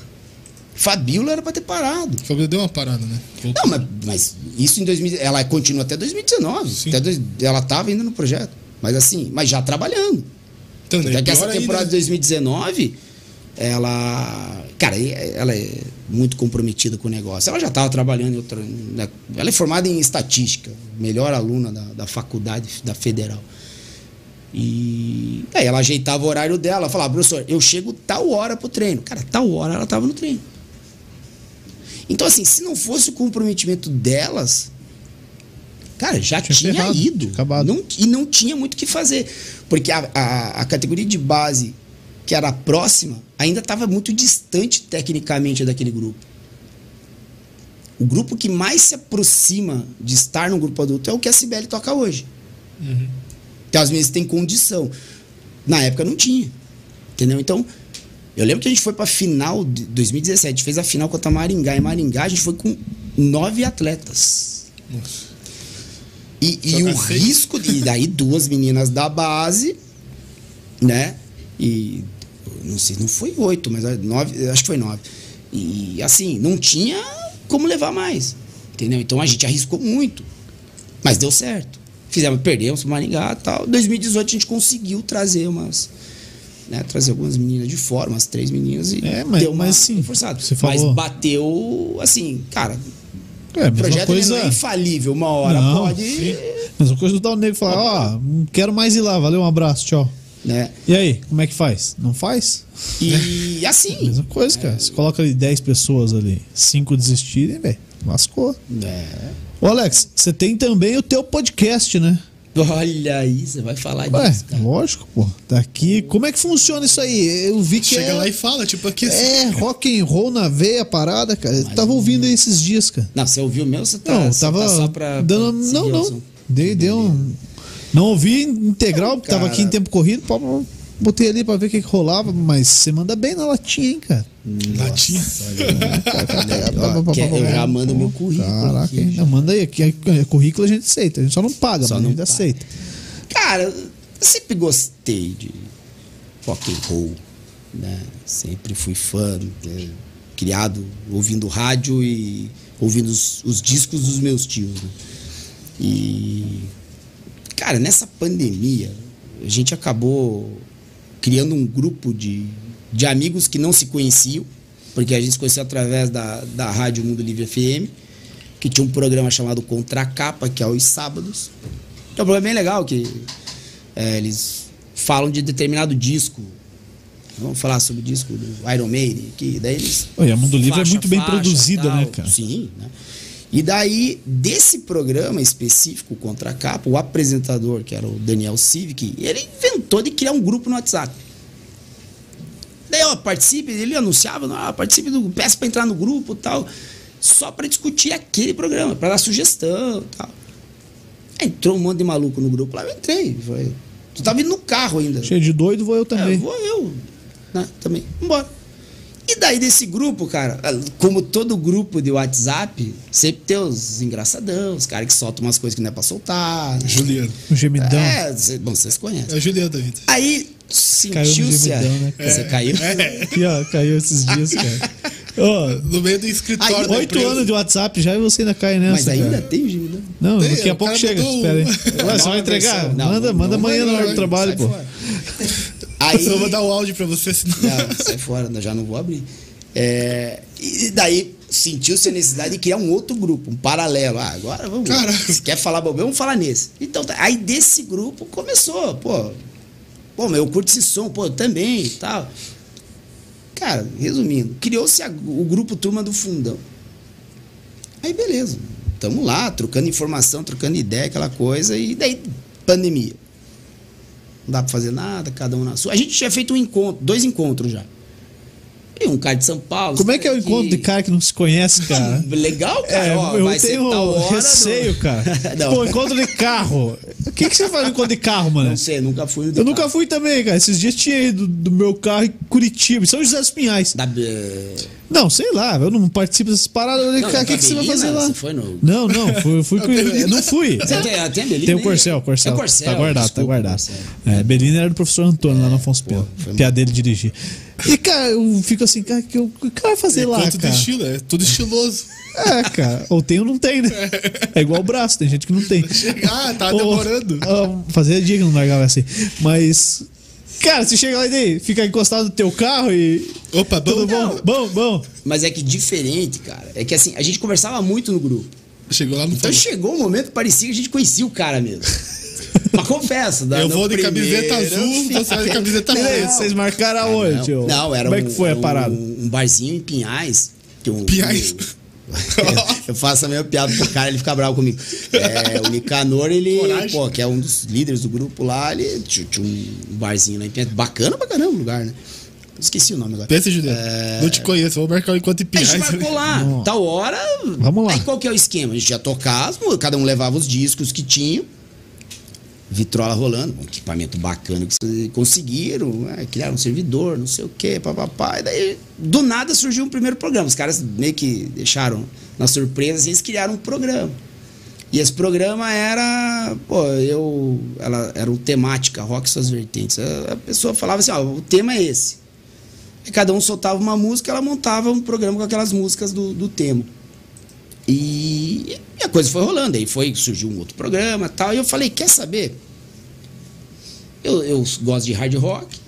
Fabíola era pra ter parado. O Fabio deu uma parada, né? Voltou. Não, mas, mas isso em 2000, ela continua até 2019. Sim. Até dois- ela estava ainda no projeto. Mas assim, mas já trabalhando. Então, Até né? que essa temporada né? de 2019, ela. Cara, ela é muito comprometida com o negócio. Ela já estava trabalhando em outra. né? Ela é formada em estatística, melhor aluna da, da faculdade da federal. E aí ela ajeitava o horário dela, falava, professor, eu chego tal hora pro treino. Cara, tal hora ela estava no treino. Então, assim, se não fosse o comprometimento delas, cara, já Tinha tinha, ferrado, ido. tinha acabado. Não- e não tinha muito o que fazer. Porque a, a, a categoria de base, que era a próxima, ainda estava muito distante tecnicamente daquele grupo. O grupo que mais se aproxima de estar no grupo adulto é o que a Cibele toca hoje. Uhum. Que às vezes tem condição. Na época não tinha. Entendeu? Então, eu lembro que a gente foi pra final de 2017, a gente fez a final contra Maringá. Em Maringá a gente foi com nove atletas. Nossa. E, e o risco, de, e daí duas meninas da base, né? E não sei, não foi oito, mas nove, acho que foi nove. E assim, não tinha como levar mais. Entendeu? Então a gente arriscou muito. Mas deu certo. Fizemos, perdemos pro Maringá e tal. 2018 a gente conseguiu trazer umas. Né, trazer algumas meninas de fora, umas três meninas e É, mas- deu uma mas sim, reforçada. você Mas falou- bateu, assim, cara, É, o projeto ele coisa. não é infalível. Uma hora Não, pode. sim. Mesma coisa do Dal Negro falar, ó, não quero mais ir lá, valeu, um abraço, tchau. Né? E aí, como é que faz? Não faz? E assim. Mesma coisa, cara. Você coloca ali 10 pessoas ali, 5 desistirem, velho, lascou. É. Ô, Alex, você tem também o teu podcast, né? Olha aí, você vai falar Ué, disso, cara. lógico, pô. Daqui, como é que funciona isso aí? Eu vi que Chega é, lá e fala, tipo, aqui. é rock and roll na veia, parada, cara. Eu tava ouvindo aí esses dias, cara. Não, você ouviu o meu? Você tá, Não, você tava tá só pra. dando, pra não, não. Dei, dei um não ouvi integral, porque tava aqui em tempo corrido, pá, pá, botei ali pra ver o que, que rolava, mas você manda bem na latinha, hein, cara. Latinha. Eu já mando meu currículo. Caraca, aqui, já. Não, manda aí, aqui, é currículo a gente aceita, a gente só não paga, Só mas não a gente paga. aceita. Cara, eu sempre gostei de rock and roll, né? Sempre fui fã, né? criado ouvindo rádio e ouvindo os, os discos dos meus tios. Né? E cara, nessa pandemia a gente acabou criando um grupo de, de amigos que não se conheciam, porque a gente se conheceu através da, da Rádio Mundo Livre FM, que tinha um programa chamado Contra a Capa, que é aos sábados. É um programa bem legal que é, eles falam de determinado disco. Vamos falar sobre o disco do Iron Maiden, que daí eles. Oi, a Mundo Livre é muito bem faixa, produzida, tal. né, cara? Sim, né? E daí, desse programa específico contra a capa, o apresentador, que era o Daniel Civic, ele inventou de criar um grupo no WhatsApp. Daí, ó, participe, ele anunciava, ah, participe do. Peça pra entrar no grupo e tal. Só pra discutir aquele programa, pra dar sugestão e tal. Aí entrou um monte de maluco no grupo lá, eu entrei. Foi, tu tava indo no carro ainda. Cheio de doido, vou eu É, também. vou eu, né? Também. Vambora. E daí desse grupo, cara, como todo grupo de WhatsApp, sempre tem os engraçadão, os caras que soltam umas coisas que não é pra soltar. né? Juliano. Um gemidão. É, cê- bom, vocês conhecem. É o Juliano da vida. Aí sentiu-se. a- gemidão, né, cara? Você caiu? Aqui, ó, caiu esses dias, cara. Ó, No meio do escritório oito anos de WhatsApp já e você ainda cai nessa. Mas ainda cara. tem o gemidão. Não, Tem, daqui a o pouco chega. mandou Espera aí. Ué, vai entregar? Não, manda não, manda não, amanhã não, na hora do trabalho, pô. Aí, Eu vou mandar o áudio pra você, senão. Não, sai fora, já não vou abrir. É, e daí sentiu-se a necessidade de criar um outro grupo, um paralelo. Ah, agora vamos. Caraca. Se quer falar bobeira, vamos falar nesse. Então, tá, aí desse grupo começou, pô. Pô, mas eu curto esse som, pô, eu também e tal. Cara, resumindo, criou-se o grupo Turma do Fundão. Aí beleza. Tamo lá, trocando informação, trocando ideia, aquela coisa, e daí, pandemia. Não dá pra fazer nada, cada um na sua. A gente tinha feito um encontro, dois encontros já. Tem um cara de São Paulo. Como é que é o encontro de cara que não se conhece, cara? Legal, cara. É, ó, eu vai ser tenho tal hora receio, no- cara. não. Pô, encontro de carro. O que, que você faz no encontro de carro, mano? Não sei, nunca fui Eu nunca carro. fui também, cara. Esses dias tinha ido do meu carro em Curitiba, São José dos Pinhais. Da, eh, Não, sei lá, eu não participo dessas paradas. O que, que você vai fazer lá? você foi no- Não, não, fui, fui com- eu não fui. Você tem, tem a Belina Tem o? Corcel, Corcel. É Corcel. Tá guardado, desculpa, tá guardado. É, Belina era do professor Antônio lá no Afonso Pena. é a dele dirigir. E, cara, eu fico assim, cara, que eu- o que o cara vai fazer lá, Encontro de cara? estilo, é tudo estiloso. É, cara. Ou tem ou não tem, né? É igual o braço, tem gente que não tem. Ah, tá Ou- demorando. Ah, fazia dia que não largava assim. Mas. Cara, você chega lá e daí, fica encostado no teu carro e. Opa, bom. Tudo bom? Bom, bom. Mas é que diferente, cara. É que assim, a gente conversava muito no grupo. Chegou lá no Então falou. chegou um momento que parecia que a gente conhecia o cara mesmo. Mas confesso, da, Eu vou de camiseta azul, você vai de camiseta preta. vocês marcaram aonde, Não, não, era Como é que um- foi a um- parada? Um barzinho em Pinhais. Que um, Pinhais? eu faço a mesma piada pro cara, ele fica bravo comigo. É, o Nicanor, ele, Coragem. pô, que é um dos líderes do grupo lá, ele tinha, tinha um barzinho lá em Pinhais. Bacana pra caramba o lugar, né? Esqueci o nome agora. Pensa, Juliano. Não te conheço, vou marcar o encontro em A Pinhais. gente marcou lá, Não. tal hora. Vamos lá. Aí qual que é o esquema? A gente ia tocar, cada um levava os discos que tinham. Vitrola rolando, um equipamento bacana que vocês conseguiram, né? criaram um servidor, não sei o quê, papapá. E daí, do nada surgiu um primeiro programa. Os caras meio que deixaram na surpresa e eles criaram um programa. E esse programa era, pô, eu, ela era o temática, rock suas vertentes. A, a pessoa falava assim, ó, o tema é esse. E cada um soltava uma música, ela montava um programa com aquelas músicas do, do tema. E, e a coisa foi rolando. Aí foi, surgiu um outro programa e tal. E eu falei, quer saber? Eu, eu gosto de hard rock.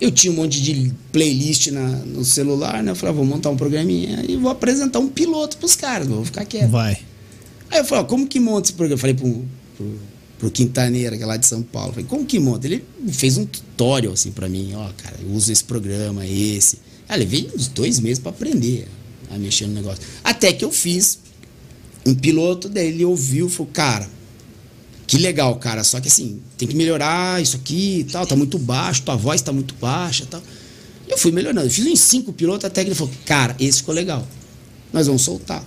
Eu tinha um monte de playlist na, no celular, né? Eu falei, ah, vou montar um programinha e vou apresentar um piloto pros caras, vou ficar quieto. Vai. Aí eu falei, ó, como que monta esse programa? Eu falei pro, pro, pro Quintaneira, que é lá de São Paulo. Eu falei, como que monta? Ele fez um tutorial assim pra mim, ó, cara, eu uso esse programa, esse. Aí levei uns dois meses pra aprender a mexer no negócio. Até que eu fiz um piloto, daí ele ouviu e falou, cara, que legal, cara, só que assim, tem que melhorar isso aqui e tal, tá muito baixo, tua voz tá muito baixa e tal. Eu fui melhorando, eu fiz uns cinco pilotos até que ele falou, cara, esse ficou legal, nós vamos soltar.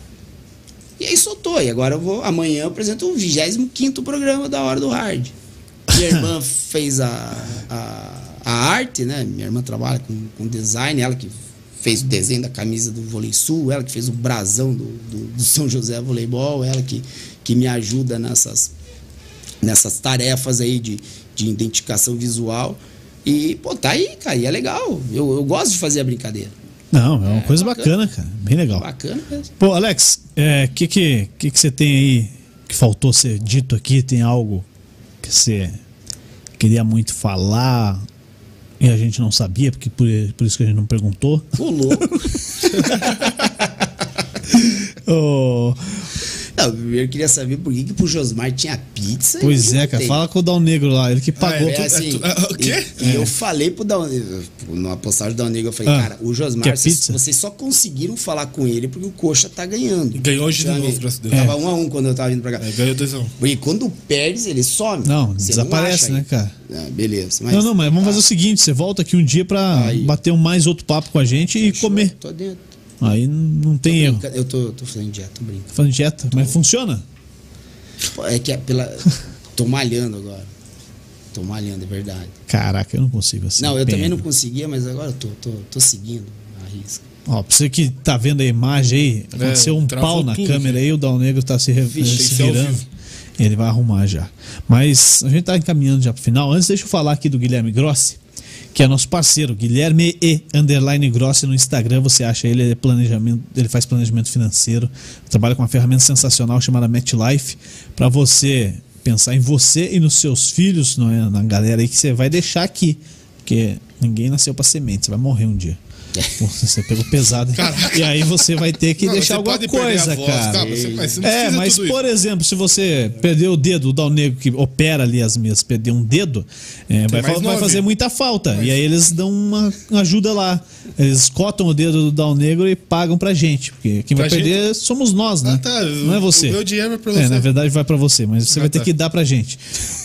E aí soltou, e agora eu vou, amanhã eu apresento o 25 programa da Hora do Hard. Minha irmã fez a, a, a arte, né, minha irmã trabalha com, com design, ela que fez o desenho da camisa do Vôlei Sul, ela que fez o brasão do, do, do São José Voleibol, ela que, que me ajuda nessas, nessas tarefas aí de, de identificação visual. E, pô, tá aí, cara, e é legal. Eu, eu gosto de fazer a brincadeira. Não, é uma É, coisa bacana. bacana, cara. Bem legal. Bacana mesmo. Pô, Alex, o é, que, que, que, que você tem aí que faltou ser dito aqui? Tem algo que você queria muito falar e a gente não sabia, porque por, por isso que a gente não perguntou? Ô, louco. Não, eu primeiro queria saber por que, que pro Josmar tinha pizza. e pois eu é, não cara. Fala com o Dal Negro lá, ele que pagou. É tudo. assim, tu- ah, o quê? E, e eu falei pro Dal Negro, numa postagem do Dal Negro, eu falei, Ah, cara, o Josmar, vocês, vocês só conseguiram falar com ele porque o Coxa tá ganhando. Ganhou hoje de novo, graças a Deus. Tava um a um quando eu tava vindo pra cá. É, ganhou 2x1. Porque quando perde, ele some. Não, Você desaparece, acha né, cara? Ah, beleza. Mas, Não, não, mas vamos fazer o seguinte: você volta aqui um dia pra Aí. bater um mais outro papo com a gente e Fechou, comer. Tô dentro. Aí não tem erro. Eu tô, tô fazendo dieta, tô brincando. Falando de dieta, mas funciona? Pô, É que é pela. tô malhando agora. Tô malhando, é verdade. Caraca, eu não consigo assim. não, eu bem. também não conseguia, mas agora eu tô, tô, tô seguindo a risca. Ó, pra você que tá vendo a imagem aí, aconteceu um pau na tudo, câmera aí, o Dal Negro tá se, Vixe, se é virando. Ele vai arrumar já. Mas a gente tá encaminhando já pro final. Antes, deixa eu falar aqui do Guilherme Grossi, que é nosso parceiro, Guilherme E. Underline Grossi no Instagram. Você acha ele, ele, é planejamento, ele faz planejamento financeiro, trabalha com uma ferramenta sensacional chamada MetLife, para você pensar em você e nos seus filhos, não é? na galera aí que você vai deixar aqui. Porque ninguém nasceu para semente, você vai morrer um dia. Você pegou pesado. Caraca. E aí você vai ter que Não, deixar alguma perder coisa, voz, cara. tá? Você- você É, mas por exemplo, se você perdeu o dedo, o Dal Negro que opera ali as mesas, perdeu um dedo, é, vai, vai fazer muita falta. E aí eles dão uma ajuda lá. Eles cotam o dedo do Dal Negro e pagam pra gente. Porque quem vai Pra perder somos nós, né? Ah, tá. Não é você. O meu dinheiro vai pra É, você. na verdade vai pra você, mas você Ah, vai ter tá. que dar pra gente.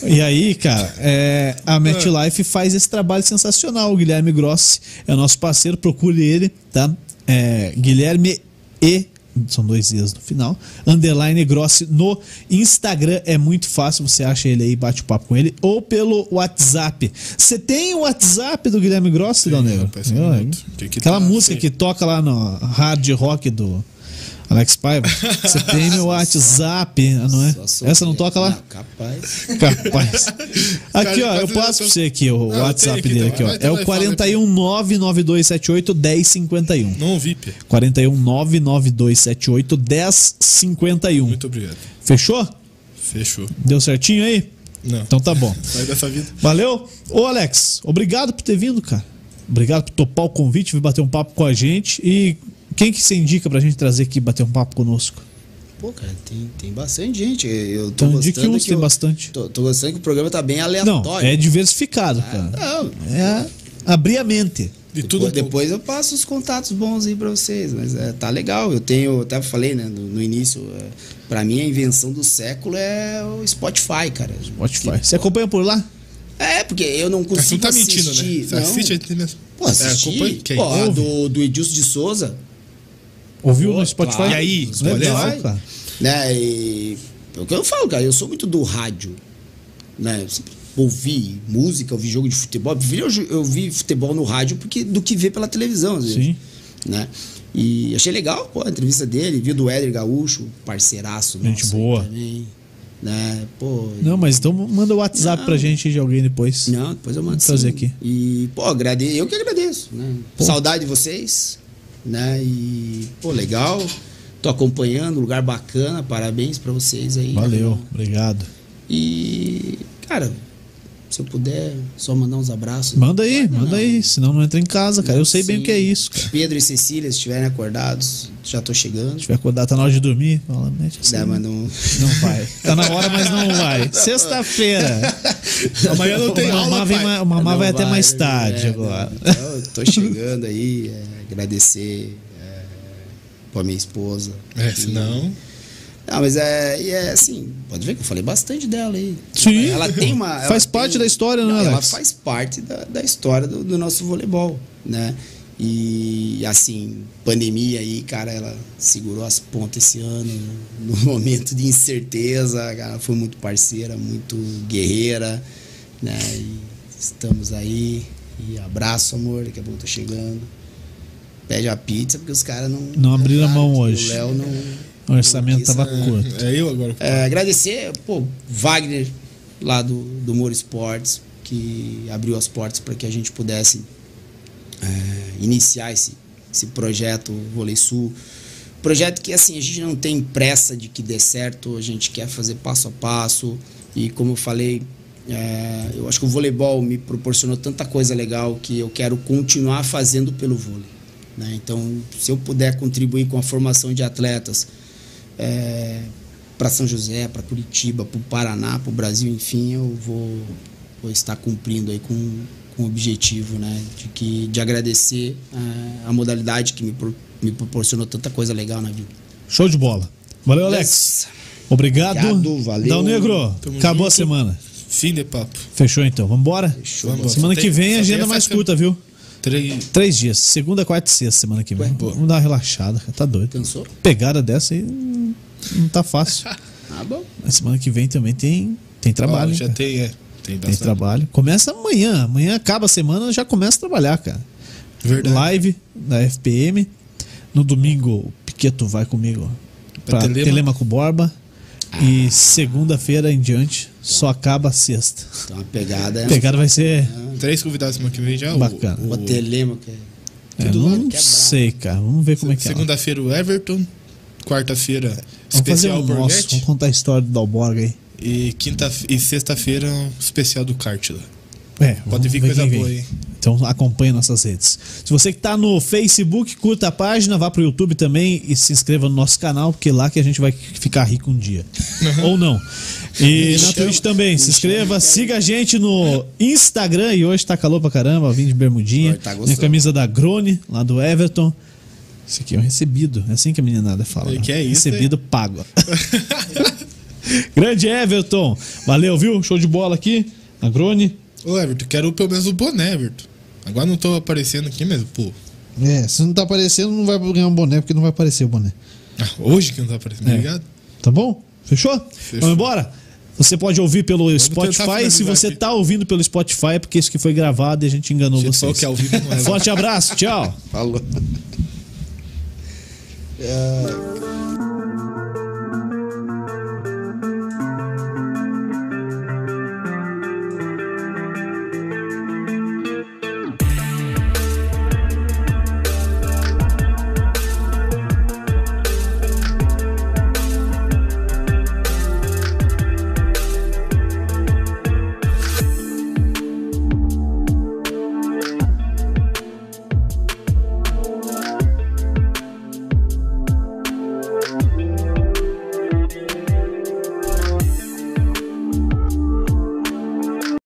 E aí, cara, é, a MetLife faz esse trabalho sensacional. O Guilherme Grossi é nosso parceiro. Procure ele, tá? É, Guilherme E. São dois E's no final. Underline Grossi no Instagram. É muito fácil. Você acha ele aí, bate o papo com ele. Ou pelo WhatsApp. Você tem o WhatsApp do Guilherme Grossi, minuto. Tem que Aquela tá, música sei. que toca lá no hard rock do Alex Paiva. Você tem meu WhatsApp, não é? Essa não toca lá? Não, capaz. Capaz. Aqui, ó, eu passo pra você aqui o Não, WhatsApp aqui dele aqui, ó. É o vai, fala aí. 4199278 1051. Não ouvi, Pia. 4199278 1051. Muito obrigado. Fechou? Fechou. Deu certinho aí? Não. Então tá bom. Sai dessa vida. Valeu. Ô, Alex, obrigado por ter vindo, cara. Obrigado por topar o convite, vir bater um papo com a gente. E quem que você indica pra gente trazer aqui bater um papo conosco? Pô, cara, tem, tem bastante gente. Eu tô Então, gostando uns, que tem eu- bastante. Tô, tô gostando que o programa tá bem Não, aleatório. é diversificado, cara. Não, É abrir a mente. De tudo depois, pouco. depois eu passo os contatos bons aí pra vocês, mas é, tá legal. Eu tenho, até falei, né, no, no início, é, pra mim a invenção do século é o Spotify, cara. Spotify. Que- Você acompanha por lá? É, porque eu não tu consigo tá mentindo, assistir. né? Você não. assiste a gente mesmo. Pô, assisti. É, acompanha quem? Pô, a do, do Edilson de Souza, Ouviu Pô, no Spotify? claro. E aí, Legal, Spotify. cara. né? E é o que eu falo, cara, eu sou muito do rádio, né? Eu sempre ouvi música, ouvi jogo de futebol. Eu vi, eu vi futebol no rádio porque do que ver pela televisão, às vezes, Sim. né? E achei legal, pô, a entrevista dele, vi do Éder Gaúcho, parceiraço Gente nosso boa. também, né? Pô, Não, mas então manda o WhatsApp Não. pra gente de alguém depois. Não, depois eu mando Vou trazer sim. aqui. E, pô, agrade... eu que agradeço, né? Pô. Saudade de vocês, né? E, pô, legal. Tô acompanhando, lugar bacana, parabéns pra vocês aí. Valeu, obrigado. E, cara, se eu puder só mandar uns abraços. Manda aí, manda não. aí, senão não entra em casa, cara. Eu sei bem Sim. o que é isso, cara. Pedro e Cecília, se estiverem acordados, já tô chegando. Se tiver acordado, tá na hora de dormir, fala, mete assim. Dá, mas não... Não vai. Tá na hora, mas não vai. Sexta-feira. Amanhã não tem o aula, vem o Mamá Não vai até mais né? tarde É, agora. não. Então, eu tô chegando aí, é, agradecer é, pra minha esposa. É, que- senão. Não, mas é, e é assim, pode ver que eu falei bastante dela aí. Sim. Ela tem uma. Faz tem- parte da história, né, Não, Ela Alex? faz parte da, da história do, do nosso voleibol, né? E assim, pandemia aí, cara, ela segurou as pontas esse ano, no momento de incerteza, ela foi muito parceira, muito guerreira, né? E estamos aí. E abraço, amor, daqui a pouco eu tô chegando. Pede a pizza, porque os caras não. Não abriram a mão hoje. O Léo não. O orçamento Isso, tava é. curto. É eu agora. É, agradecer, pô, Wagner, lá do, do Moro Esportes, que abriu as portas para que a gente pudesse é, iniciar esse, esse projeto Vôlei Sul. Projeto que, assim, a gente não tem pressa de que dê certo, a gente quer fazer passo a passo. E, como eu falei, é, eu acho que o voleibol me proporcionou tanta coisa legal que eu quero continuar fazendo pelo vôlei. Né? Então, se eu puder contribuir com a formação de atletas, para São José, para Curitiba, para o Paraná, para o Brasil, enfim, eu vou, vou estar cumprindo aí com, com o objetivo, né, de que de agradecer eh, a modalidade que me, pro- me proporcionou tanta coisa legal na vida. Show de bola. Valeu, Alex. Obrigado. Obrigado, valeu. Dal Negro, Tamo acabou a junto. semana. Fim de papo. Fechou então, vambora? Fechou. Vambora. Semana Só que tem- vem, agenda tem mais curta, viu? Três. Três dias. Segunda, quarta e sexta semana que vem. Ué, Vamos dar uma relaxada, cara. Tá doido. Cansou? Pegada dessa aí não tá fácil. Ah, bom. Mas semana que vem também tem, tem trabalho. Hein, já cara. tem, é. Tem Tem trabalho. Começa amanhã. Amanhã acaba a semana, já começa a trabalhar, cara. Verdade. Live da FPM. No domingo, o Piqueto vai comigo pra Telema. Telemaco Borba. E segunda-feira em diante, só acaba a sexta. Então a pegada A é pegada vai ser Três convidados semana que vem já. o- Bacana. o telema que é. É, não que é sei, cara. Vamos ver como é que é. Segunda-feira o Everton. Quarta-feira Vamos fazer especial um nosso. Vamos contar a história do Dalborg aí. E, quinta, e sexta-feira um especial do kart lá. É, Pode vir coisa boa aí. Então acompanhe nossas redes. Se você que está no Facebook, curta a página, vá pro YouTube também e se inscreva no nosso canal, porque é lá que a gente vai ficar rico um dia. Ou não. E na Twitch também, se inscreva, siga a gente no Instagram e hoje tá calor pra caramba, vim de bermudinha, tá minha camisa da Grone, lá do Everton. Esse aqui é um recebido, é assim que a meninada fala. E que é isso, recebido pago. Grande Everton, valeu, viu? Show de bola aqui, a Grone. Ô, Everton, quero pelo menos o boné, Everton. Agora não tô aparecendo aqui mesmo, pô. É, se não tá aparecendo, não vai ganhar um boné, porque não vai aparecer o boné. Ah, hoje que não tá aparecendo, É. obrigado. Tá bom? Fechou? Vamos embora? Você pode ouvir pelo tentar Spotify. Se você aqui. tá ouvindo pelo Spotify, é porque isso que foi gravado e a gente enganou vocês. falou que ao vivo não é. Forte abraço, tchau. Falou. É,